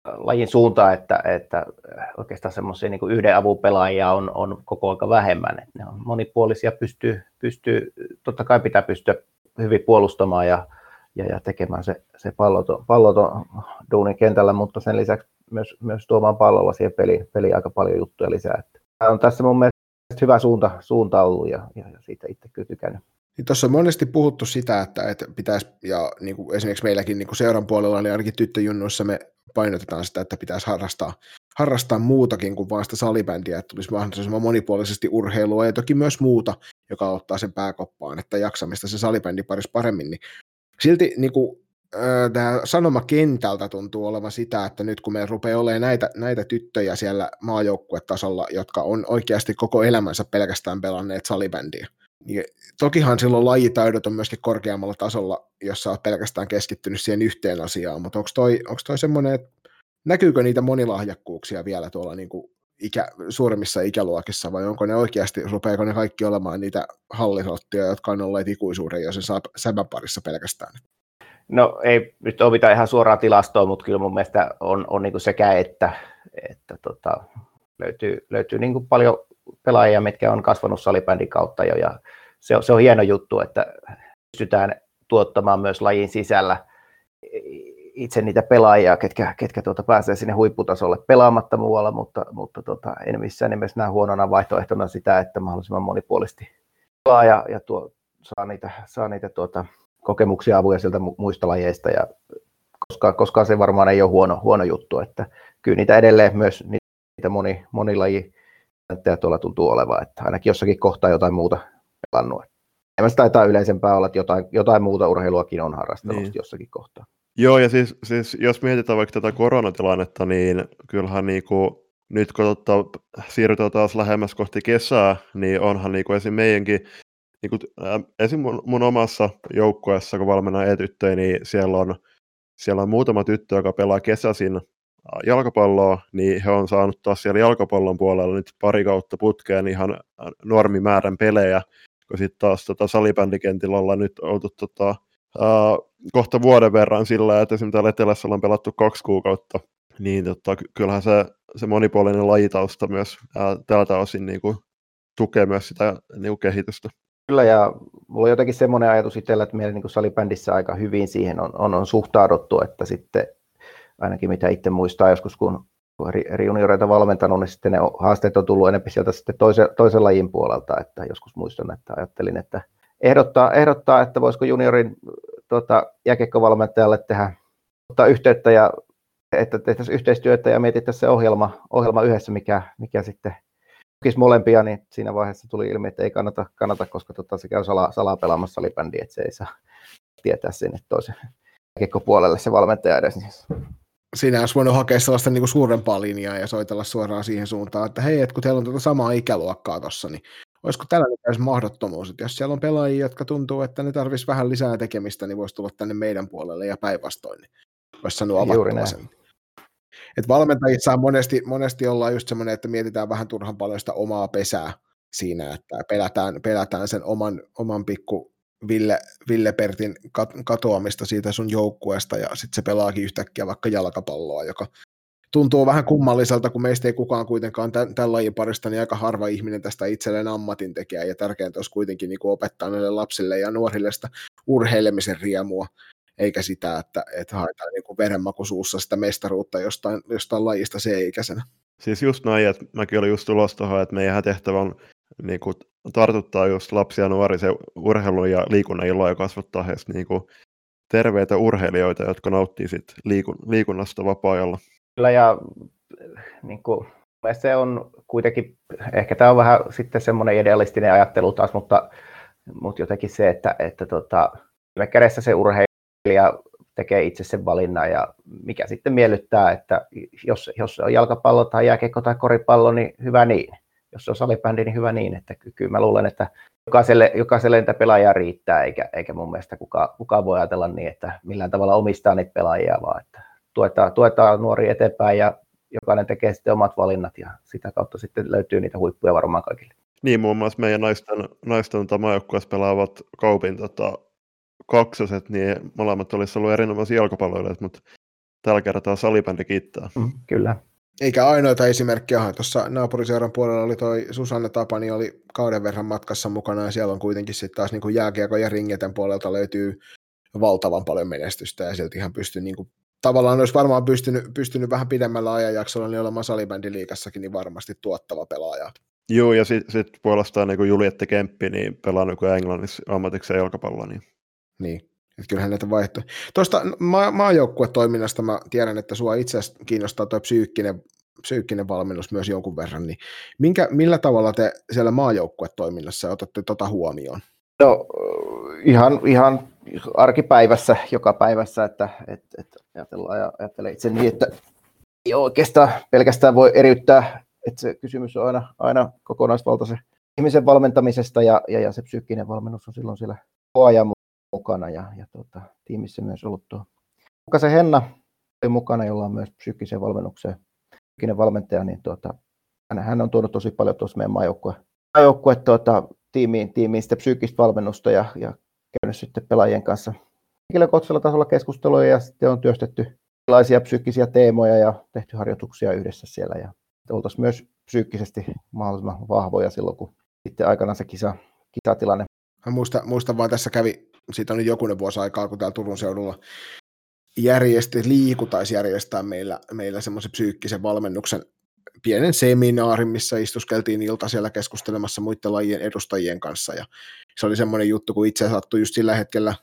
[SPEAKER 3] lajin suunta, että, että oikeastaan semmoisia niin yhden avun pelaajia on, on koko aika vähemmän. Että ne on monipuolisia, pystyy, pystyy, totta kai pitää pystyä hyvin puolustamaan ja, ja, ja tekemään se, se palloton, palloton duunin kentällä, mutta sen lisäksi myös, myös tuomaan pallolla siihen peliin, peliin aika paljon juttuja lisää. Että on tässä mun mielestä hyvä suunta, suunta ollut ja, ja, siitä itse kyllä tykännyt.
[SPEAKER 2] Niin tuossa on monesti puhuttu sitä, että, että pitäisi, ja niin kuin esimerkiksi meilläkin niin kuin seuran puolella, niin ainakin tyttöjunnuissa me painotetaan sitä, että pitäisi harrastaa, harrastaa muutakin kuin vain sitä salibändiä, että tulisi mahdollisimman monipuolisesti urheilua ja toki myös muuta, joka ottaa sen pääkoppaan, että jaksamista se salibändi parissa paremmin. Niin silti niin kuin, tämä sanoma kentältä tuntuu olevan sitä, että nyt kun me rupeaa olemaan näitä, näitä tyttöjä siellä maajoukkuetasolla, jotka on oikeasti koko elämänsä pelkästään pelanneet salibändiä, niin tokihan silloin lajitaidot on myöskin korkeammalla tasolla, jos sä oot pelkästään keskittynyt siihen yhteen asiaan, mutta onko toi, onko toi semmoinen, että näkyykö niitä monilahjakkuuksia vielä tuolla niin kuin ikä, suuremmissa ikäluokissa, vai onko ne oikeasti, rupeako ne kaikki olemaan niitä hallisottia, jotka on olleet ikuisuuden jo sen säbän parissa pelkästään?
[SPEAKER 3] No ei nyt ole mitään ihan suoraa tilastoa, mutta kyllä mun mielestä on, on niin sekä että, että tota, löytyy, löytyy niin kuin paljon pelaajia, mitkä on kasvanut salibändin kautta jo, ja se on, se on hieno juttu, että pystytään tuottamaan myös lajin sisällä itse niitä pelaajia, ketkä, ketkä tuota pääsee sinne huipputasolle pelaamatta muualla, mutta, mutta tota, en missään nimessä näe huonona vaihtoehtona sitä, että mahdollisimman monipuolisesti pelaa ja, ja tuo, saa niitä, saa niitä tuota, kokemuksia avuja sieltä muista lajeista, ja koska, koska se varmaan ei ole huono, huono juttu, että kyllä niitä edelleen myös niitä moni, monilaji tuolla tuntuu olevan, että ainakin jossakin kohtaa jotain muuta pelannut. Enemmän taitaa yleisempää olla, että jotain, jotain muuta urheiluakin on harrastanut niin. jossakin kohtaa.
[SPEAKER 1] Joo, ja siis, siis jos mietitään vaikka tätä koronatilannetta, niin kyllähän niinku, nyt kun totta, siirrytään taas lähemmäs kohti kesää, niin onhan niinku esim. meidänkin, niinku, äh, esim. Mun, mun omassa joukkueessa, kun valmennan e-tyttöjä, niin siellä on, siellä on muutama tyttö, joka pelaa kesäisin jalkapalloa, niin he on saanut taas siellä jalkapallon puolella nyt pari kautta putkeen ihan normimäärän pelejä, kun sitten taas tota salibändikentillä ollaan nyt oltu tota, uh, kohta vuoden verran sillä, että esimerkiksi täällä Etelässä ollaan pelattu kaksi kuukautta, niin tota, kyllähän se, se monipuolinen lajitausta myös uh, tältä osin niin kuin, tukee myös sitä niin kuin, kehitystä.
[SPEAKER 3] Kyllä, ja mulla on jotenkin semmoinen ajatus itsellä, että meillä niin salibändissä aika hyvin siihen on, on, on suhtauduttu, että sitten ainakin mitä itse muistaa joskus, kun eri, junioreita valmentanut, niin sitten ne haasteet on tullut enemmän sieltä sitten toisen, toisen lajin puolelta, että joskus muistan, että ajattelin, että ehdottaa, ehdottaa että voisiko juniorin tuota, jääkiekkovalmentajalle tehdä ottaa yhteyttä ja että tehtäisiin yhteistyötä ja mietittäisiin se ohjelma, ohjelma yhdessä, mikä, mikä sitten tukisi molempia, niin siinä vaiheessa tuli ilmi, että ei kannata, kannata koska tota, se käy salaa, salaa pelaamassa salibändi, että se ei saa tietää sinne toisen puolelle se valmentaja edes. Niin
[SPEAKER 2] siinä olisi voinut hakea sellaista niin kuin suurempaa linjaa ja soitella suoraan siihen suuntaan, että hei, että kun teillä on tuota samaa ikäluokkaa tuossa, niin olisiko tällainen edes mahdottomuus, että jos siellä on pelaajia, jotka tuntuu, että ne tarvitsisi vähän lisää tekemistä, niin voisi tulla tänne meidän puolelle ja päinvastoin, niin sanoa avattua sen. Et valmentajissa monesti, monesti ollaan just semmoinen, että mietitään vähän turhan paljon sitä omaa pesää siinä, että pelätään, pelätään sen oman, oman pikku Ville, Ville Pertin katoamista siitä sun joukkueesta ja sitten se pelaakin yhtäkkiä vaikka jalkapalloa, joka tuntuu vähän kummalliselta, kun meistä ei kukaan kuitenkaan tämän, tämän lajin parista, niin aika harva ihminen tästä itselleen ammatin tekee, ja tärkeintä olisi kuitenkin niin opettaa näille lapsille ja nuorille sitä urheilemisen riemua, eikä sitä, että, että haetaan niin kuin verenmakuisuussa sitä mestaruutta jostain, jostain lajista se ikäisenä.
[SPEAKER 1] Siis just näin, että mäkin olin just tulossa tuohon, että meidän tehtävä on niin kuin, tartuttaa just lapsia ja nuoria se urheilun ja liikunnan iloa ja kasvattaa heistä niin kuin, terveitä urheilijoita, jotka nauttii sit liikun, liikunnasta vapaa-ajalla.
[SPEAKER 3] Kyllä ja niin kuin, se on kuitenkin, ehkä tämä on vähän sitten semmoinen idealistinen ajattelu taas, mutta, mutta jotenkin se, että, että tota, kädessä se urheilija tekee itse sen valinnan ja mikä sitten miellyttää, että jos, jos on jalkapallo tai jääkiekko tai koripallo, niin hyvä niin jos on salibändi, niin hyvä niin, että kyllä mä luulen, että jokaiselle, jokaiselle niitä pelaajia riittää, eikä, eikä mun mielestä kukaan, kukaan voi ajatella niin, että millään tavalla omistaa niitä pelaajia, vaan että tuetaan, tuetaan nuori eteenpäin ja jokainen tekee sitten omat valinnat ja sitä kautta sitten löytyy niitä huippuja varmaan kaikille.
[SPEAKER 1] Niin, muun muassa meidän naisten, naisten maajoukkueessa pelaavat kaupin tota, kaksoset, niin molemmat olisivat ollut erinomaisia jalkapalloilijoita, mutta tällä kertaa salibändi kiittää.
[SPEAKER 3] Mm, kyllä.
[SPEAKER 2] Eikä ainoita esimerkkejä, tuossa naapuriseuran puolella oli toi Susanne Tapani, oli kauden verran matkassa mukana, ja siellä on kuitenkin sitten taas niin jääkiekko ja ringeten puolelta löytyy valtavan paljon menestystä, ja sieltä ihan pystyy niin kuin, tavallaan olisi varmaan pystynyt, pystynyt vähän pidemmällä ajanjaksolla niin olemaan salibändiliikassakin niin varmasti tuottava pelaaja.
[SPEAKER 1] Joo, ja sitten sit puolestaan niin Juliette Kemppi niin pelaa niin Englannissa ammatikseen jalkapalloa. Niin.
[SPEAKER 2] Niin. Että kyllähän näitä vaihtoehtoja. Tuosta ma- maajoukkuetoiminnasta mä tiedän, että sua itse asiassa kiinnostaa tuo psyykkinen, psyykkinen valmennus myös jonkun verran, niin minkä, millä tavalla te siellä maajoukkuetoiminnassa otatte tota huomioon?
[SPEAKER 3] No ihan, ihan arkipäivässä, joka päivässä, että et, et ajatellaan ja ajattelen itse niin, että ei oikeastaan pelkästään voi eriyttää, että se kysymys on aina, aina kokonaisvaltaisen ihmisen valmentamisesta ja, ja, ja se psyykkinen valmennus on silloin siellä koko ajan mukana ja, ja tuota, tiimissä myös ollut tuo Mukaisen Henna oli mukana, jolla on myös psyykkiseen valmennukseen psyykkinen valmentaja, niin tuota, hän, hän on tuonut tosi paljon tuossa meidän maajoukkue, maajoukkue tuota, tiimiin, tiimiin sitä psyykkistä valmennusta ja, ja käynyt sitten pelaajien kanssa henkilökohtaisella tasolla keskusteluja ja sitten on työstetty erilaisia psyykkisiä teemoja ja tehty harjoituksia yhdessä siellä ja oltaisiin myös psyykkisesti mahdollisimman vahvoja silloin, kun sitten aikanaan se kisa, kisatilanne.
[SPEAKER 2] Mä muistan, muistan vaan tässä kävi, siitä on nyt jokunen vuosi aikaa, kun täällä Turun seudulla järjesti, liiku taisi järjestää meillä, meillä semmoisen psyykkisen valmennuksen pienen seminaarin, missä istuskeltiin ilta siellä keskustelemassa muiden lajien edustajien kanssa. Ja se oli semmoinen juttu, kun itse sattui just sillä hetkellä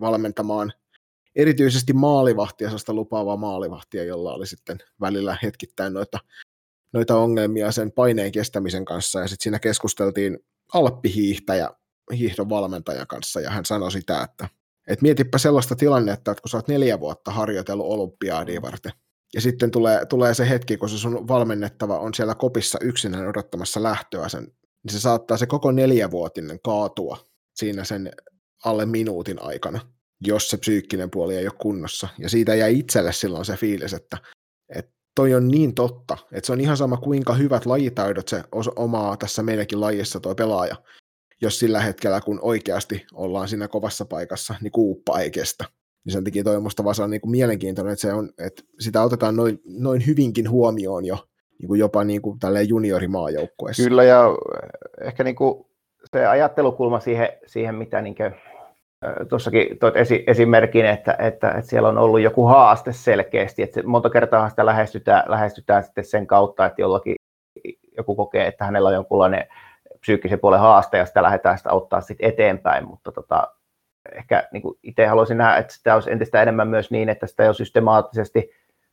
[SPEAKER 2] valmentamaan erityisesti maalivahtia, sellaista lupaavaa maalivahtia, jolla oli sitten välillä hetkittäin noita, noita ongelmia sen paineen kestämisen kanssa. Ja sitten siinä keskusteltiin alppihiihtäjä, hiihdon valmentajan kanssa, ja hän sanoi sitä, että et mietipä sellaista tilannetta, että kun sä oot neljä vuotta harjoitellut olympiaadia varten, ja sitten tulee, tulee se hetki, kun se sun valmennettava on siellä kopissa yksinään odottamassa lähtöä sen, niin se saattaa se koko neljävuotinen kaatua siinä sen alle minuutin aikana, jos se psyykkinen puoli ei ole kunnossa. Ja siitä jäi itselle silloin se fiilis, että, että toi on niin totta, että se on ihan sama kuinka hyvät lajitaidot se omaa tässä meidänkin lajissa tuo pelaaja, jos sillä hetkellä, kun oikeasti ollaan siinä kovassa paikassa, niin kuuppa ei kestä niin sen takia toi on musta vaan niin kuin mielenkiintoinen, että, se on, että sitä otetaan noin, noin hyvinkin huomioon jo niin kuin jopa niin kuin tälleen juniorimaajoukkueessa.
[SPEAKER 3] Kyllä, ja ehkä niin kuin se ajattelukulma siihen, siihen mitä niin kuin, tuossakin toit esi- esimerkin, että, että, että, siellä on ollut joku haaste selkeästi, että monta kertaa sitä lähestytään, lähestytään sitten sen kautta, että jollakin joku kokee, että hänellä on jonkunlainen psyykkisen puolen haaste, ja sitä lähdetään sitä auttaa sitten eteenpäin, mutta tota, ehkä niin kuin itse haluaisin nähdä, että sitä olisi entistä enemmän myös niin, että sitä jo systemaattisesti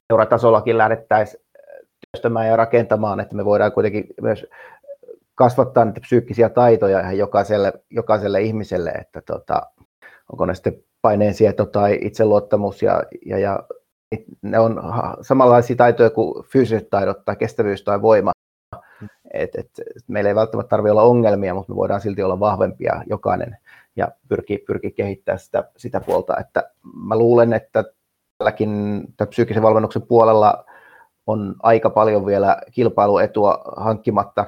[SPEAKER 3] seuratasollakin lähdettäisiin työstämään ja rakentamaan, että me voidaan kuitenkin myös kasvattaa niitä psyykkisiä taitoja ihan jokaiselle, jokaiselle ihmiselle, että tota, onko ne sitten paineensieto tai itseluottamus ja, ja, ja ne on samanlaisia taitoja kuin fyysiset taidot tai kestävyys tai voima. Et, et, meillä ei välttämättä tarvitse olla ongelmia, mutta me voidaan silti olla vahvempia jokainen ja pyrkii, pyrkii kehittämään sitä, sitä puolta. Että mä luulen, että tälläkin psyykkisen valmennuksen puolella on aika paljon vielä kilpailuetua hankkimatta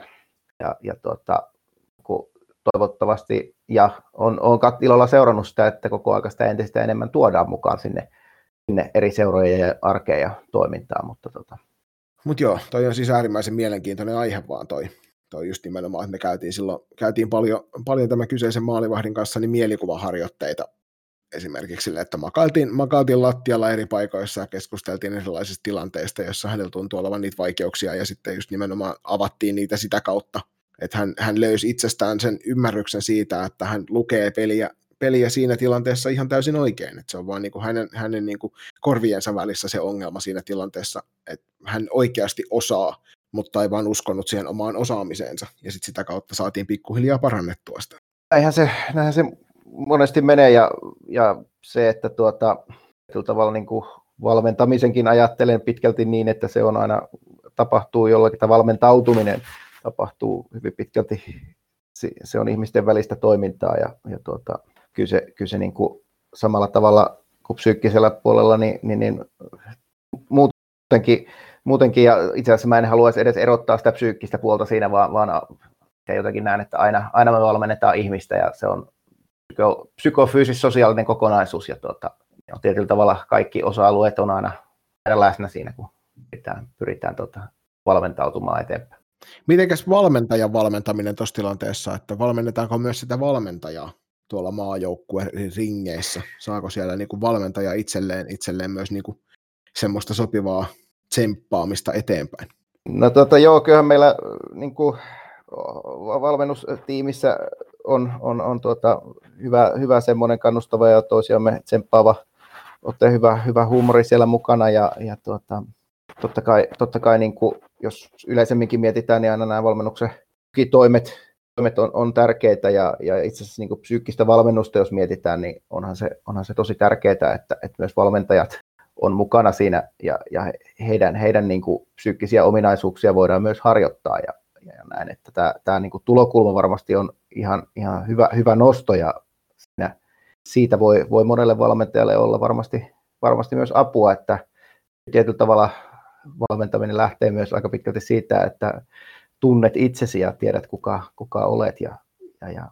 [SPEAKER 3] ja, ja tuota, toivottavasti ja on, on ilolla seurannut sitä, että koko ajan sitä entistä enemmän tuodaan mukaan sinne, sinne eri seurojen ja arkeen ja toimintaan. Mutta tota.
[SPEAKER 2] Mut joo, toi on siis äärimmäisen mielenkiintoinen aihe vaan toi, toi just nimenomaan, että me käytiin silloin, käytiin paljon, paljon tämän kyseisen maalivahdin kanssa niin mielikuvaharjoitteita esimerkiksi sille, että makailtiin, makailtiin lattialla eri paikoissa ja keskusteltiin erilaisista tilanteista, joissa hänellä tuntuu olevan niitä vaikeuksia ja sitten just nimenomaan avattiin niitä sitä kautta, että hän, hän löysi itsestään sen ymmärryksen siitä, että hän lukee peliä, peliä siinä tilanteessa ihan täysin oikein, että se on vaan niin kuin hänen, hänen niin kuin korviensa välissä se ongelma siinä tilanteessa, että hän oikeasti osaa mutta ei vaan uskonut siihen omaan osaamiseensa, ja sitten sitä kautta saatiin pikkuhiljaa parannettua sitä.
[SPEAKER 3] Näinhän se, näinhän se monesti menee, ja, ja se, että tuota, tavalla niin kuin valmentamisenkin ajattelen pitkälti niin, että se on aina, tapahtuu jollakin, että valmentautuminen tapahtuu hyvin pitkälti, se on ihmisten välistä toimintaa, ja, ja tuota, kyllä se, kyllä se niin kuin samalla tavalla kuin psyykkisellä puolella, niin, niin, niin muutenkin muutenkin, ja itse asiassa mä en haluaisi edes erottaa sitä psyykkistä puolta siinä, vaan, vaan ja jotenkin näen, että aina, aina me valmennetaan ihmistä, ja se on psyko, psykofyysis-sosiaalinen kokonaisuus, ja tuota, ja tietyllä tavalla kaikki osa-alueet on aina, aina läsnä siinä, kun pyritään, pyritään tuota, valmentautumaan eteenpäin.
[SPEAKER 2] Mitenkäs valmentajan valmentaminen tuossa tilanteessa, että valmennetaanko myös sitä valmentajaa tuolla maajoukkueen ringeissä? Saako siellä niin kuin valmentaja itselleen, itselleen myös niin kuin semmoista sopivaa tsemppaamista eteenpäin?
[SPEAKER 3] No tota, joo, kyllähän meillä niin kuin, valmennustiimissä on, on, on tuota, hyvä, hyvä semmoinen kannustava ja toisiamme tsemppaava, olette hyvä, hyvä huumori siellä mukana ja, ja tuota, totta kai, totta kai niin kuin, jos yleisemminkin mietitään, niin aina nämä valmennuksen toimet, toimet on, on tärkeitä ja, ja itse asiassa niin psyykkistä valmennusta, jos mietitään, niin onhan se, onhan se tosi tärkeää, että, että myös valmentajat on mukana siinä ja, ja heidän, heidän niin kuin psyykkisiä ominaisuuksia voidaan myös harjoittaa ja, ja näin, että tämä, tämä niin kuin tulokulma varmasti on ihan, ihan hyvä, hyvä nosto ja siinä, siitä voi, voi monelle valmentajalle olla varmasti, varmasti myös apua, että tietyllä tavalla valmentaminen lähtee myös aika pitkälti siitä, että tunnet itsesi ja tiedät kuka, kuka olet ja, ja, ja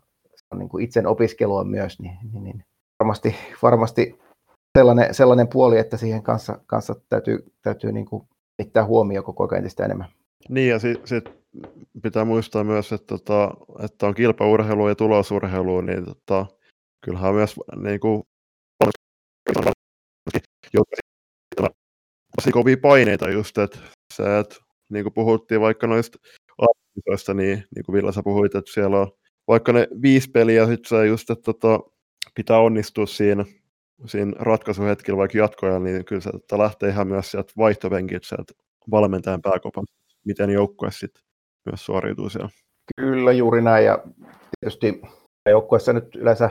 [SPEAKER 3] niin kuin itsen opiskelua myös, niin, niin, niin varmasti, varmasti sellainen, sellainen puoli, että siihen kanssa, kanssa täytyy, täytyy niin kuin pitää huomioon koko ajan entistä enemmän.
[SPEAKER 1] Niin ja sitten sit pitää muistaa myös, että, tota, että on kilpaurheilu ja tulosurheilu, niin tota, kyllähän myös niin kuin, kovia paineita just, että se, että niin kuin puhuttiin vaikka noista arvoista, niin, niin kuin Villa sä puhuit, että siellä on vaikka ne viisi peliä, sitten se just, että tota, pitää onnistua siinä, siinä ratkaisuhetkillä vaikka jatkoja, niin kyllä se että lähtee ihan myös sieltä vaihtopenkiltä sieltä valmentajan pääkopan, miten joukkue sitten myös suoriutuu siellä.
[SPEAKER 3] Kyllä, juuri näin, ja tietysti joukkueessa nyt yleensä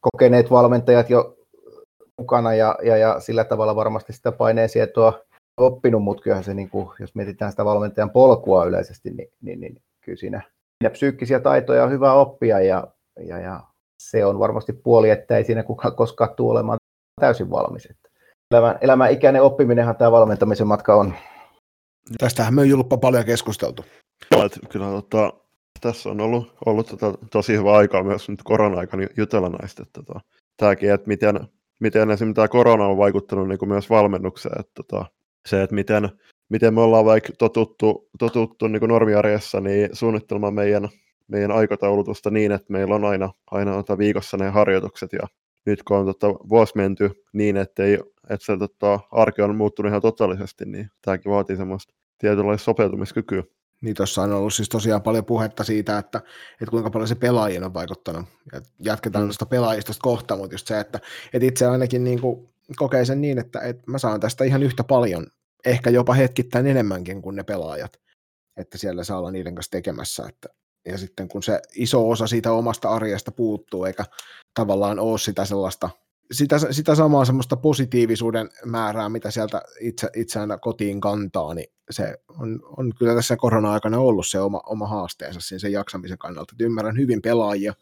[SPEAKER 3] kokeneet valmentajat jo mukana ja, ja, ja sillä tavalla varmasti sitä paineensietoa oppinut, mutta kyllähän se, niin kuin, jos mietitään sitä valmentajan polkua yleisesti, niin, niin, niin kyllä siinä, siinä psyykkisiä taitoja on hyvä oppia ja, ja, ja se on varmasti puoli, että ei siinä kukaan koskaan tule olemaan täysin valmis. Elämän, elämän ikäinen oppiminenhan tämä valmentamisen matka on.
[SPEAKER 2] Tästähän me on Julppa paljon keskusteltu.
[SPEAKER 1] Kyllä tota, tässä on ollut, ollut tota, tosi hyvä aikaa myös nyt korona-aikana jutella näistä. Että, tota, tämäkin, että miten, miten esimerkiksi tämä korona on vaikuttanut niin kuin myös valmennukseen. Että, tota, se, että miten, miten me ollaan vaikka totuttu, totuttu niin kuin normiarjessa niin suunnittelemaan meidän, meidän aikataulutusta niin, että meillä on aina, aina tota viikossa ne harjoitukset ja nyt kun on tota, vuosi menty niin, ettei, että se tota, arki on muuttunut ihan totaalisesti, niin tämäkin vaatii semmoista tietynlaista sopeutumiskykyä.
[SPEAKER 2] Niin tuossa on ollut siis tosiaan paljon puhetta siitä, että, että kuinka paljon se pelaajien on vaikuttanut. Ja jatketaan mm. tuosta pelaajista kohta, mutta just se, että, että itse ainakin niin kuin kokee sen niin, että, että mä saan tästä ihan yhtä paljon, ehkä jopa hetkittäin enemmänkin kuin ne pelaajat, että siellä saa olla niiden kanssa tekemässä. Että, ja sitten kun se iso osa siitä omasta arjesta puuttuu, eikä tavallaan ole sitä sellaista sitä, sitä samaa semmoista positiivisuuden määrää, mitä sieltä itse, itseään kotiin kantaa, niin se on, on kyllä tässä korona-aikana ollut se oma, oma haasteensa siinä sen jaksamisen kannalta. Et ymmärrän hyvin pelaajia,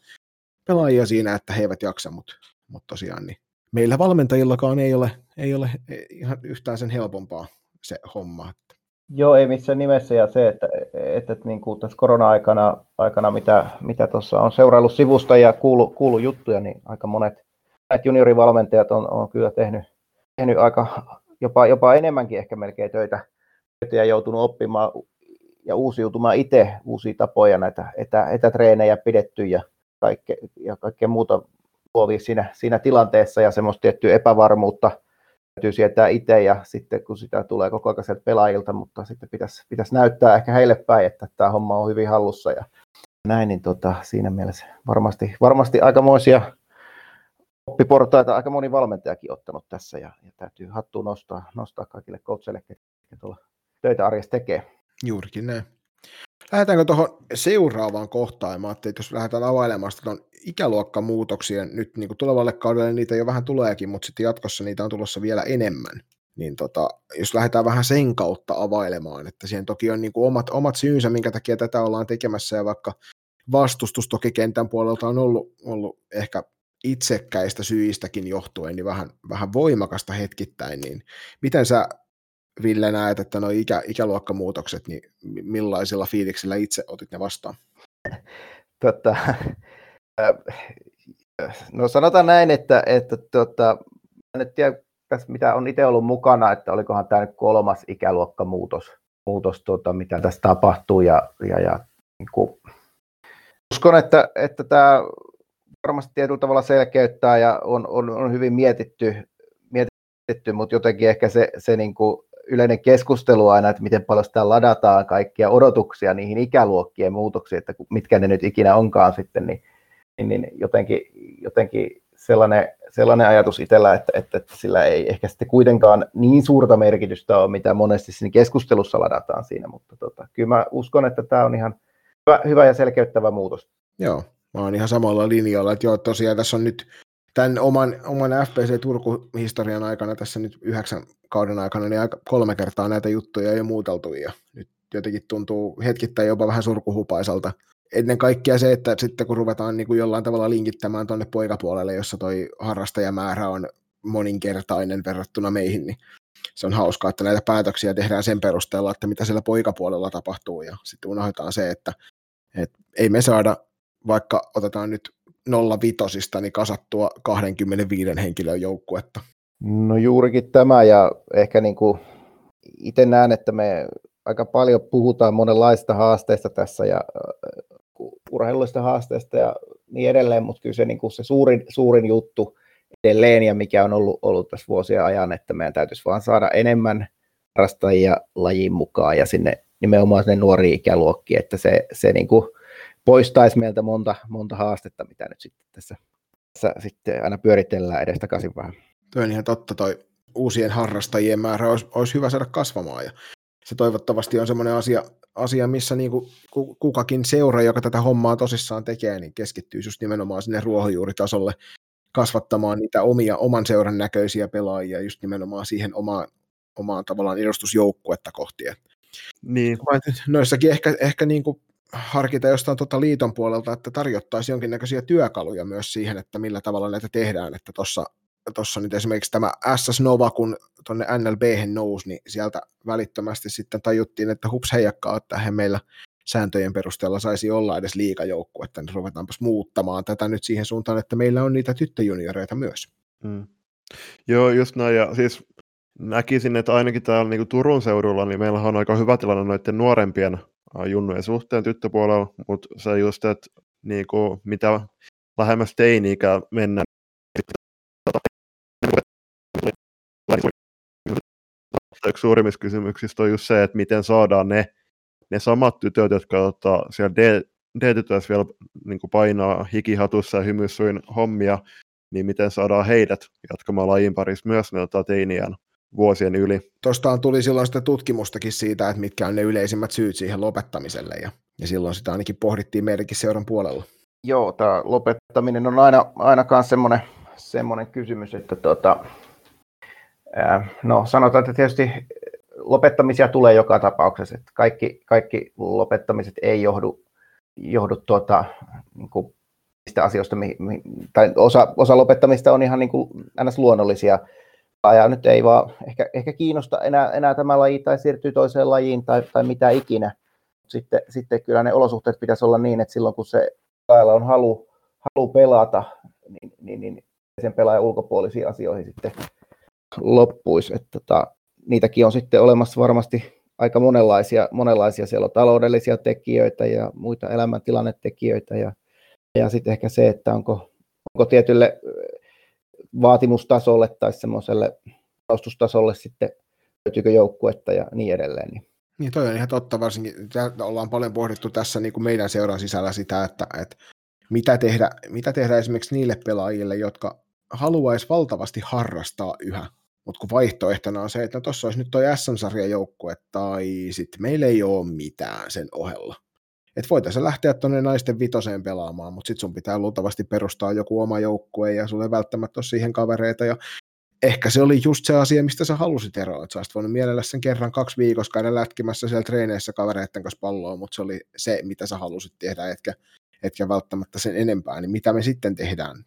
[SPEAKER 2] pelaajia siinä, että he eivät jaksa, mutta, mutta tosiaan niin meillä valmentajillakaan ei ole, ei ole ihan yhtään sen helpompaa se homma.
[SPEAKER 3] Joo, ei missään nimessä. Ja se, että, että, että niin kuin tässä korona-aikana, aikana, mitä, mitä tuossa on seuraillut sivusta ja kuulu, kuulu juttuja, niin aika monet juniorivalmentajat on, on kyllä tehnyt, tehnyt aika jopa, jopa enemmänkin ehkä melkein töitä, töitä ja joutunut oppimaan ja uusiutumaan itse uusia tapoja näitä etä, etätreenejä pidetty ja, kaikke, ja kaikkea muuta luovia siinä, siinä tilanteessa ja semmoista tiettyä epävarmuutta täytyy sietää itse ja sitten kun sitä tulee koko ajan sieltä pelaajilta, mutta sitten pitäisi, pitäisi näyttää ehkä heille päin, että tämä homma on hyvin hallussa ja näin, niin tota, siinä mielessä varmasti, varmasti aikamoisia oppiportaita aika moni valmentajakin ottanut tässä ja, ja täytyy hattua nostaa, nostaa kaikille coachille, ketkä tuolla töitä arjessa tekee.
[SPEAKER 2] Juurikin näin. Lähdetäänkö tuohon seuraavaan kohtaan? Mä että jos lähdetään availemaan tuon ikäluokkamuutoksia, nyt niin kuin tulevalle kaudelle niitä jo vähän tuleekin, mutta sitten jatkossa niitä on tulossa vielä enemmän. Niin tota, jos lähdetään vähän sen kautta availemaan, että siihen toki on niin kuin omat, omat syynsä, minkä takia tätä ollaan tekemässä, ja vaikka vastustus toki kentän puolelta on ollut, ollut ehkä itsekkäistä syistäkin johtuen, niin vähän, vähän voimakasta hetkittäin, niin miten sä Ville näet, että nuo ikä, ikäluokkamuutokset, niin millaisilla fiiliksillä itse otit ne vastaan?
[SPEAKER 3] Totta, no sanotaan näin, että, että tota, en tiedä, tässä, mitä on itse ollut mukana, että olikohan tämä nyt kolmas ikäluokkamuutos, muutos, tota, mitä tässä tapahtuu. Ja, ja, ja niin kuin, uskon, että, että tämä varmasti tietyllä tavalla selkeyttää ja on, on, on hyvin mietitty, mietitty mutta jotenkin ehkä se, se niin kuin yleinen keskustelu aina, että miten paljon sitä ladataan kaikkia odotuksia niihin ikäluokkien muutoksiin, että mitkä ne nyt ikinä onkaan sitten, niin, niin, niin jotenkin, jotenkin sellainen, sellainen ajatus itsellä, että, että, että sillä ei ehkä sitten kuitenkaan niin suurta merkitystä ole, mitä monesti siinä keskustelussa ladataan siinä, mutta tota, kyllä mä uskon, että tämä on ihan hyvä, hyvä ja selkeyttävä muutos.
[SPEAKER 2] Joo, mä oon ihan samalla linjalla, että joo, tosiaan tässä on nyt tämän oman, oman FPC Turku-historian aikana, tässä nyt yhdeksän kauden aikana, niin aika kolme kertaa näitä juttuja jo muuteltu, ja nyt jotenkin tuntuu hetkittäin jopa vähän surkuhupaisalta. Ennen kaikkea se, että sitten kun ruvetaan niin kuin jollain tavalla linkittämään tuonne poikapuolelle, jossa toi harrastajamäärä on moninkertainen verrattuna meihin, niin se on hauskaa, että näitä päätöksiä tehdään sen perusteella, että mitä siellä poikapuolella tapahtuu, ja sitten unohdetaan se, että, että ei me saada, vaikka otetaan nyt 05 niin kasattua 25 henkilön joukkuetta.
[SPEAKER 3] No juurikin tämä, ja ehkä niin kuin itse näen, että me aika paljon puhutaan monenlaista haasteista tässä, ja urheilullisista haasteista ja niin edelleen, mutta kyllä se, niin kuin se suurin, suurin juttu edelleen, ja mikä on ollut, ollut tässä vuosien ajan, että meidän täytyisi vaan saada enemmän harrastajia lajin mukaan, ja sinne nimenomaan sinne nuoriin ikäluokkiin, että se, se niin kuin poistaisi meiltä monta, monta haastetta, mitä nyt sitten tässä, tässä sitten aina pyöritellään edestä takaisin vähän.
[SPEAKER 2] Tuo on ihan totta, toi uusien harrastajien määrä olisi, olisi hyvä saada kasvamaan, ja se toivottavasti on semmoinen asia, asia missä niin kuin kukakin seura, joka tätä hommaa tosissaan tekee, niin keskittyy just nimenomaan sinne ruohonjuuritasolle kasvattamaan niitä omia, oman seuran näköisiä pelaajia just nimenomaan siihen omaan, omaan tavallaan edustusjoukkuetta kohti.
[SPEAKER 1] Niin.
[SPEAKER 2] Noissakin ehkä, ehkä niin kuin harkita jostain tuota liiton puolelta, että tarjottaisiin jonkinnäköisiä työkaluja myös siihen, että millä tavalla näitä tehdään, että tuossa tuossa nyt esimerkiksi tämä SS Nova, kun tuonne NLB nousi, niin sieltä välittömästi sitten tajuttiin, että hups heijakkaa, että he meillä sääntöjen perusteella saisi olla edes liikajoukku, että niin ruvetaanpas muuttamaan tätä nyt siihen suuntaan, että meillä on niitä tyttöjunioreita myös. Mm.
[SPEAKER 1] Joo, just näin, ja siis näkisin, että ainakin täällä niin Turun seudulla, niin meillä on aika hyvä tilanne noiden nuorempien junnujen suhteen tyttöpuolella, mutta se just, että niin kuin, mitä lähemmäs teini-ikää mennään, yksi suurimmista kysymyksistä on just se, että miten saadaan ne, ne samat tytöt, jotka tota, siellä D, D-tytöissä vielä niin kuin painaa hikihatussa ja hymyssuin hommia, niin miten saadaan heidät jatkamaan lajin parissa myös ne tota, teiniään vuosien yli.
[SPEAKER 2] Tuostaan tuli silloin sitä tutkimustakin siitä, että mitkä on ne yleisimmät syyt siihen lopettamiselle, ja, ja silloin sitä ainakin pohdittiin meidänkin seuran puolella.
[SPEAKER 3] Joo, tämä lopettaminen on aina, ainakaan semmoinen, semmoinen kysymys, että ää, no sanotaan, että tietysti lopettamisia tulee joka tapauksessa, että kaikki, kaikki lopettamiset ei johdu, johdu tuota, niin kuin niistä asioista, mi, mi, tai osa, osa lopettamista on ihan niin kuin ns. luonnollisia, ja nyt ei vaan ehkä, ehkä kiinnosta enää, enää tämä laji tai siirtyy toiseen lajiin tai, tai mitä ikinä. Sitten, sitten kyllä ne olosuhteet pitäisi olla niin, että silloin kun se pelaajalla on halu, halu pelata, niin, niin, niin sen pelaajan ulkopuolisiin asioihin sitten loppuisi. Että, tota, niitäkin on sitten olemassa varmasti aika monenlaisia, monenlaisia. Siellä on taloudellisia tekijöitä ja muita elämäntilannetekijöitä ja, ja sitten ehkä se, että onko, onko tietylle vaatimustasolle tai semmoiselle taustustasolle sitten löytyykö joukkuetta ja niin edelleen. Niin.
[SPEAKER 2] Niin toi on ihan totta, varsinkin ollaan paljon pohdittu tässä niin kuin meidän seuran sisällä sitä, että, että mitä, tehdä, mitä tehdä esimerkiksi niille pelaajille, jotka haluaisi valtavasti harrastaa yhä, mutta kun vaihtoehtona on se, että no tuossa olisi nyt toi SM-sarjan joukkue, tai sitten meillä ei ole mitään sen ohella että voitaisiin lähteä tuonne naisten vitoseen pelaamaan, mutta sitten sun pitää luultavasti perustaa joku oma joukkue ja sulle ei välttämättä ole siihen kavereita ja ehkä se oli just se asia, mistä sä halusit eroa, että sä olisit voinut mielellä sen kerran kaksi viikossa käydä lätkimässä siellä treeneissä kavereiden kanssa palloa, mutta se oli se, mitä sä halusit tehdä, etkä, etkä välttämättä sen enempää, niin mitä me sitten tehdään?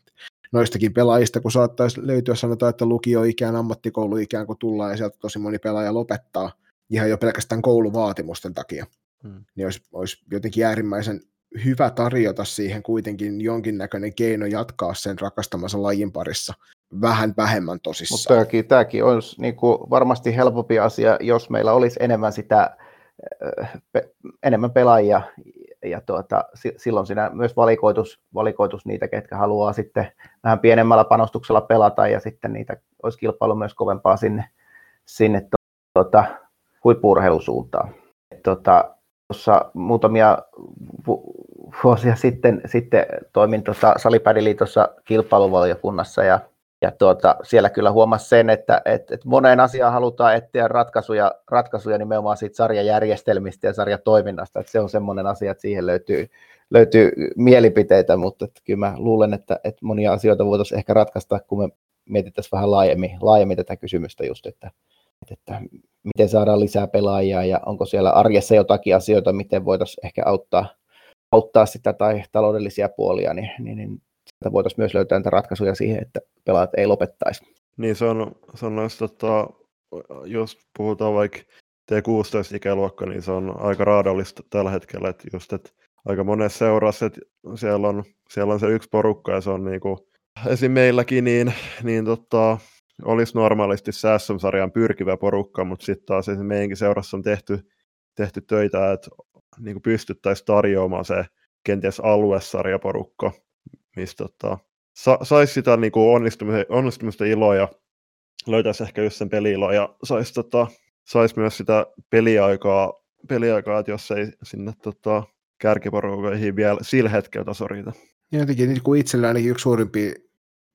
[SPEAKER 2] Noistakin pelaajista, kun saattaisi löytyä, sanotaan, että lukioikään, ammattikouluikään, kun tullaan ja sieltä tosi moni pelaaja lopettaa ihan jo pelkästään kouluvaatimusten takia, hmm. niin olisi, olisi jotenkin äärimmäisen hyvä tarjota siihen kuitenkin jonkinnäköinen keino jatkaa sen rakastamansa lajin parissa vähän vähemmän tosissaan.
[SPEAKER 3] Mutta tämäkin, tämäkin olisi niin kuin varmasti helpompi asia, jos meillä olisi enemmän sitä pe, enemmän pelaajia ja tuota, silloin siinä myös valikoitus, valikoitus niitä, ketkä haluaa sitten vähän pienemmällä panostuksella pelata ja sitten niitä olisi kilpailu myös kovempaa sinne, sinne tota, huippuurheilusuuntaan. Tota, tuossa muutamia vuosia sitten, sitten toimin tuossa Salipädiliitossa kilpailuvaliokunnassa ja, ja tuota, siellä kyllä huomasi sen, että, että, että moneen asiaan halutaan etsiä ratkaisuja, ratkaisuja nimenomaan siitä sarjajärjestelmistä ja sarjatoiminnasta, että se on semmoinen asia, että siihen löytyy, löytyy mielipiteitä, mutta että kyllä mä luulen, että, että monia asioita voitaisiin ehkä ratkaista, kun me mietittäisiin vähän laajemmin, laajemmin tätä kysymystä just, että, että miten saadaan lisää pelaajia ja onko siellä arjessa jotakin asioita, miten voitaisiin ehkä auttaa, auttaa sitä tai taloudellisia puolia, niin, niin, niin sieltä voitaisiin myös löytää niitä ratkaisuja siihen, että pelaajat ei lopettaisi.
[SPEAKER 1] Niin se on, se on noista, tota, jos puhutaan vaikka T16-ikäluokka, niin se on aika raadollista tällä hetkellä, että just, että aika monessa seurassa, että siellä on, siellä on se yksi porukka ja se on niinku, esim. meilläkin, niin, niin tota, olisi normaalisti SM-sarjaan pyrkivä porukka, mutta sitten taas meidänkin seurassa on tehty, tehty töitä, että niin pystyttäisiin tarjoamaan se kenties aluesarjaporukka, mistä tota, sa- saisi sitä niin kuin onnistumista, onnistumista iloa ja löytäisi ehkä just sen peliiloa ja saisi tota, sais myös sitä peliaikaa, peliaikaa, että jos ei sinne tota, kärkiporukoihin vielä sillä hetkellä taso riitä.
[SPEAKER 2] Jotenkin niin kuin itsellä ainakin yksi suurimpia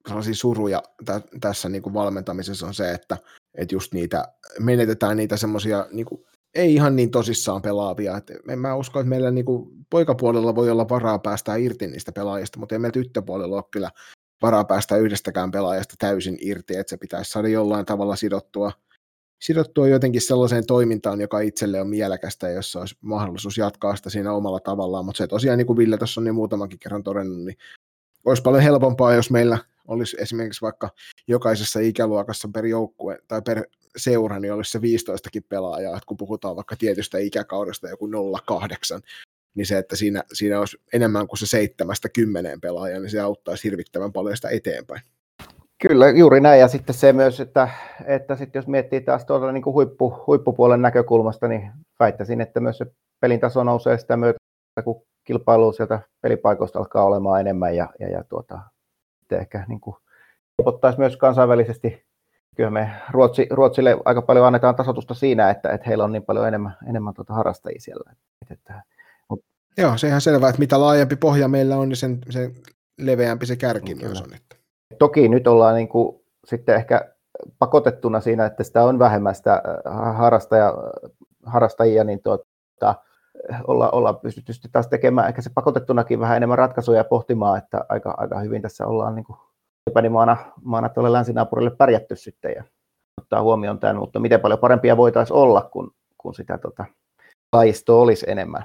[SPEAKER 2] sellaisia suruja tä, tässä niin kuin valmentamisessa on se, että, että just niitä, menetetään niitä semmoisia niin ei ihan niin tosissaan pelaavia. Et en mä usko, että meillä niin kuin poikapuolella voi olla varaa päästä irti niistä pelaajista, mutta ei meillä tyttöpuolella ole kyllä varaa päästä yhdestäkään pelaajasta täysin irti, että se pitäisi saada jollain tavalla sidottua, sidottua jotenkin sellaiseen toimintaan, joka itselle on mielekästä jossa olisi mahdollisuus jatkaa sitä siinä omalla tavallaan, mutta se tosiaan, niin kuin Ville tuossa on niin muutamankin kerran todennut, niin olisi paljon helpompaa, jos meillä olisi esimerkiksi vaikka jokaisessa ikäluokassa per joukkue tai per seura, niin olisi se 15 pelaajaa, että kun puhutaan vaikka tietystä ikäkaudesta joku 08, niin se, että siinä, siinä olisi enemmän kuin se seitsemästä kymmeneen pelaajaa, niin se auttaisi hirvittävän paljon sitä eteenpäin.
[SPEAKER 3] Kyllä, juuri näin. Ja sitten se myös, että, että sitten jos miettii taas tuolla niin kuin huippu, huippupuolen näkökulmasta, niin väittäisin, että myös se pelin taso nousee sitä myötä, kun kilpailu sieltä pelipaikoista alkaa olemaan enemmän ja, ja, ja tuota, sitten ehkä niin kuin helpottaisi myös kansainvälisesti. Kyllä me Ruotsi, Ruotsille aika paljon annetaan tasotusta siinä, että, että heillä on niin paljon enemmän, enemmän tuota harrastajia siellä. Että, että,
[SPEAKER 2] mutta... Joo, se ihan selvää, että mitä laajempi pohja meillä on, niin sen, sen leveämpi se kärki no, myös on. Että...
[SPEAKER 3] Toki nyt ollaan niin kuin, sitten ehkä pakotettuna siinä, että sitä on vähemmän sitä äh, harrastaja, harrastajia, niin tuota, olla, olla pystytty sitten taas tekemään ehkä se pakotettunakin vähän enemmän ratkaisuja ja pohtimaan, että aika, aika hyvin tässä ollaan niin kuin maana, maana tuolle länsinaapurille pärjätty sitten ja ottaa huomioon tämän, mutta miten paljon parempia voitaisiin olla, kun, kun sitä tota, lajistoa olisi enemmän.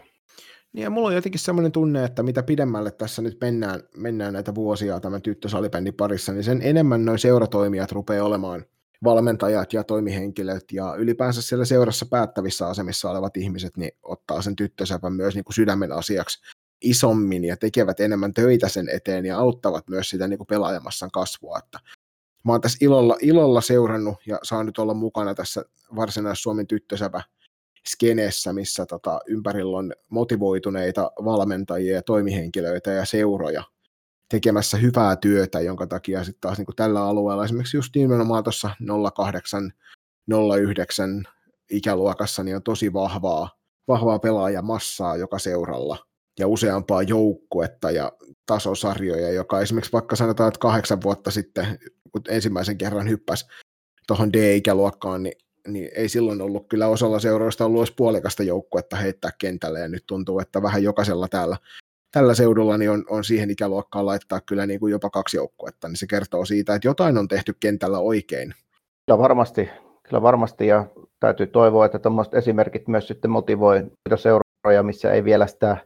[SPEAKER 2] Niin ja mulla on jotenkin semmoinen tunne, että mitä pidemmälle tässä nyt mennään, mennään näitä vuosia tämän tyttösalibändin parissa, niin sen enemmän noin seuratoimijat rupeaa olemaan valmentajat ja toimihenkilöt ja ylipäänsä siellä seurassa päättävissä asemissa olevat ihmiset niin ottaa sen tyttösäpän myös niin kuin sydämen asiaksi isommin ja tekevät enemmän töitä sen eteen ja auttavat myös sitä niin kuin pelaajamassan kasvua. Että mä oon tässä ilolla, ilolla seurannut ja saan nyt olla mukana tässä varsinais-Suomen tyttösäpä skeneessä, missä tota, ympärillä on motivoituneita valmentajia ja toimihenkilöitä ja seuroja tekemässä hyvää työtä, jonka takia sitten taas niin kuin tällä alueella esimerkiksi just nimenomaan tuossa 08, 09 ikäluokassa niin on tosi vahvaa, vahvaa pelaajamassaa joka seuralla ja useampaa joukkuetta ja tasosarjoja, joka esimerkiksi vaikka sanotaan, että kahdeksan vuotta sitten, kun ensimmäisen kerran hyppäsi tuohon D-ikäluokkaan, niin, niin ei silloin ollut kyllä osalla seuroista ollut edes puolikasta joukkuetta heittää kentälle, ja nyt tuntuu, että vähän jokaisella täällä tällä seudulla niin on, on siihen ikäluokkaan laittaa kyllä niin kuin jopa kaksi joukkuetta, niin se kertoo siitä, että jotain on tehty kentällä oikein.
[SPEAKER 3] Kyllä varmasti, kyllä varmasti ja täytyy toivoa, että tuommoiset esimerkit myös sitten motivoi seuroja, missä ei vielä sitä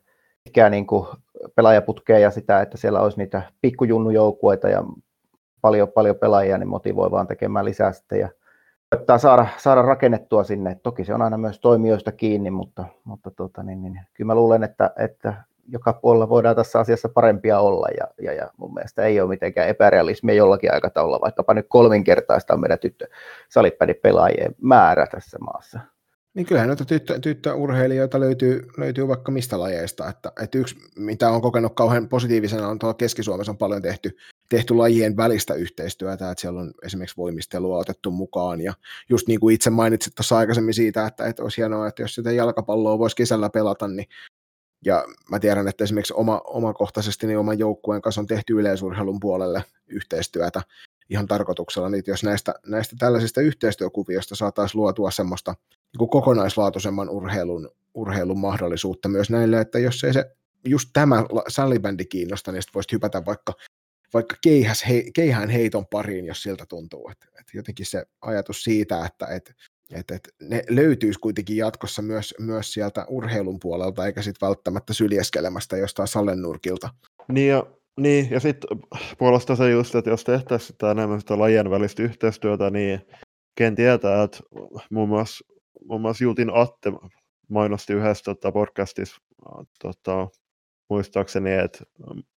[SPEAKER 3] ikään niin kuin pelaajaputkea ja sitä, että siellä olisi niitä pikkujunnujoukkueita ja paljon, paljon pelaajia, niin motivoi vaan tekemään lisää sitten ja koittaa saada, saada rakennettua sinne. Toki se on aina myös toimijoista kiinni, mutta, mutta tota, niin, niin, kyllä mä luulen, että, että joka puolella voidaan tässä asiassa parempia olla, ja, ja, ja mun mielestä ei ole mitenkään epärealismia jollakin aikataululla, vaikkapa nyt kolminkertaista meidän tyttö pelaajien määrä tässä maassa.
[SPEAKER 2] Niin kyllähän noita tyttö, tyttöurheilijoita löytyy, löytyy vaikka mistä lajeista, että, että yksi, mitä on kokenut kauhean positiivisena, on tuolla Keski-Suomessa on paljon tehty tehty lajien välistä yhteistyötä, että siellä on esimerkiksi voimistelua otettu mukaan, ja just niin kuin itse mainitsit tuossa aikaisemmin siitä, että, että olisi hienoa, että jos sitä jalkapalloa voisi kesällä pelata, niin ja mä tiedän, että esimerkiksi oma, omakohtaisesti niin oman joukkueen kanssa on tehty yleisurheilun puolelle yhteistyötä ihan tarkoituksella, niin jos näistä, näistä tällaisista yhteistyökuvioista saataisiin luotua semmoista niin kokonaislaatuisemman urheilun, urheilun mahdollisuutta myös näille, että jos ei se just tämä sallibändi kiinnosta, niin sitten voisit hypätä vaikka, vaikka keihäs, he, keihään heiton pariin, jos siltä tuntuu. Et, et jotenkin se ajatus siitä, että et, et, et ne löytyisi kuitenkin jatkossa myös, myös sieltä urheilun puolelta, eikä sitten välttämättä syljeskelemästä jostain salennurkilta.
[SPEAKER 1] Niin ja, niin, ja sitten puolesta se just, että jos tehtäisiin sitä enemmän sitä lajien välistä yhteistyötä, niin ken tietää, että muun muassa, muun muassa Jutin Atte mainosti yhdessä tota, podcastissa tota, muistaakseni, että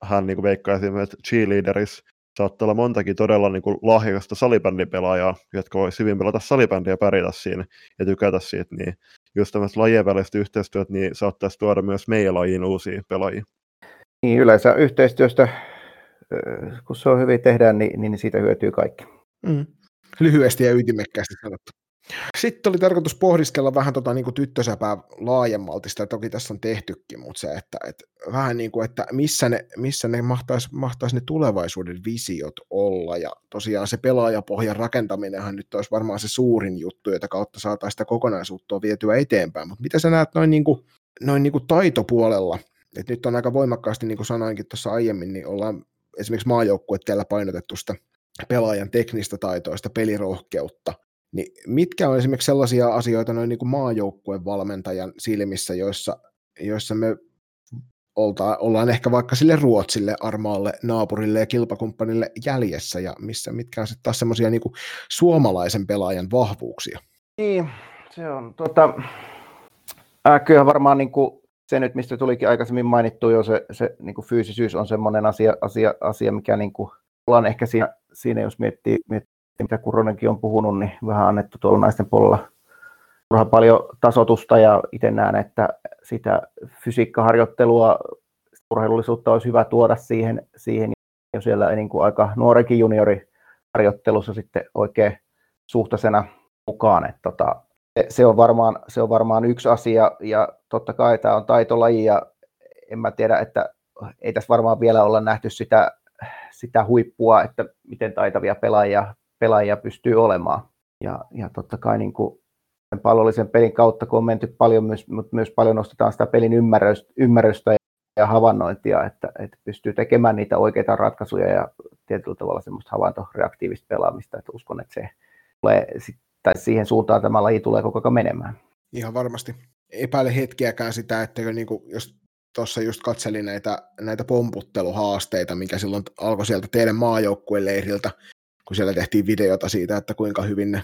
[SPEAKER 1] hän niin esimerkiksi, että cheerleaderis saattaa olla montakin todella niin kuin lahjakasta salibändipelaajaa, jotka voisi hyvin pelata salibändiä ja pärjätä siinä ja tykätä siitä, niin just tämmöistä lajien välistä yhteistyötä, niin saattaisi tuoda myös meidän lajiin uusia pelaajia.
[SPEAKER 3] Niin, yleensä yhteistyöstä, kun se on hyvin tehdään, niin, niin siitä hyötyy kaikki.
[SPEAKER 2] Mm. Lyhyesti ja ytimekkäästi sanottu. Sitten oli tarkoitus pohdiskella vähän tota, niin tyttösäpää laajemmalti, sitä toki tässä on tehtykin, mutta se, että, että vähän niin kuin, että missä ne, missä ne mahtaisi, mahtais ne tulevaisuuden visiot olla, ja tosiaan se pelaajapohjan rakentaminenhan nyt olisi varmaan se suurin juttu, jota kautta saataisiin sitä kokonaisuutta vietyä eteenpäin, mutta mitä sä näet noin, niin kuin, noin niin kuin taitopuolella, että nyt on aika voimakkaasti, niin kuin sanoinkin tuossa aiemmin, niin ollaan esimerkiksi maajoukkueet painotettu sitä pelaajan teknistä taitoista, pelirohkeutta, niin mitkä on esimerkiksi sellaisia asioita noin niin kuin maajoukkueen valmentajan silmissä, joissa, joissa me olta, ollaan ehkä vaikka sille Ruotsille, armaalle, naapurille ja kilpakumppanille jäljessä, ja missä, mitkä on sitten taas semmoisia niin suomalaisen pelaajan vahvuuksia?
[SPEAKER 3] Niin, se on tota, äh, kyllä varmaan niin kuin se nyt, mistä tulikin aikaisemmin mainittu jo, se, se niin kuin fyysisyys on semmoinen asia, asia, asia mikä niin kuin, ollaan ehkä siinä, siinä jos miettii, miettii mitä Kuronenkin on puhunut, niin vähän annettu tuolla naisten puolella turha paljon tasotusta. Ja itse näen, että sitä fysiikkaharjoittelua, urheilullisuutta olisi hyvä tuoda siihen, siihen. Jo siellä niin kuin aika nuorenkin junioriharjoittelussa sitten oikein suhtaisena mukaan. Että tota, se, on varmaan, se on varmaan yksi asia. Ja totta kai tämä on taitolaji ja en mä tiedä, että ei tässä varmaan vielä olla nähty sitä, sitä huippua, että miten taitavia pelaajia pelaajia pystyy olemaan. Ja, ja totta kai niin kuin pallollisen pelin kautta, kun on menty paljon, myös, mutta myös paljon nostetaan sitä pelin ymmärrystä, ymmärrystä ja havainnointia, että, että pystyy tekemään niitä oikeita ratkaisuja ja tietyllä tavalla semmoista havaintoreaktiivista pelaamista, että uskon, että se tulee, tai siihen suuntaan tämä laji tulee koko ajan menemään.
[SPEAKER 2] Ihan varmasti. Epäile hetkiäkään sitä, että niin kuin, jos tuossa just katselin näitä, näitä pomputteluhaasteita, mikä silloin alkoi sieltä teidän maajoukkueleiriltä, kun siellä tehtiin videota siitä, että kuinka hyvin ne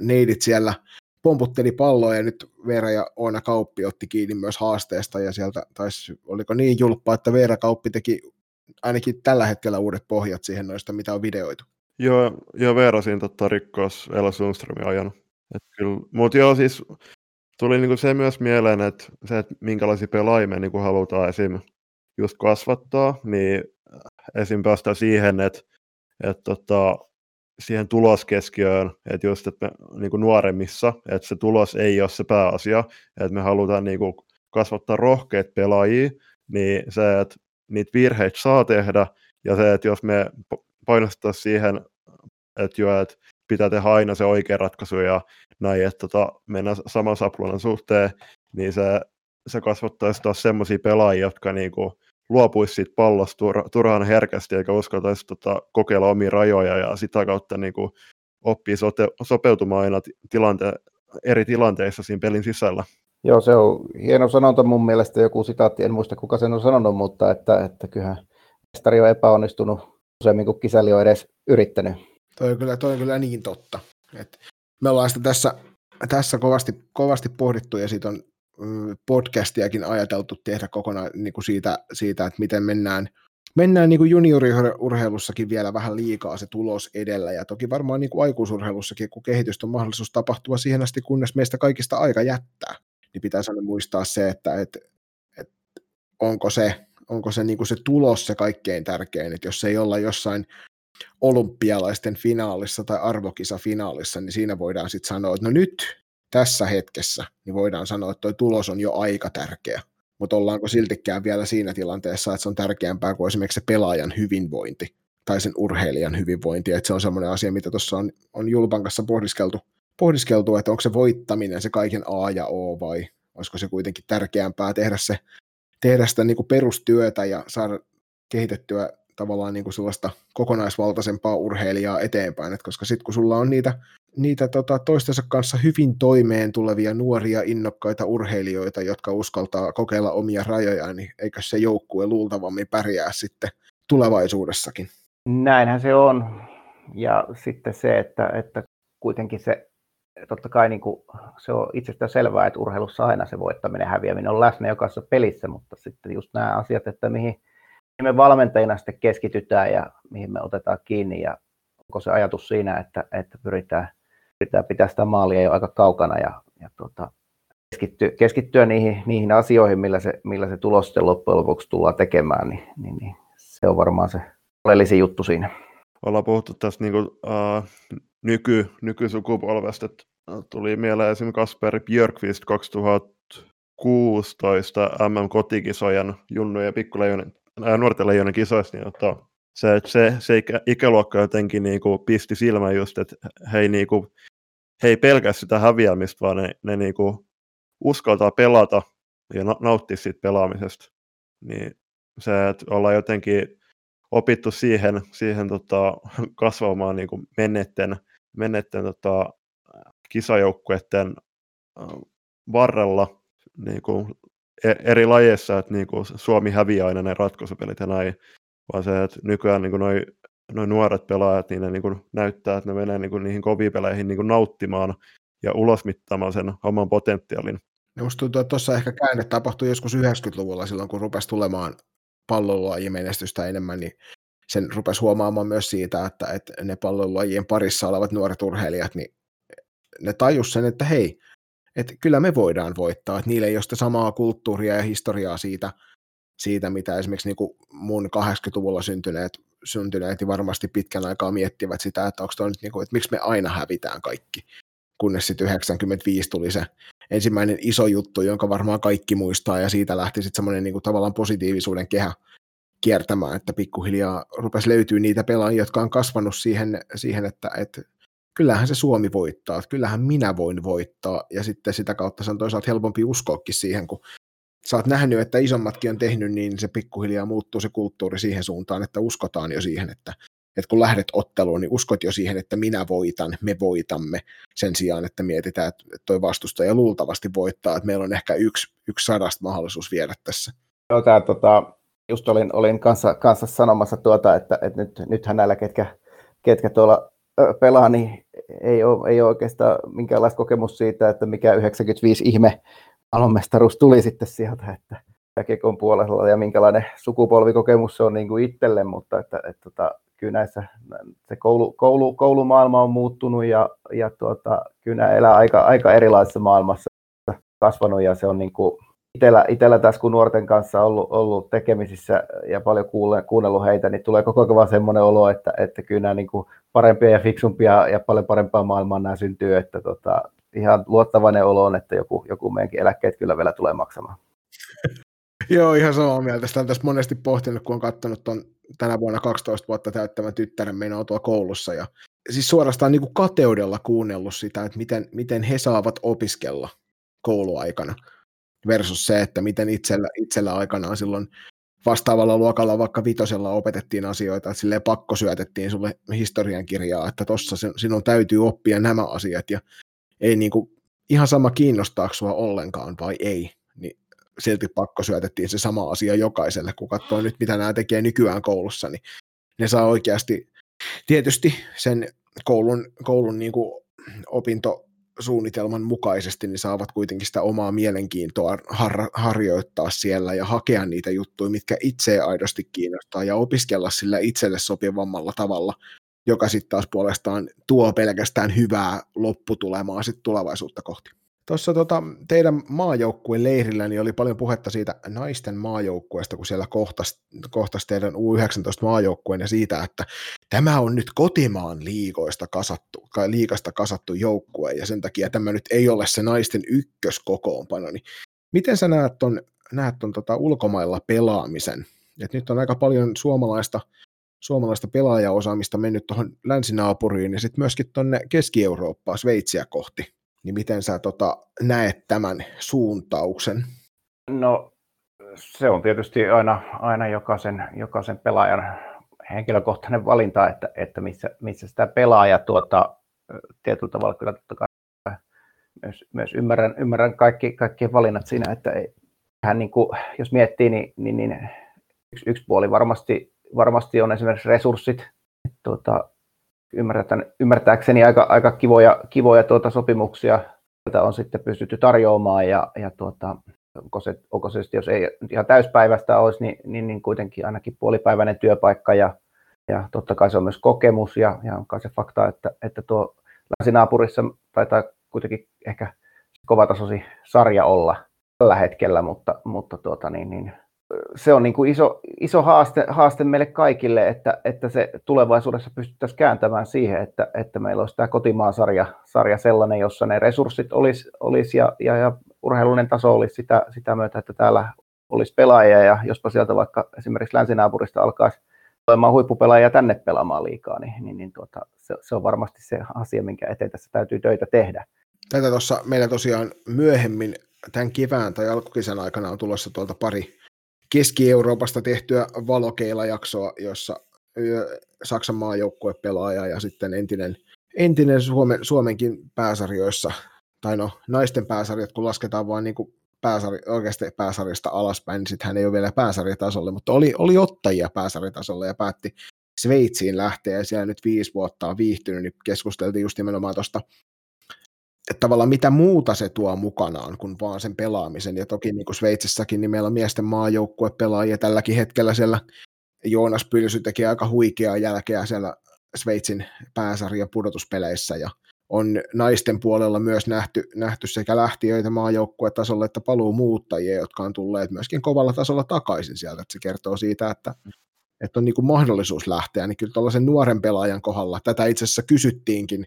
[SPEAKER 2] neidit siellä pomputteli palloa ja nyt Veera ja Oona Kauppi otti kiinni myös haasteesta ja sieltä taisi, oliko niin julppa, että Veera Kauppi teki ainakin tällä hetkellä uudet pohjat siihen noista, mitä on videoitu.
[SPEAKER 1] Joo, ja Veera siinä totta rikkoas Ella Sundströmin ajanut. Mutta joo, siis tuli niinku se myös mieleen, että se, että minkälaisia pelaajia me niinku halutaan esim. just kasvattaa, niin esim. päästä siihen, että että tota, siihen tuloskeskiöön, että just että me, niin kuin nuoremmissa, että se tulos ei ole se pääasia, että me halutaan niin kuin kasvattaa rohkeita pelaajia, niin se, että niitä virheitä saa tehdä, ja se, että jos me painostetaan siihen, että, jo, että pitää tehdä aina se oikea ratkaisu ja näin, että tota, mennään saman sapluunan suhteen, niin se, se kasvattaisi taas semmoisia pelaajia, jotka niinku luopuisi siitä pallosta tur- turhaan herkästi eikä uskaltaisi tota, kokeilla omia rajoja ja sitä kautta niin kuin, oppii sote- sopeutumaan aina tilante- eri tilanteissa siinä pelin sisällä.
[SPEAKER 3] Joo, se on hieno sanonta mun mielestä, joku sitaatti, en muista kuka sen on sanonut, mutta että, että kyllähän mestari on epäonnistunut useammin kuin kisäli on edes yrittänyt.
[SPEAKER 2] Toi on kyllä, toi on kyllä niin totta. Et me ollaan sitä tässä, tässä kovasti, kovasti pohdittu ja siitä on podcastiakin ajateltu tehdä kokonaan niin kuin siitä, siitä, että miten mennään, mennään niin kuin junioriurheilussakin vielä vähän liikaa se tulos edellä, ja toki varmaan niin kuin aikuisurheilussakin, kun kehitystä on mahdollisuus tapahtua siihen asti, kunnes meistä kaikista aika jättää, niin pitäisi aina muistaa se, että, että, että onko se onko se, niin kuin se tulos se kaikkein tärkein, että jos ei olla jossain olympialaisten finaalissa tai arvokisa-finaalissa, niin siinä voidaan sitten sanoa, että no nyt tässä hetkessä, niin voidaan sanoa, että tuo tulos on jo aika tärkeä. Mutta ollaanko siltikään vielä siinä tilanteessa, että se on tärkeämpää kuin esimerkiksi se pelaajan hyvinvointi tai sen urheilijan hyvinvointi, että se on semmoinen asia, mitä tuossa on, on Julpan kanssa pohdiskeltu, pohdiskeltu, että onko se voittaminen se kaiken A ja O vai olisiko se kuitenkin tärkeämpää tehdä, se, tehdä sitä niin kuin perustyötä ja saada kehitettyä tavallaan niin kuin sellaista kokonaisvaltaisempaa urheilijaa eteenpäin, Et koska sitten kun sulla on niitä, niitä tota, toistensa kanssa hyvin toimeen tulevia nuoria innokkaita urheilijoita, jotka uskaltaa kokeilla omia rajojaan, niin eikö se joukkue luultavammin pärjää sitten tulevaisuudessakin?
[SPEAKER 3] Näinhän se on. Ja sitten se, että, että kuitenkin se, totta kai niin kuin, se on itsestään selvää, että urheilussa aina se voittaminen häviäminen on läsnä jokaisessa pelissä, mutta sitten just nämä asiat, että mihin, me valmentajina sitten keskitytään ja mihin me otetaan kiinni ja onko se ajatus siinä, että, että pyritään, pyritään pitää sitä maalia jo aika kaukana ja, ja tuota, keskittyä, keskittyä niihin, niihin asioihin, millä se, millä se tulos sitten loppujen lopuksi tullaan tekemään, niin, niin, niin se on varmaan se oleellisin juttu siinä.
[SPEAKER 1] Ollaan puhuttu tästä niin kuin, uh, nyky, nykysukupolvesta, että tuli mieleen esimerkiksi Kasper Björkvist 2016 MM-kotikisojen junnujen ja pikkuleijonen nuorten leijonen kisoissa, niin että se, se, se ikä, ikäluokka jotenkin niin kuin pisti silmään just, että he ei, niin kuin, he ei pelkää sitä häviämistä, vaan ne, ne niin kuin uskaltaa pelata ja nauttia siitä pelaamisesta. Niin se, että ollaan jotenkin opittu siihen, siihen tota, [LAUGHS] kasvamaan niin kuin mennetten, mennetten tota, kisajoukkueiden varrella niin kuin E-, eri lajeissa, että niin kuin Suomi häviää aina ne ratkaisupelit ja näin, vaan se, että nykyään niin noin noi nuoret pelaajat, niin ne niin kuin näyttää, että ne menee niin kuin niihin koviin peleihin niin kuin nauttimaan ja ulosmittaamaan sen oman potentiaalin.
[SPEAKER 2] Minusta tuntuu, että tuossa ehkä käänne tapahtui joskus 90-luvulla silloin, kun rupesi tulemaan pallolajien enemmän, niin sen rupesi huomaamaan myös siitä, että, että ne pallolajien parissa olevat nuoret urheilijat, niin ne tajus sen, että hei, että kyllä me voidaan voittaa, että niillä ei ole sitä samaa kulttuuria ja historiaa siitä, siitä mitä esimerkiksi niin kuin mun 80-luvulla syntyneet, syntyneet varmasti pitkän aikaa miettivät sitä, että onko nyt niin kuin, että miksi me aina hävitään kaikki, kunnes sitten 95 tuli se ensimmäinen iso juttu, jonka varmaan kaikki muistaa, ja siitä lähti sitten semmoinen niin kuin tavallaan positiivisuuden kehä kiertämään, että pikkuhiljaa rupesi löytyä niitä pelaajia, jotka on kasvanut siihen, siihen että, että kyllähän se Suomi voittaa, että kyllähän minä voin voittaa, ja sitten sitä kautta se on toisaalta helpompi uskoakin siihen, kun sä oot nähnyt, että isommatkin on tehnyt, niin se pikkuhiljaa muuttuu se kulttuuri siihen suuntaan, että uskotaan jo siihen, että, että kun lähdet otteluun, niin uskot jo siihen, että minä voitan, me voitamme, sen sijaan, että mietitään, että toi vastustaja luultavasti voittaa, että meillä on ehkä yksi, yksi sadasta mahdollisuus viedä tässä.
[SPEAKER 3] Joo, tämä, tota, just olin, olin kanssa, kanssa sanomassa tuota, että, että nyt, nythän näillä, ketkä, ketkä tuolla pelaa, niin ei ole, ei ole oikeastaan minkäänlaista kokemus siitä, että mikä 95 ihme alomestaruus tuli sitten sieltä, että Kekon puolella ja minkälainen sukupolvikokemus se on niin kuin itselle, mutta että, että, että tota, kyllä näissä se koulu, koulu, koulumaailma on muuttunut ja, ja tuota, kyllä elää aika, aika erilaisessa maailmassa kasvanut ja se on niin kuin itellä, itellä tässä kun nuorten kanssa ollut, ollut tekemisissä ja paljon kuule, kuunnellut heitä, niin tulee koko ajan semmoinen olo, että, että kyllä nämä niin kuin parempia ja fiksumpia ja paljon parempaa maailmaa nämä syntyy, että tota, ihan luottavainen olo on, että joku, joku meidänkin eläkkeet kyllä vielä tulee maksamaan. [LAUGHS]
[SPEAKER 2] Joo, ihan samaa mieltä. Sitä on tässä monesti pohtinut, kun on katsonut tuon tänä vuonna 12 vuotta täyttävän tyttären menoa tuolla koulussa. Ja siis suorastaan niin kuin kateudella kuunnellut sitä, että miten, miten he saavat opiskella kouluaikana versus se, että miten itsellä, itsellä aikanaan silloin vastaavalla luokalla vaikka vitosella opetettiin asioita, että silleen pakko syötettiin sulle historiankirjaa, että tossa sinun täytyy oppia nämä asiat ja ei niinku ihan sama kiinnostaako sua ollenkaan vai ei, niin silti pakko syötettiin se sama asia jokaiselle, kun katsoo nyt mitä nämä tekee nykyään koulussa, niin ne saa oikeasti tietysti sen koulun, koulun niinku opinto suunnitelman mukaisesti, niin saavat kuitenkin sitä omaa mielenkiintoa har- harjoittaa siellä ja hakea niitä juttuja, mitkä itse aidosti kiinnostaa ja opiskella sillä itselle sopivammalla tavalla, joka sitten taas puolestaan tuo pelkästään hyvää lopputulemaa sit tulevaisuutta kohti. Tuossa tota, teidän maajoukkueen leirillä niin oli paljon puhetta siitä naisten maajoukkueesta, kun siellä kohtasi, kohtasi teidän U19-maajoukkueen ja siitä, että tämä on nyt kotimaan liigoista kasattu, liikasta kasattu joukkue ja sen takia tämä nyt ei ole se naisten ykköskokoonpano. Niin miten sä näet ton, näet ton tota ulkomailla pelaamisen? Et nyt on aika paljon suomalaista, suomalaista pelaajaosaamista mennyt tuohon länsinaapuriin ja sitten myöskin tuonne Keski-Eurooppaan, Sveitsiä kohti niin miten sä tota, näet tämän suuntauksen?
[SPEAKER 3] No se on tietysti aina, aina jokaisen, jokaisen pelaajan henkilökohtainen valinta, että, että missä, missä sitä pelaa ja tuota, tietyllä tavalla kyllä totta kai myös, myös ymmärrän, ymmärrän kaikki, kaikkien valinnat siinä, että ei, hän niin kuin, jos miettii, niin, niin, niin yksi, yksi puoli varmasti, varmasti on esimerkiksi resurssit. Tuota, ymmärtääkseni aika, aika kivoja, kivoja tuota sopimuksia on sitten pystytty tarjoamaan ja, ja tuota, onko, se, onko se jos ei ihan täyspäivästä olisi, niin, niin, niin kuitenkin ainakin puolipäiväinen työpaikka ja, ja totta kai se on myös kokemus ja, ja on se fakta, että, että tuo länsinaapurissa taitaa kuitenkin ehkä kovatasosi sarja olla tällä hetkellä, mutta, mutta tuota, niin, niin, se on niin kuin iso, iso haaste, haaste meille kaikille, että, että se tulevaisuudessa pystyttäisiin kääntämään siihen, että, että meillä olisi tämä kotimaan sarja, sarja sellainen, jossa ne resurssit olisi, olisi ja, ja, ja urheilullinen taso olisi sitä, sitä myötä, että täällä olisi pelaajia ja jospa sieltä vaikka esimerkiksi länsinaapurista alkaisi olemaan huippupelaajia tänne pelaamaan liikaa, niin, niin, niin tuota, se, se on varmasti se asia, minkä eteen tässä täytyy töitä tehdä.
[SPEAKER 2] Tätä tuossa meillä tosiaan myöhemmin tämän kevään tai alkukesän aikana on tulossa tuolta pari Keski-Euroopasta tehtyä valokeila-jaksoa, jossa Saksan maajoukkue pelaaja ja sitten entinen, entinen Suomen, Suomenkin pääsarjoissa, tai no naisten pääsarjat, kun lasketaan vain niin pääsari, oikeasti pääsarjasta alaspäin, niin sitten hän ei ole vielä pääsarjatasolle, mutta oli, oli ottajia pääsarjatasolle ja päätti Sveitsiin lähteä ja siellä nyt viisi vuotta on viihtynyt, niin keskusteltiin just nimenomaan tuosta että tavallaan mitä muuta se tuo mukanaan kuin vaan sen pelaamisen. Ja toki niin kuin Sveitsissäkin, niin meillä on miesten maajoukkue pelaajia tälläkin hetkellä siellä Joonas Pylsy teki aika huikeaa jälkeä siellä Sveitsin pääsarjan pudotuspeleissä ja on naisten puolella myös nähty, nähty sekä lähtiöitä maajoukkuetasolla että paluu muuttajia, jotka on tulleet myöskin kovalla tasolla takaisin sieltä. Että se kertoo siitä, että, että on niin kuin mahdollisuus lähteä, niin kyllä tuollaisen nuoren pelaajan kohdalla, tätä itse asiassa kysyttiinkin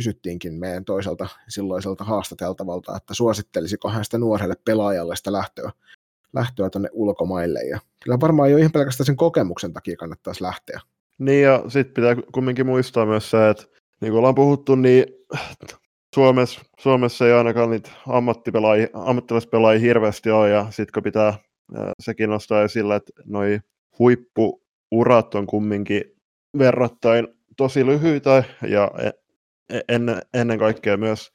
[SPEAKER 2] kysyttiinkin meidän toiselta silloiselta haastateltavalta, että suosittelisiko hän sitä nuorelle pelaajalle sitä lähtöä, lähtöä tuonne ulkomaille. Ja kyllä varmaan jo ihan pelkästään sen kokemuksen takia kannattaisi lähteä.
[SPEAKER 1] Niin ja sitten pitää kumminkin muistaa myös se, että niin kuin ollaan puhuttu, niin Suomessa, Suomessa ei ainakaan niitä ammattilaispelaajia hirveästi ole, ja sitten kun pitää sekin nostaa esille, että noi huippuurat on kumminkin verrattain tosi lyhyitä, ja ennen, ennen kaikkea myös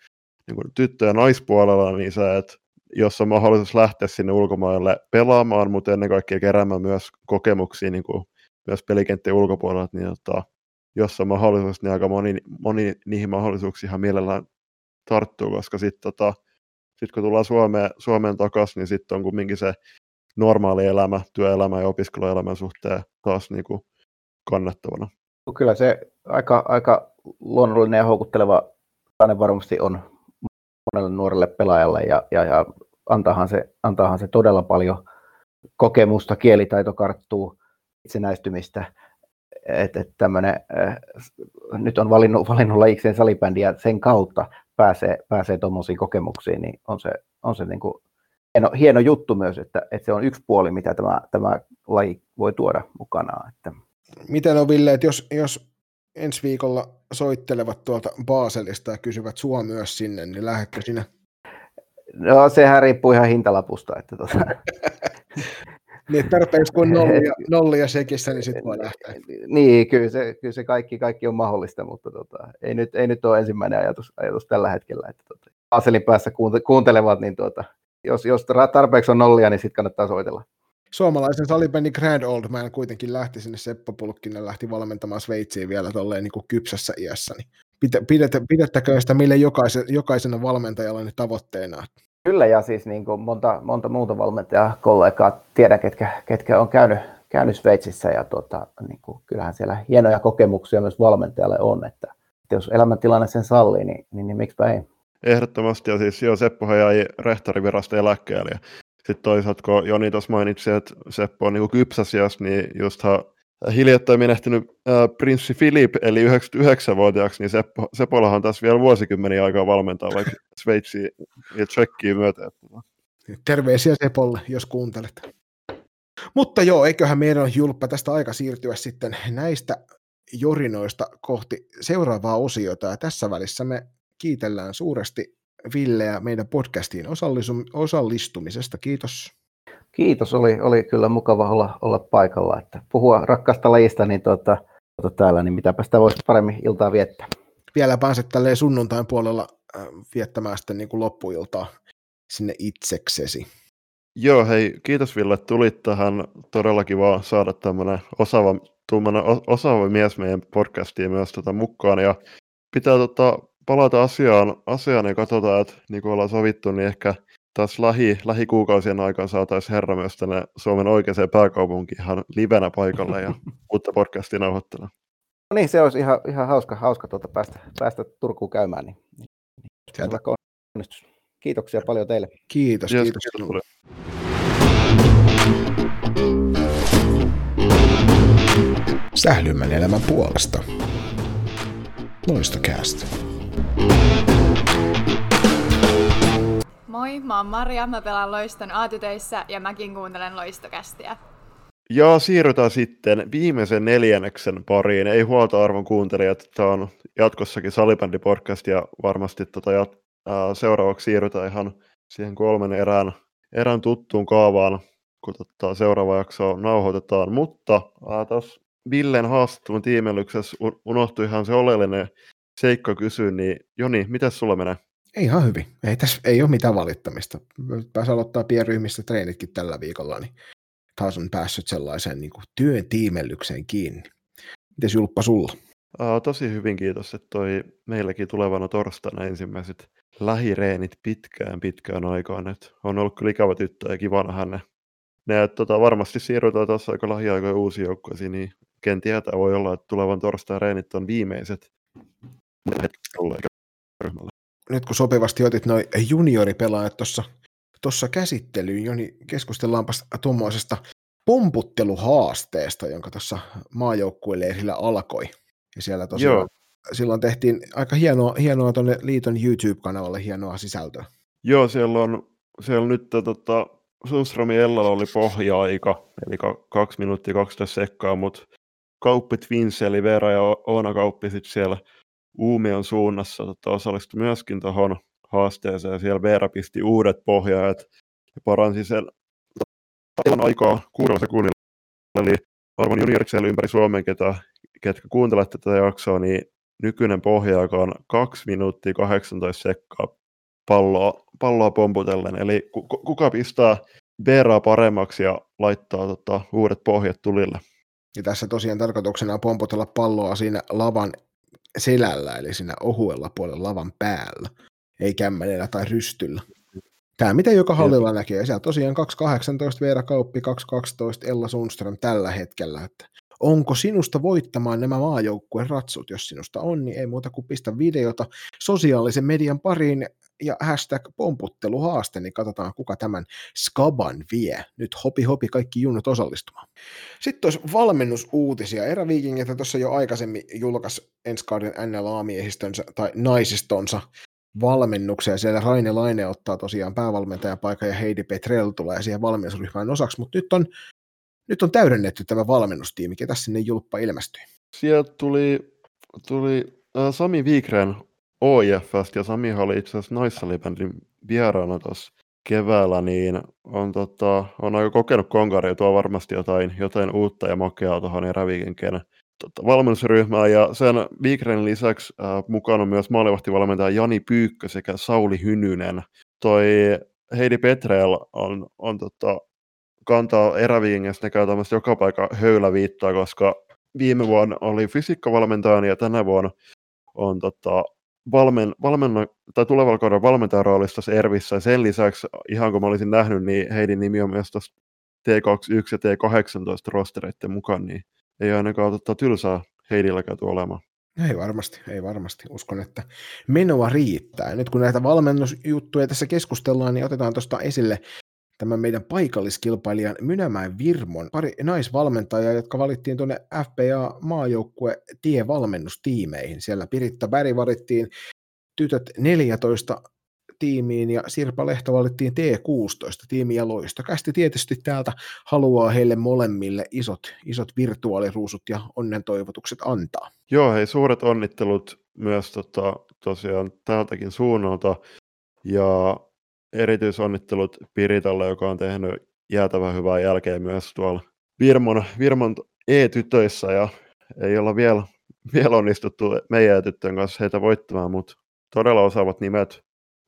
[SPEAKER 1] niin kuin tyttö- ja naispuolella, niin se, että jos on mahdollisuus lähteä sinne ulkomaille pelaamaan, mutta ennen kaikkea keräämään myös kokemuksia niin kuin myös pelikenttien ulkopuolella, niin tota, jos on mahdollisuus, niin aika moni, moni niihin mahdollisuuksiin ihan mielellään tarttuu, koska sitten tota, sit kun tullaan Suomeen, Suomeen takaisin, niin sitten on kumminkin se normaali elämä, työelämä ja opiskeluelämän suhteen taas niin kuin kannattavana.
[SPEAKER 3] Kyllä se aika, aika luonnollinen ja houkutteleva tilanne varmasti on monelle nuorelle pelaajalle ja, ja, ja antaahan, se, antaahan se todella paljon kokemusta, kielitaito karttuu, itsenäistymistä. Et, et tämmönen, äh, nyt on valinnut, valinnut lajikseen salibändi ja sen kautta pääsee, pääsee tuommoisiin kokemuksiin, niin on se, on se niin kuin hieno, hieno juttu myös, että, että se on yksi puoli, mitä tämä, tämä laji voi tuoda mukanaan. Että.
[SPEAKER 2] Miten on Ville, että jos, jos ensi viikolla soittelevat tuolta Baselista ja kysyvät sua myös sinne, niin lähdetkö sinä?
[SPEAKER 3] No sehän riippuu ihan hintalapusta. Että tota... [LAUGHS]
[SPEAKER 2] niin tarpeeksi kun nollia, [LAUGHS] nollia sekissä, niin sitten voi lähteä.
[SPEAKER 3] Niin, kyllä se, kyllä se kaikki, kaikki on mahdollista, mutta tota, ei, nyt, ei nyt ole ensimmäinen ajatus, ajatus tällä hetkellä. Että tota, Baselin päässä kuuntelevat, niin tota, jos, jos tarpeeksi on nollia, niin sitten kannattaa soitella
[SPEAKER 2] suomalaisen salibändin Grand Old Man kuitenkin lähti sinne Seppo Pulkkinen lähti valmentamaan Sveitsiin vielä tolleen niin kuin kypsässä iässä, niin pidettä, pidettäkö sitä mille jokaisen, jokaisena valmentajalla niin tavoitteena?
[SPEAKER 3] Kyllä, ja siis niin kuin monta, monta muuta valmentajaa, kollegaa tiedän, ketkä, ketkä on käynyt, käynyt Sveitsissä, ja tuota, niin kuin, kyllähän siellä hienoja kokemuksia myös valmentajalle on, että, että jos elämäntilanne sen sallii, niin, niin, niin miksipä ei.
[SPEAKER 1] ehdottomasti. Ja siis joo, Seppo jäi rehtorivirasta eläkkeelle. Ja sitten toisaalta, kun Joni tuossa mainitsi, että Seppo on niin kypsäsias, niin justhan hiljattain menehtynyt äh, prinssi Filip, eli 99-vuotiaaksi, niin Seppo, Sepollahan tässä vielä vuosikymmeniä aikaa valmentaa vaikka [LAUGHS] Sveitsiä ja Tsekkiä myötä.
[SPEAKER 2] Terveisiä Sepolle, jos kuuntelet. Mutta joo, eiköhän meidän on julppa tästä aika siirtyä sitten näistä jorinoista kohti seuraavaa osiota. Ja tässä välissä me kiitellään suuresti Villeä meidän podcastiin osallistumisesta. Kiitos.
[SPEAKER 3] Kiitos, oli, oli kyllä mukava olla, olla paikalla. Että puhua rakkaasta lajista, niin tuota, tuota täällä, niin mitäpä sitä voisi paremmin iltaa viettää.
[SPEAKER 2] Vielä pääset tälleen sunnuntain puolella äh, viettämään sitten niin kuin loppuiltaa sinne itseksesi.
[SPEAKER 1] Joo, hei, kiitos Ville, että tulit tähän. Todella kiva saada tämmöinen osaava, osaava mies meidän podcastiin myös tota mukaan. Ja pitää tota, palata asiaan, asiaan ja katsotaan, että niin kuin ollaan sovittu, niin ehkä taas lähi, lähikuukausien aikana saataisiin herra myös tänne Suomen oikeaan pääkaupunkiin ihan livenä paikalle ja [LAUGHS] uutta podcastia nauhoittelemaan.
[SPEAKER 3] No niin, se olisi ihan, ihan hauska, hauska tuota päästä, päästä Turkuun käymään. Niin, niin, onnistus. Kiitoksia paljon teille.
[SPEAKER 2] Kiitos, yes, kiitos. kiitos. Sählymän elämän puolesta. Loistokäästä.
[SPEAKER 5] Mä oon Maria, mä pelaan Loiston aatytöissä ja mäkin kuuntelen Loistokästiä.
[SPEAKER 1] Ja siirrytään sitten viimeisen neljänneksen pariin. Ei huolta arvon kuuntelijat, tämä on jatkossakin salibändipodcast ja varmasti tota jat- ää, seuraavaksi siirrytään ihan siihen kolmen erään, erään tuttuun kaavaan, kun tota seuraava jakso nauhoitetaan. Mutta tuossa Villen haastattelun tiimelyksessä unohtui ihan se oleellinen seikka kysyä, niin Joni, miten sulla menee?
[SPEAKER 2] Ei ihan hyvin. Ei tässä ei ole mitään valittamista. Pääsi aloittaa pienryhmistä treenitkin tällä viikolla, niin taas on päässyt sellaiseen niin kuin työn tiimellykseen kiinni. Miten Julppa sulla?
[SPEAKER 1] Aa, tosi hyvin kiitos, että toi meilläkin tulevana torstaina ensimmäiset lähireenit pitkään pitkään aikaan. Et on ollut kyllä ikävä tyttö ja kiva nähdä ne. ne tota, varmasti siirrytään tuossa aika lähiaikoina uusiin joukkueisiin, niin ken tietää voi olla, että tulevan torstain reenit on viimeiset
[SPEAKER 2] ryhmällä. Nyt kun sopivasti otit noin junioripelaajat tuossa tuossa käsittelyyn, Joni, keskustellaanpa tuommoisesta pomputteluhaasteesta, jonka tuossa maajoukkueleirillä alkoi. Ja siellä tosiaan Joo. silloin tehtiin aika hienoa, hienoa tuonne liiton YouTube-kanavalle hienoa sisältöä.
[SPEAKER 1] Joo, siellä on, siellä nyt tota, Susrami Ellalla oli pohja-aika, eli 2 minuuttia 12 sekkaa, mutta Kauppi Twins, eli Veera ja Oona Kauppi sitten siellä Uumion suunnassa tota, osallistui myöskin tuohon haasteeseen. Siellä Veera pisti uudet pohjaajat ja paransi sen aikaa kuudella sekunnilla. Eli arvon juniorikselle ympäri Suomen, ketä, ketkä kuuntelette tätä jaksoa, niin nykyinen pohjaaja on 2 minuuttia 18 sekkaa palloa, palloa pomputellen. Eli kuka pistää Veeraa paremmaksi ja laittaa tota, uudet pohjat tulille.
[SPEAKER 2] Ja tässä tosiaan tarkoituksena on pomputella palloa siinä lavan selällä, eli siinä ohuella puolella lavan päällä, ei kämmenellä tai rystyllä. Tämä mitä joka hallilla näkee. Siellä tosiaan 2.18 Veera Kauppi, 2.12 Ella Sundström tällä hetkellä. Että onko sinusta voittamaan nämä maajoukkueen ratsut? Jos sinusta on, niin ei muuta kuin pistä videota sosiaalisen median pariin ja hashtag pomputteluhaaste, niin katsotaan kuka tämän skaban vie. Nyt hopi hopi kaikki junnut osallistumaan. Sitten olisi valmennusuutisia. Eräviikingit tuossa jo aikaisemmin julkaisi ensi kauden NLA-miehistönsä tai naisistonsa valmennuksia. Siellä Raine Laine ottaa tosiaan päävalmentajapaikan ja Heidi Petrell tulee siihen valmennusryhmään osaksi, mutta nyt on, nyt on täydennetty tämä valmennustiimi. Ketä sinne julppa ilmestyi?
[SPEAKER 1] Sieltä tuli, tuli äh, Sami Viikren OIFstä ja Sami oli itse asiassa naissalibändin vieraana tuossa keväällä, niin on, tota, on aika kokenut konkari ja tuo varmasti jotain, jotain uutta ja makeaa tuohon eräviikenken tota, valmennusryhmään. Ja sen Wigren lisäksi äh, mukana on myös maalivahtivalmentaja Jani Pyykkö sekä Sauli Hynynen. Toi Heidi Petrel on, on tota, kantaa eräviingessä, ne käy tämmöistä joka paikka höyläviittaa, koska viime vuonna oli fysiikkavalmentajana ja tänä vuonna on tota, valmen, valmenna, tai tulevalla kaudella valmentajan roolissa Ervissä. Ja sen lisäksi, ihan kuin mä olisin nähnyt, niin heidän nimi on myös tuossa T21 ja T18 rostereiden mukaan, niin ei ainakaan tota, tylsää Heidilläkään tuo olemaan.
[SPEAKER 2] Ei varmasti, ei varmasti. Uskon, että menoa riittää. Nyt kun näitä valmennusjuttuja tässä keskustellaan, niin otetaan tuosta esille tämän meidän paikalliskilpailijan Mynämäen Virmon pari naisvalmentajaa, jotka valittiin tuonne FPA-maajoukkue tievalmennustiimeihin. Siellä Piritta Bäri valittiin tytöt 14 tiimiin ja Sirpa Lehto valittiin T16 tiimi ja Loistokästi tietysti täältä haluaa heille molemmille isot, isot virtuaaliruusut ja onnen toivotukset antaa.
[SPEAKER 1] Joo, hei suuret onnittelut myös tota, tosiaan täältäkin suunnalta ja erityisonnittelut Piritalle, joka on tehnyt jäätävän hyvää jälkeä myös tuolla Virmon, Virmon E-tytöissä ja ei olla vielä, vielä onnistuttu meidän tyttöjen kanssa heitä voittamaan, mutta todella osaavat nimet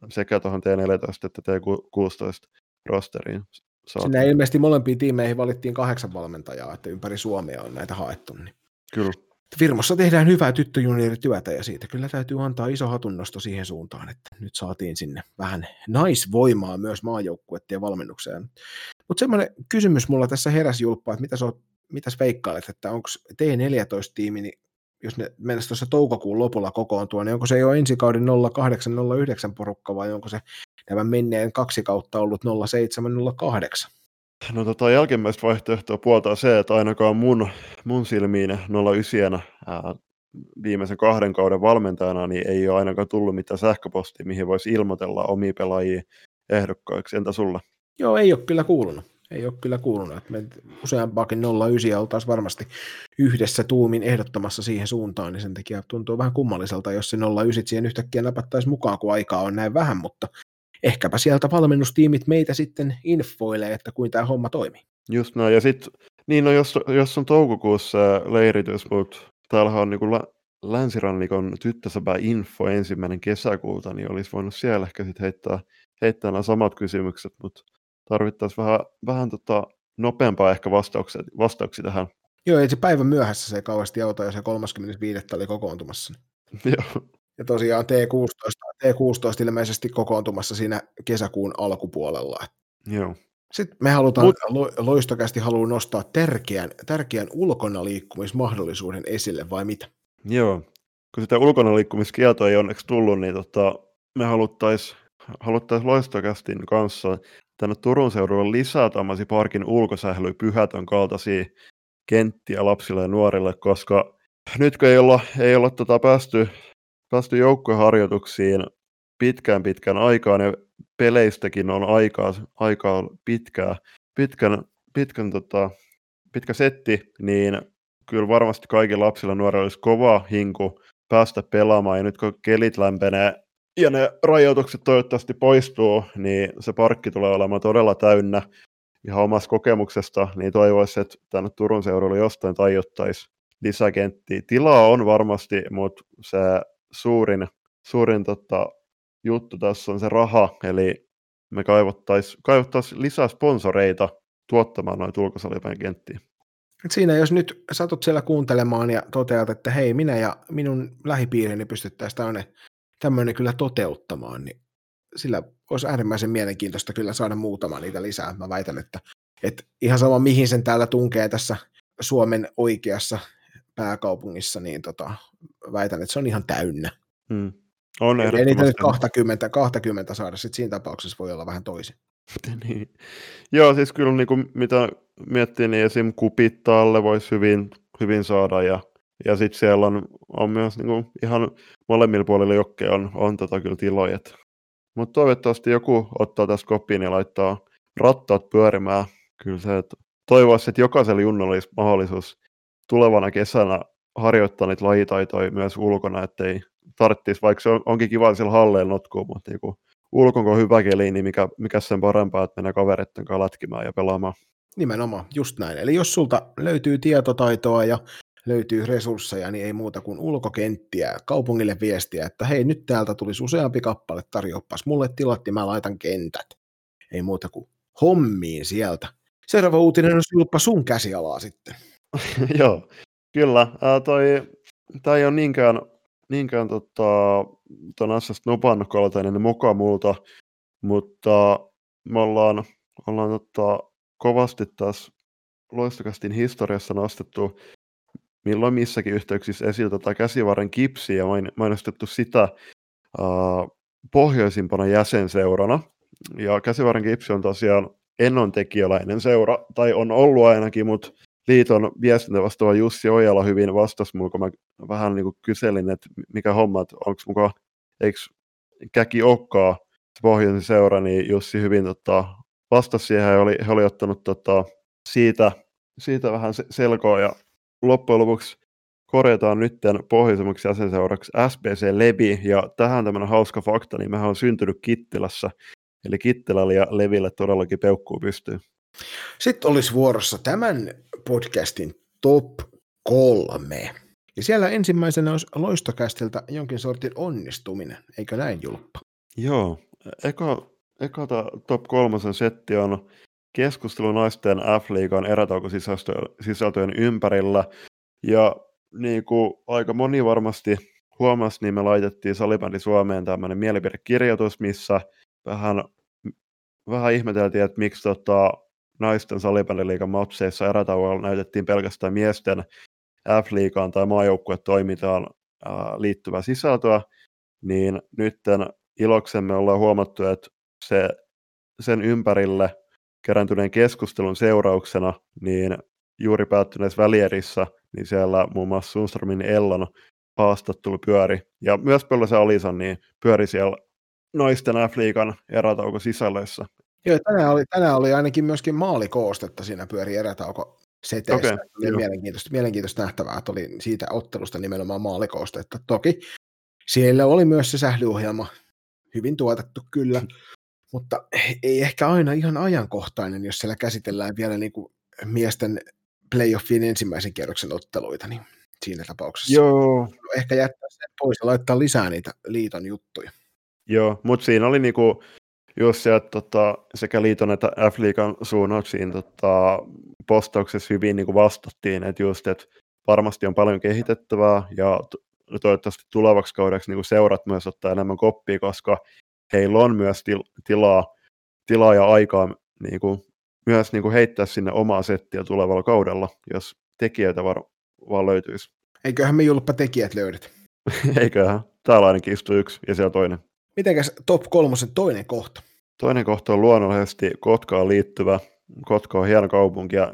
[SPEAKER 1] sekä tuohon T14 että T16 rosteriin.
[SPEAKER 2] Sinne ilmeisesti molempiin tiimeihin valittiin kahdeksan valmentajaa, että ympäri Suomea on näitä haettu. Niin.
[SPEAKER 1] Kyllä.
[SPEAKER 2] Firmassa tehdään hyvää tyttöjuniorityötä ja siitä kyllä täytyy antaa iso hatunnosto siihen suuntaan, että nyt saatiin sinne vähän naisvoimaa myös maajoukkuettien valmennukseen. Mutta semmoinen kysymys mulla tässä heräsi julppaa, että mitä sä mitäs veikkailet, että onko T14-tiimi, niin jos ne mennessä tuossa toukokuun lopulla kokoontua, niin onko se jo ensi kauden 0809 porukka vai onko se nämä menneen kaksi kautta ollut 0708?
[SPEAKER 1] No tota jälkimmäistä vaihtoehtoa puoltaa se, että ainakaan mun, mun silmiin 09 ää, viimeisen kahden kauden valmentajana niin ei ole ainakaan tullut mitään sähköpostia, mihin voisi ilmoitella omia pelaajia ehdokkaiksi. Entä sulla?
[SPEAKER 2] Joo, ei ole kyllä kuulunut. Ei ole kyllä kuulunut. Me useampaakin 09 oltaisiin varmasti yhdessä tuumin ehdottamassa siihen suuntaan, niin sen takia tuntuu vähän kummalliselta, jos se 09 siihen yhtäkkiä napattaisi mukaan, kun aikaa on näin vähän, mutta ehkäpä sieltä valmennustiimit meitä sitten infoilee, että kuin tämä homma toimii.
[SPEAKER 1] Just näin, ja sitten, niin no jos, jos on toukokuussa leiritys, mutta täällähän on niin lä- länsirannikon tyttösäpää info ensimmäinen kesäkuuta, niin olisi voinut siellä ehkä sitten heittää, heittää nämä samat kysymykset, mutta tarvittaisiin vähän, vähän tota nopeampaa ehkä vastauksia, vastauksia tähän.
[SPEAKER 2] Joo, ei se päivä myöhässä se kauheasti auta, ja se 35. oli kokoontumassa. [LAUGHS]
[SPEAKER 1] Joo.
[SPEAKER 2] Ja tosiaan T16, T16 ilmeisesti kokoontumassa siinä kesäkuun alkupuolella.
[SPEAKER 1] Joo.
[SPEAKER 2] Sitten me halutaan, Mut... loistokästi haluaa nostaa tärkeän, tärkeän ulkona liikkumismahdollisuuden esille, vai mitä?
[SPEAKER 1] Joo, kun sitä ulkona liikkumiskieltoa ei onneksi tullut, niin tota, me haluttaisiin haluttais loistokästin kanssa tänne Turun seudulle lisää tämmöisiä parkin ulkosählyä pyhätön kaltaisia kenttiä lapsille ja nuorille, koska nyt kun ei olla, ei olla tota päästy, päästy joukkueharjoituksiin pitkään pitkään aikaan ja peleistäkin on aikaa, aikaa pitkää, pitkän, pitkän tota, pitkä setti, niin kyllä varmasti kaikilla lapsilla nuorilla olisi kova hinku päästä pelaamaan, ja nyt kun kelit lämpenee ja ne rajoitukset toivottavasti poistuu, niin se parkki tulee olemaan todella täynnä ihan omasta kokemuksesta, niin toivoisin, että tänne Turun seudulle jostain tajottaisi lisäkenttiä. Tilaa on varmasti, mutta se suurin, suurin tota, juttu tässä on se raha, eli me kaivottaisiin kaivottais lisää sponsoreita tuottamaan noita ulkosalipäin kenttiä.
[SPEAKER 2] Siinä jos nyt satut siellä kuuntelemaan ja toteat, että hei, minä ja minun lähipiirini pystyttäisiin tämmöinen tämmöinen kyllä toteuttamaan, niin sillä olisi äärimmäisen mielenkiintoista kyllä saada muutama niitä lisää. Mä väitän, että, että ihan sama mihin sen täällä tunkee tässä Suomen oikeassa pääkaupungissa, niin tota, väitän, että se on ihan täynnä.
[SPEAKER 1] Hmm. On
[SPEAKER 2] Ei niitä nyt 20, 20 saada, sitten siinä tapauksessa voi olla vähän toisin. [LAUGHS]
[SPEAKER 1] niin. Joo, siis kyllä niin kuin, mitä miettii, niin esim. kupittaalle voisi hyvin, hyvin saada ja ja sitten siellä on, on myös niin kuin, ihan molemmilla puolilla jokkea on, on tota kyllä tiloja. Mutta toivottavasti joku ottaa tästä kopiin ja laittaa rattaat pyörimään. Kyllä se, että toivoisi, että jokaisella junnolla olisi mahdollisuus tulevana kesänä harjoittaa niitä lajitaitoja myös ulkona, ettei tarvitsisi, vaikka se on, onkin kiva siellä halleilla notkuu, mutta niin ulkon on hyvä keli, niin mikä, mikä sen parempaa, että mennä kavereiden kanssa lätkimään ja pelaamaan.
[SPEAKER 2] Nimenomaan, just näin. Eli jos sulta löytyy tietotaitoa ja löytyy resursseja, niin ei muuta kuin ulkokenttiä, kaupungille viestiä, että hei, nyt täältä tulisi useampi kappale, tarjoappas mulle tilat, niin mä laitan kentät. Ei muuta kuin hommiin sieltä. Seuraava uutinen on Julppa sun käsialaa sitten. [LAUGHS]
[SPEAKER 1] Joo, kyllä. Ää, toi, tämä ei ole niinkään, niinkään tota, ton asiasta nopannut kaltainen moka multa, mutta me ollaan, ollaan tota, kovasti tässä loistokastin historiassa nostettu milloin missäkin yhteyksissä esillä tota käsivarren kipsiä ja mainostettu sitä uh, pohjoisimpana jäsenseurana. Ja käsivarren kipsi on tosiaan ennontekijäläinen seura, tai on ollut ainakin, mutta liiton viestintä vastaava Jussi Ojala hyvin vastasi mulle, kun mä vähän niin kuin kyselin, että mikä homma, että onko mukaan, eikö käki okkaa se pohjoisen seura, niin Jussi hyvin tota, vastasi siihen ja oli, he oli ottanut tota, siitä, siitä vähän selkoa ja loppujen lopuksi korjataan nyt pohjoisemmaksi jäsenseuraksi SPC Lebi, ja tähän tämmöinen hauska fakta, niin mehän on syntynyt Kittilässä, eli Kittilällä ja Leville todellakin peukkuu pystyy.
[SPEAKER 2] Sitten olisi vuorossa tämän podcastin top kolme. Ja siellä ensimmäisenä olisi loistokästiltä jonkin sortin onnistuminen, eikö näin Julppa?
[SPEAKER 1] Joo, eka, eka top kolmosen setti on keskustelu naisten F-liigan erätaukosisältöjen ympärillä. Ja niin kuin aika moni varmasti huomasi, niin me laitettiin Salibändi Suomeen tämmöinen mielipidekirjoitus, missä vähän, vähän ihmeteltiin, että miksi tota, naisten salibändiliigan matseissa erätauolla näytettiin pelkästään miesten F-liigaan tai maajoukkuetoimintaan liittyvää sisältöä, niin nytten iloksemme ollaan huomattu, että se, sen ympärille kerääntyneen keskustelun seurauksena, niin juuri päättyneessä välierissä, niin siellä muun muassa Sundströmin Ellon haastattelu pyöri, ja myös Pöllösen Alisan niin pyöri siellä naisten F-liigan erätauko sisällöissä.
[SPEAKER 2] Joo, tänään oli, tänään oli ainakin myöskin maalikoostetta siinä pyöri erätauko seteissä. Okay, oli mielenkiintoista, mielenkiintoista nähtävää, että oli siitä ottelusta nimenomaan maalikoostetta. Toki siellä oli myös se sählyohjelma hyvin tuotettu kyllä, mutta ei ehkä aina ihan ajankohtainen, jos siellä käsitellään vielä niin kuin miesten playoffien ensimmäisen kierroksen otteluita, niin siinä tapauksessa
[SPEAKER 1] Joo.
[SPEAKER 2] ehkä jättää sen pois ja laittaa lisää niitä liiton juttuja.
[SPEAKER 1] Joo, mutta siinä oli niinku just se, että tota, sekä liiton että F-liigan suunnauksiin tota, postauksessa hyvin niinku vastattiin, että just, että varmasti on paljon kehitettävää ja toivottavasti tulevaksi kaudeksi niin seurat myös ottaa enemmän koppia, koska heillä on myös til- tilaa, tilaa ja aikaa niin kuin, myös niin kuin heittää sinne omaa settiä tulevalla kaudella, jos tekijöitä var- vaan löytyisi.
[SPEAKER 2] Eiköhän me julppa tekijät löydät. [LAUGHS]
[SPEAKER 1] Eiköhän. Täällä ainakin istuu yksi ja siellä toinen.
[SPEAKER 2] Mitenkäs top kolmosen toinen kohta?
[SPEAKER 1] Toinen kohta on luonnollisesti Kotkaan liittyvä. Kotka on hieno kaupunki ja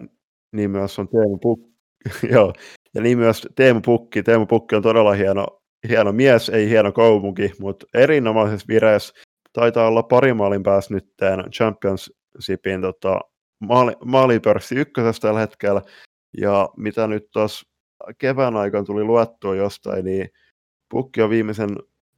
[SPEAKER 1] niin myös on Teemu Puk- [LAUGHS] Joo, ja niin myös Teemu Pukki. Teemu Pukki on todella hieno, hieno mies, ei hieno kaupunki, mutta erinomaisessa vireessä. Taitaa olla pari maalin päässä nyt Championshipin tota, maali, maalipörssi ykkösestä tällä hetkellä. Ja mitä nyt tuossa kevään aikana tuli luettua jostain, niin Pukki on viimeisen,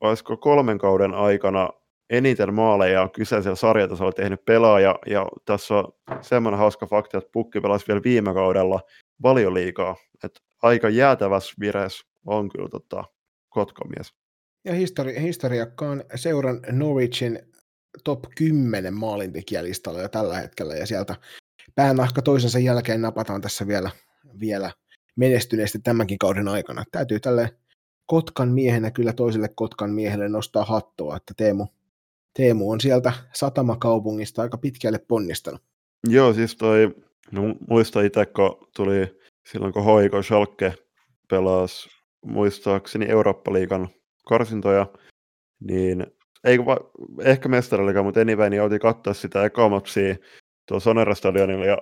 [SPEAKER 1] olisiko kolmen kauden aikana eniten maaleja kyseisellä sarjatasolla tehnyt pelaaja, ja tässä on semmoinen hauska fakta, että Pukki pelasi vielä viime kaudella valioliikaa, että aika jäätävässä vireessä on kyllä tota, kotkamies.
[SPEAKER 2] Ja histori- historiakkaan seuran Norwichin top 10 maalintekijälistalla jo tällä hetkellä, ja sieltä päänahka toisensa jälkeen napataan tässä vielä, vielä menestyneesti tämänkin kauden aikana. Täytyy tälle Kotkan miehenä kyllä toiselle Kotkan miehelle nostaa hattua, että Teemu, Teemu on sieltä satamakaupungista aika pitkälle ponnistanut.
[SPEAKER 1] Joo, siis toi, no muista itse, kun tuli silloin kun Hoiko Schalke pelasi muistaakseni Eurooppa-liigan karsintoja, niin ei va, ehkä mestariliiga, mutta anyway, niin oltiin katsoa sitä ekomatsia tuolla Sonera-stadionilla ja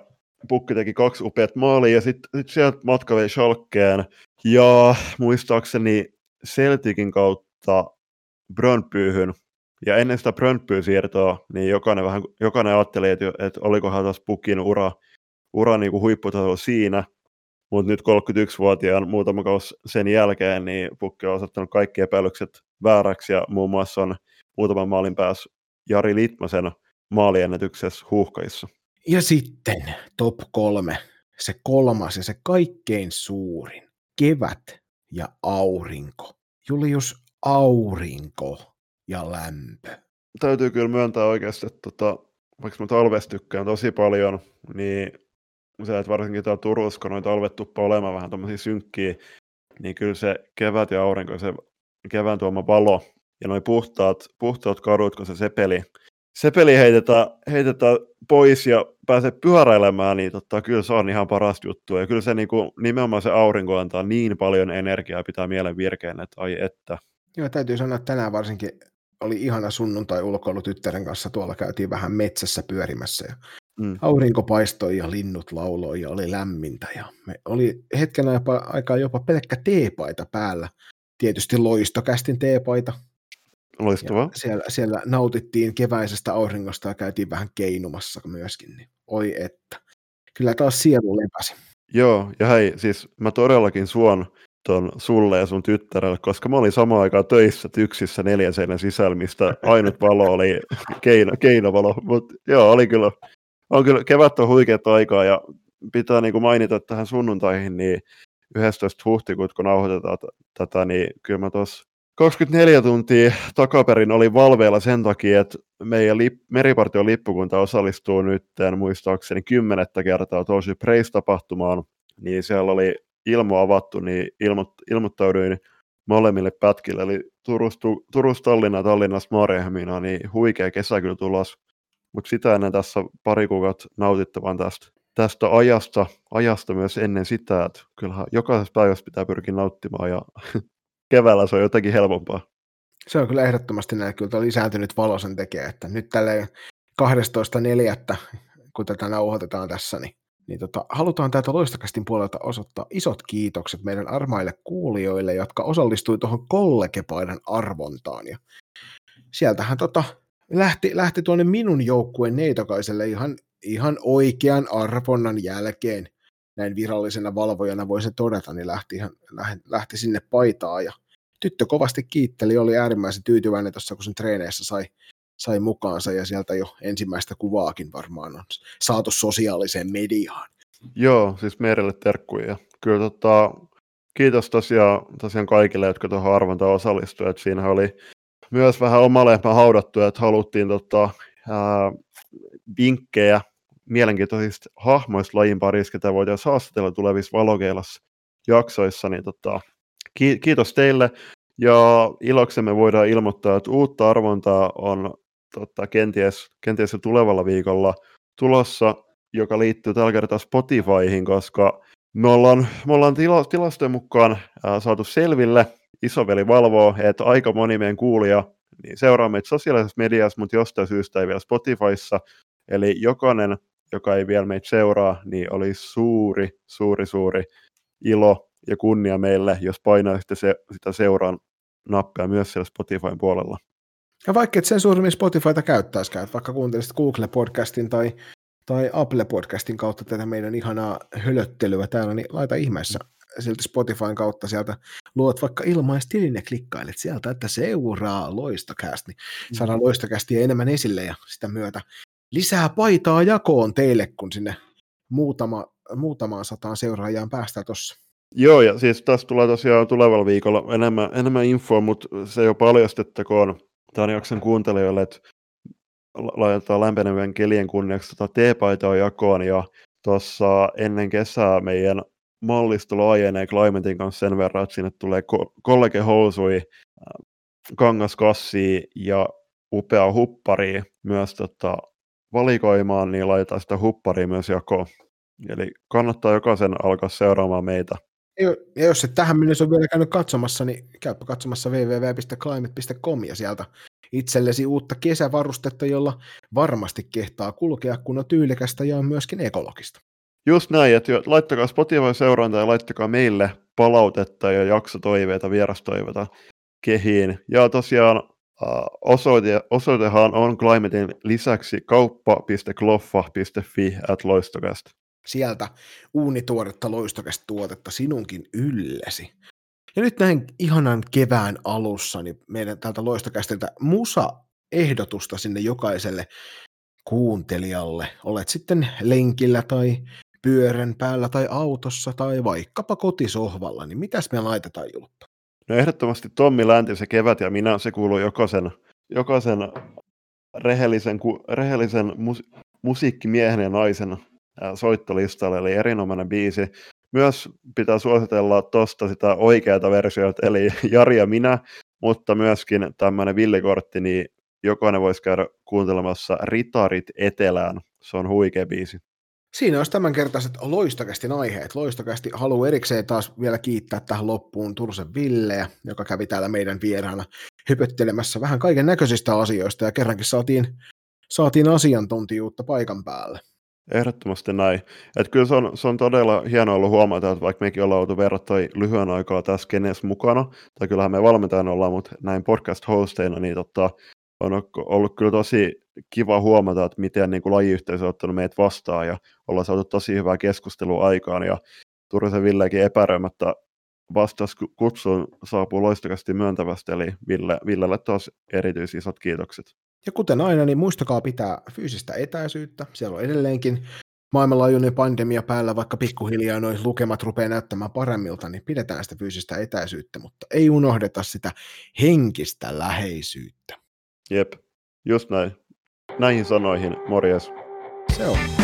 [SPEAKER 1] Pukki teki kaksi upeat maalia ja sitten sit sieltä matka vei Schalkeen ja muistaakseni Celticin kautta Brönnpyyhyn ja ennen sitä Brönnpyy-siirtoa, niin jokainen, vähän, jokainen ajatteli, että, että olikohan taas Pukin ura, ura niin kuin siinä, mutta nyt 31-vuotiaan muutama kausi sen jälkeen, niin Pukki on osoittanut kaikki epäilykset vääräksi ja muun muassa on muutaman maalin päässä Jari Litmasen maaliennätyksessä huuhkaissa.
[SPEAKER 2] Ja sitten top kolme, se kolmas ja se kaikkein suurin, kevät ja aurinko. Julius, aurinko ja lämpö.
[SPEAKER 1] Täytyy kyllä myöntää oikeasti, että tota, vaikka mä talvesta tykkään tosi paljon, niin se, että varsinkin täällä Turussa, kun noita talvet tuppaa olemaan vähän tämmöisiä synkkiä, niin kyllä se kevät ja aurinko, se kevään tuoma valo ja noin puhtaat, puhtaat kadut, kun se sepeli se peli heitetään, heitetään pois ja pääsee pyöräilemään, niin tota, kyllä se on ihan parasta juttua. Ja kyllä se niin kuin, nimenomaan se aurinko antaa niin paljon energiaa ja pitää mielen virkeen, että ai että.
[SPEAKER 2] Joo, täytyy sanoa, että tänään varsinkin oli ihana sunnuntai ulkoilu tyttären kanssa. Tuolla käytiin vähän metsässä pyörimässä ja mm. aurinko paistoi ja linnut lauloi ja oli lämmintä. Ja me oli hetken aikaa jopa pelkkä teepaita päällä. Tietysti loistokästin teepaita,
[SPEAKER 1] Loistavaa.
[SPEAKER 2] Siellä, siellä nautittiin keväisestä auringosta ja käytiin vähän keinumassa myöskin. Niin oi että. Kyllä taas sielu lepäsi.
[SPEAKER 1] Joo, ja hei, siis mä todellakin suon ton sulle ja sun tyttärelle, koska mä olin samaan aikaan töissä tyksissä neljän seinän sisällä, mistä ainut valo oli keino, keinovalo. Mutta joo, oli kyllä, on kyllä, kevät on huikeat aikaa ja pitää niin kuin mainita tähän sunnuntaihin, niin 11. huhtikuuta, kun nauhoitetaan tätä, niin kyllä mä tuossa 24 tuntia takaperin oli valveilla sen takia, että meidän lip, meripartion lippukunta osallistuu nyt muistaakseni kymmenettä kertaa tosi Praise-tapahtumaan, niin siellä oli ilmo avattu, niin ilmo, ilmoittauduin molemmille pätkille, eli Turustu, Turusta Tallinna Tallinnasta Marjahamina, niin huikea kesä kyllä tulos, mutta sitä ennen tässä pari kuukautta nautittavan tästä, tästä ajasta, ajasta myös ennen sitä, että kyllähän jokaisessa päivässä pitää pyrkiä nauttimaan ja [LAUGHS] keväällä se on jotenkin helpompaa.
[SPEAKER 2] Se on kyllä ehdottomasti näin, kyllä lisääntynyt valo sen tekee, että nyt tälle 12.4. kun tätä nauhoitetaan tässä, niin, niin tota, halutaan täältä Loistokästin puolelta osoittaa isot kiitokset meidän armaille kuulijoille, jotka osallistui tuohon kollegepaidan arvontaan. Ja sieltähän tota, lähti, lähti tuonne minun joukkueen neitokaiselle ihan, ihan oikean arvonnan jälkeen näin virallisena valvojana voisi todeta, niin lähti, ihan, lähti sinne paitaa ja tyttö kovasti kiitteli, oli äärimmäisen tyytyväinen tuossa, kun sen treeneissä sai, sai mukaansa ja sieltä jo ensimmäistä kuvaakin varmaan on saatu sosiaaliseen mediaan.
[SPEAKER 1] Joo, siis Merelle terkkuja. Kyllä tota, kiitos tosiaan, tosiaan kaikille, jotka tuohon arvontaan osallistuivat. Siinä oli myös vähän oma lehmä haudattu, että haluttiin tota, ää, vinkkejä mielenkiintoisista hahmoista lajin parissa, ketä voitaisiin haastatella tulevissa valokeilassa jaksoissa, niin tota, ki- kiitos teille. Ja iloksemme voidaan ilmoittaa, että uutta arvontaa on tota, kenties, kenties jo tulevalla viikolla tulossa, joka liittyy tällä kertaa Spotifyhin, koska me ollaan, me ollaan tila, tilastojen mukaan ää, saatu selville, isoveli valvoo, että aika moni meidän kuulija niin seuraa meitä sosiaalisessa mediassa, mutta jostain syystä ei vielä Spotifyssa. Eli jokainen joka ei vielä meitä seuraa, niin oli suuri, suuri, suuri ilo ja kunnia meille, jos painaisitte se, sitä seuraan nappia myös siellä Spotifyn puolella.
[SPEAKER 2] Ja vaikka et sen suurimmin Spotifyta käyttäisikään, vaikka kuuntelisit Google-podcastin tai, tai Apple-podcastin kautta tätä meidän ihanaa hölöttelyä täällä, niin laita ihmeessä silti Spotifyn kautta sieltä luot vaikka ilmaistilinne klikkailet sieltä, että seuraa Loistocast, niin mm. saadaan Loistokästiä enemmän esille ja sitä myötä lisää paitaa jakoon teille, kun sinne muutama, muutamaan sataan seuraajaan päästään tuossa.
[SPEAKER 1] Joo, ja siis tässä tulee tosiaan tulevalla viikolla enemmän, enemmän infoa, mutta se jo paljastettakoon tämän jakson kuuntelijoille, että laitetaan lämpenevän kelien kunniaksi tota teepaitaa jakoon, ja tuossa ennen kesää meidän mallisto laajenee Climatein kanssa sen verran, että sinne tulee ko- kollegehousui, kangaskassi ja upea huppari myös tota, valikoimaan, niin laitetaan sitä hupparia myös jakoon. Eli kannattaa jokaisen alkaa seuraamaan meitä.
[SPEAKER 2] Ja jos et tähän mennessä on vielä käynyt katsomassa, niin käypä katsomassa www.climate.com ja sieltä itsellesi uutta kesävarustetta, jolla varmasti kehtaa kulkea, kun on tyylikästä ja on myöskin ekologista.
[SPEAKER 1] Just näin, että laittakaa Spotify seurantaa ja laittakaa meille palautetta ja jaksotoiveita, vierastoiveita kehiin. Ja tosiaan osoite, osoitehan on Climatein lisäksi kauppa.kloffa.fi at loistokast.
[SPEAKER 2] Sieltä uunituoretta loistokasta tuotetta sinunkin yllesi. Ja nyt näin ihanan kevään alussa, niin meidän täältä loistokästiltä musa-ehdotusta sinne jokaiselle kuuntelijalle. Olet sitten lenkillä tai pyörän päällä tai autossa tai vaikkapa kotisohvalla, niin mitäs me laitetaan Julppa?
[SPEAKER 1] No ehdottomasti Tommi Läntisen kevät ja minä, se kuuluu jokaisen, jokaisen rehellisen, rehellisen mus, musiikkimiehen ja naisen soittolistalle, eli erinomainen biisi. Myös pitää suositella tuosta sitä oikeata versiota, eli Jari ja minä, mutta myöskin tämmöinen villikortti, niin jokainen voisi käydä kuuntelemassa Ritarit Etelään. Se on huikea biisi.
[SPEAKER 2] Siinä olisi tämänkertaiset loistokästin aiheet. Loistokästi haluaa erikseen taas vielä kiittää tähän loppuun Tursen Villeä, joka kävi täällä meidän vieraana hypöttelemässä vähän kaiken näköisistä asioista ja kerrankin saatiin, saatiin asiantuntijuutta paikan päälle.
[SPEAKER 1] Ehdottomasti näin. Et kyllä se on, se on todella hienoa ollut huomata, että vaikka mekin ollaan oltu verrattain lyhyen aikaa tässä kenes mukana, tai kyllähän me valmentajana ollaan, mutta näin podcast-hosteina, niin tota, on ollut kyllä tosi kiva huomata, että miten niin kuin lajiyhteisö on ottanut meitä vastaan ja ollaan saatu tosi hyvää keskustelua aikaan ja Turusen Villekin epäröimättä vastaus kutsuun saapuu loistakasti myöntävästi, eli Ville, Villelle taas erityisen isot kiitokset.
[SPEAKER 2] Ja kuten aina, niin muistakaa pitää fyysistä etäisyyttä. Siellä on edelleenkin maailmanlaajuinen pandemia päällä, vaikka pikkuhiljaa noin lukemat rupeaa näyttämään paremmilta, niin pidetään sitä fyysistä etäisyyttä, mutta ei unohdeta sitä henkistä läheisyyttä.
[SPEAKER 1] Jep, just näin. Näihin sanoihin, morjes.
[SPEAKER 2] Se on.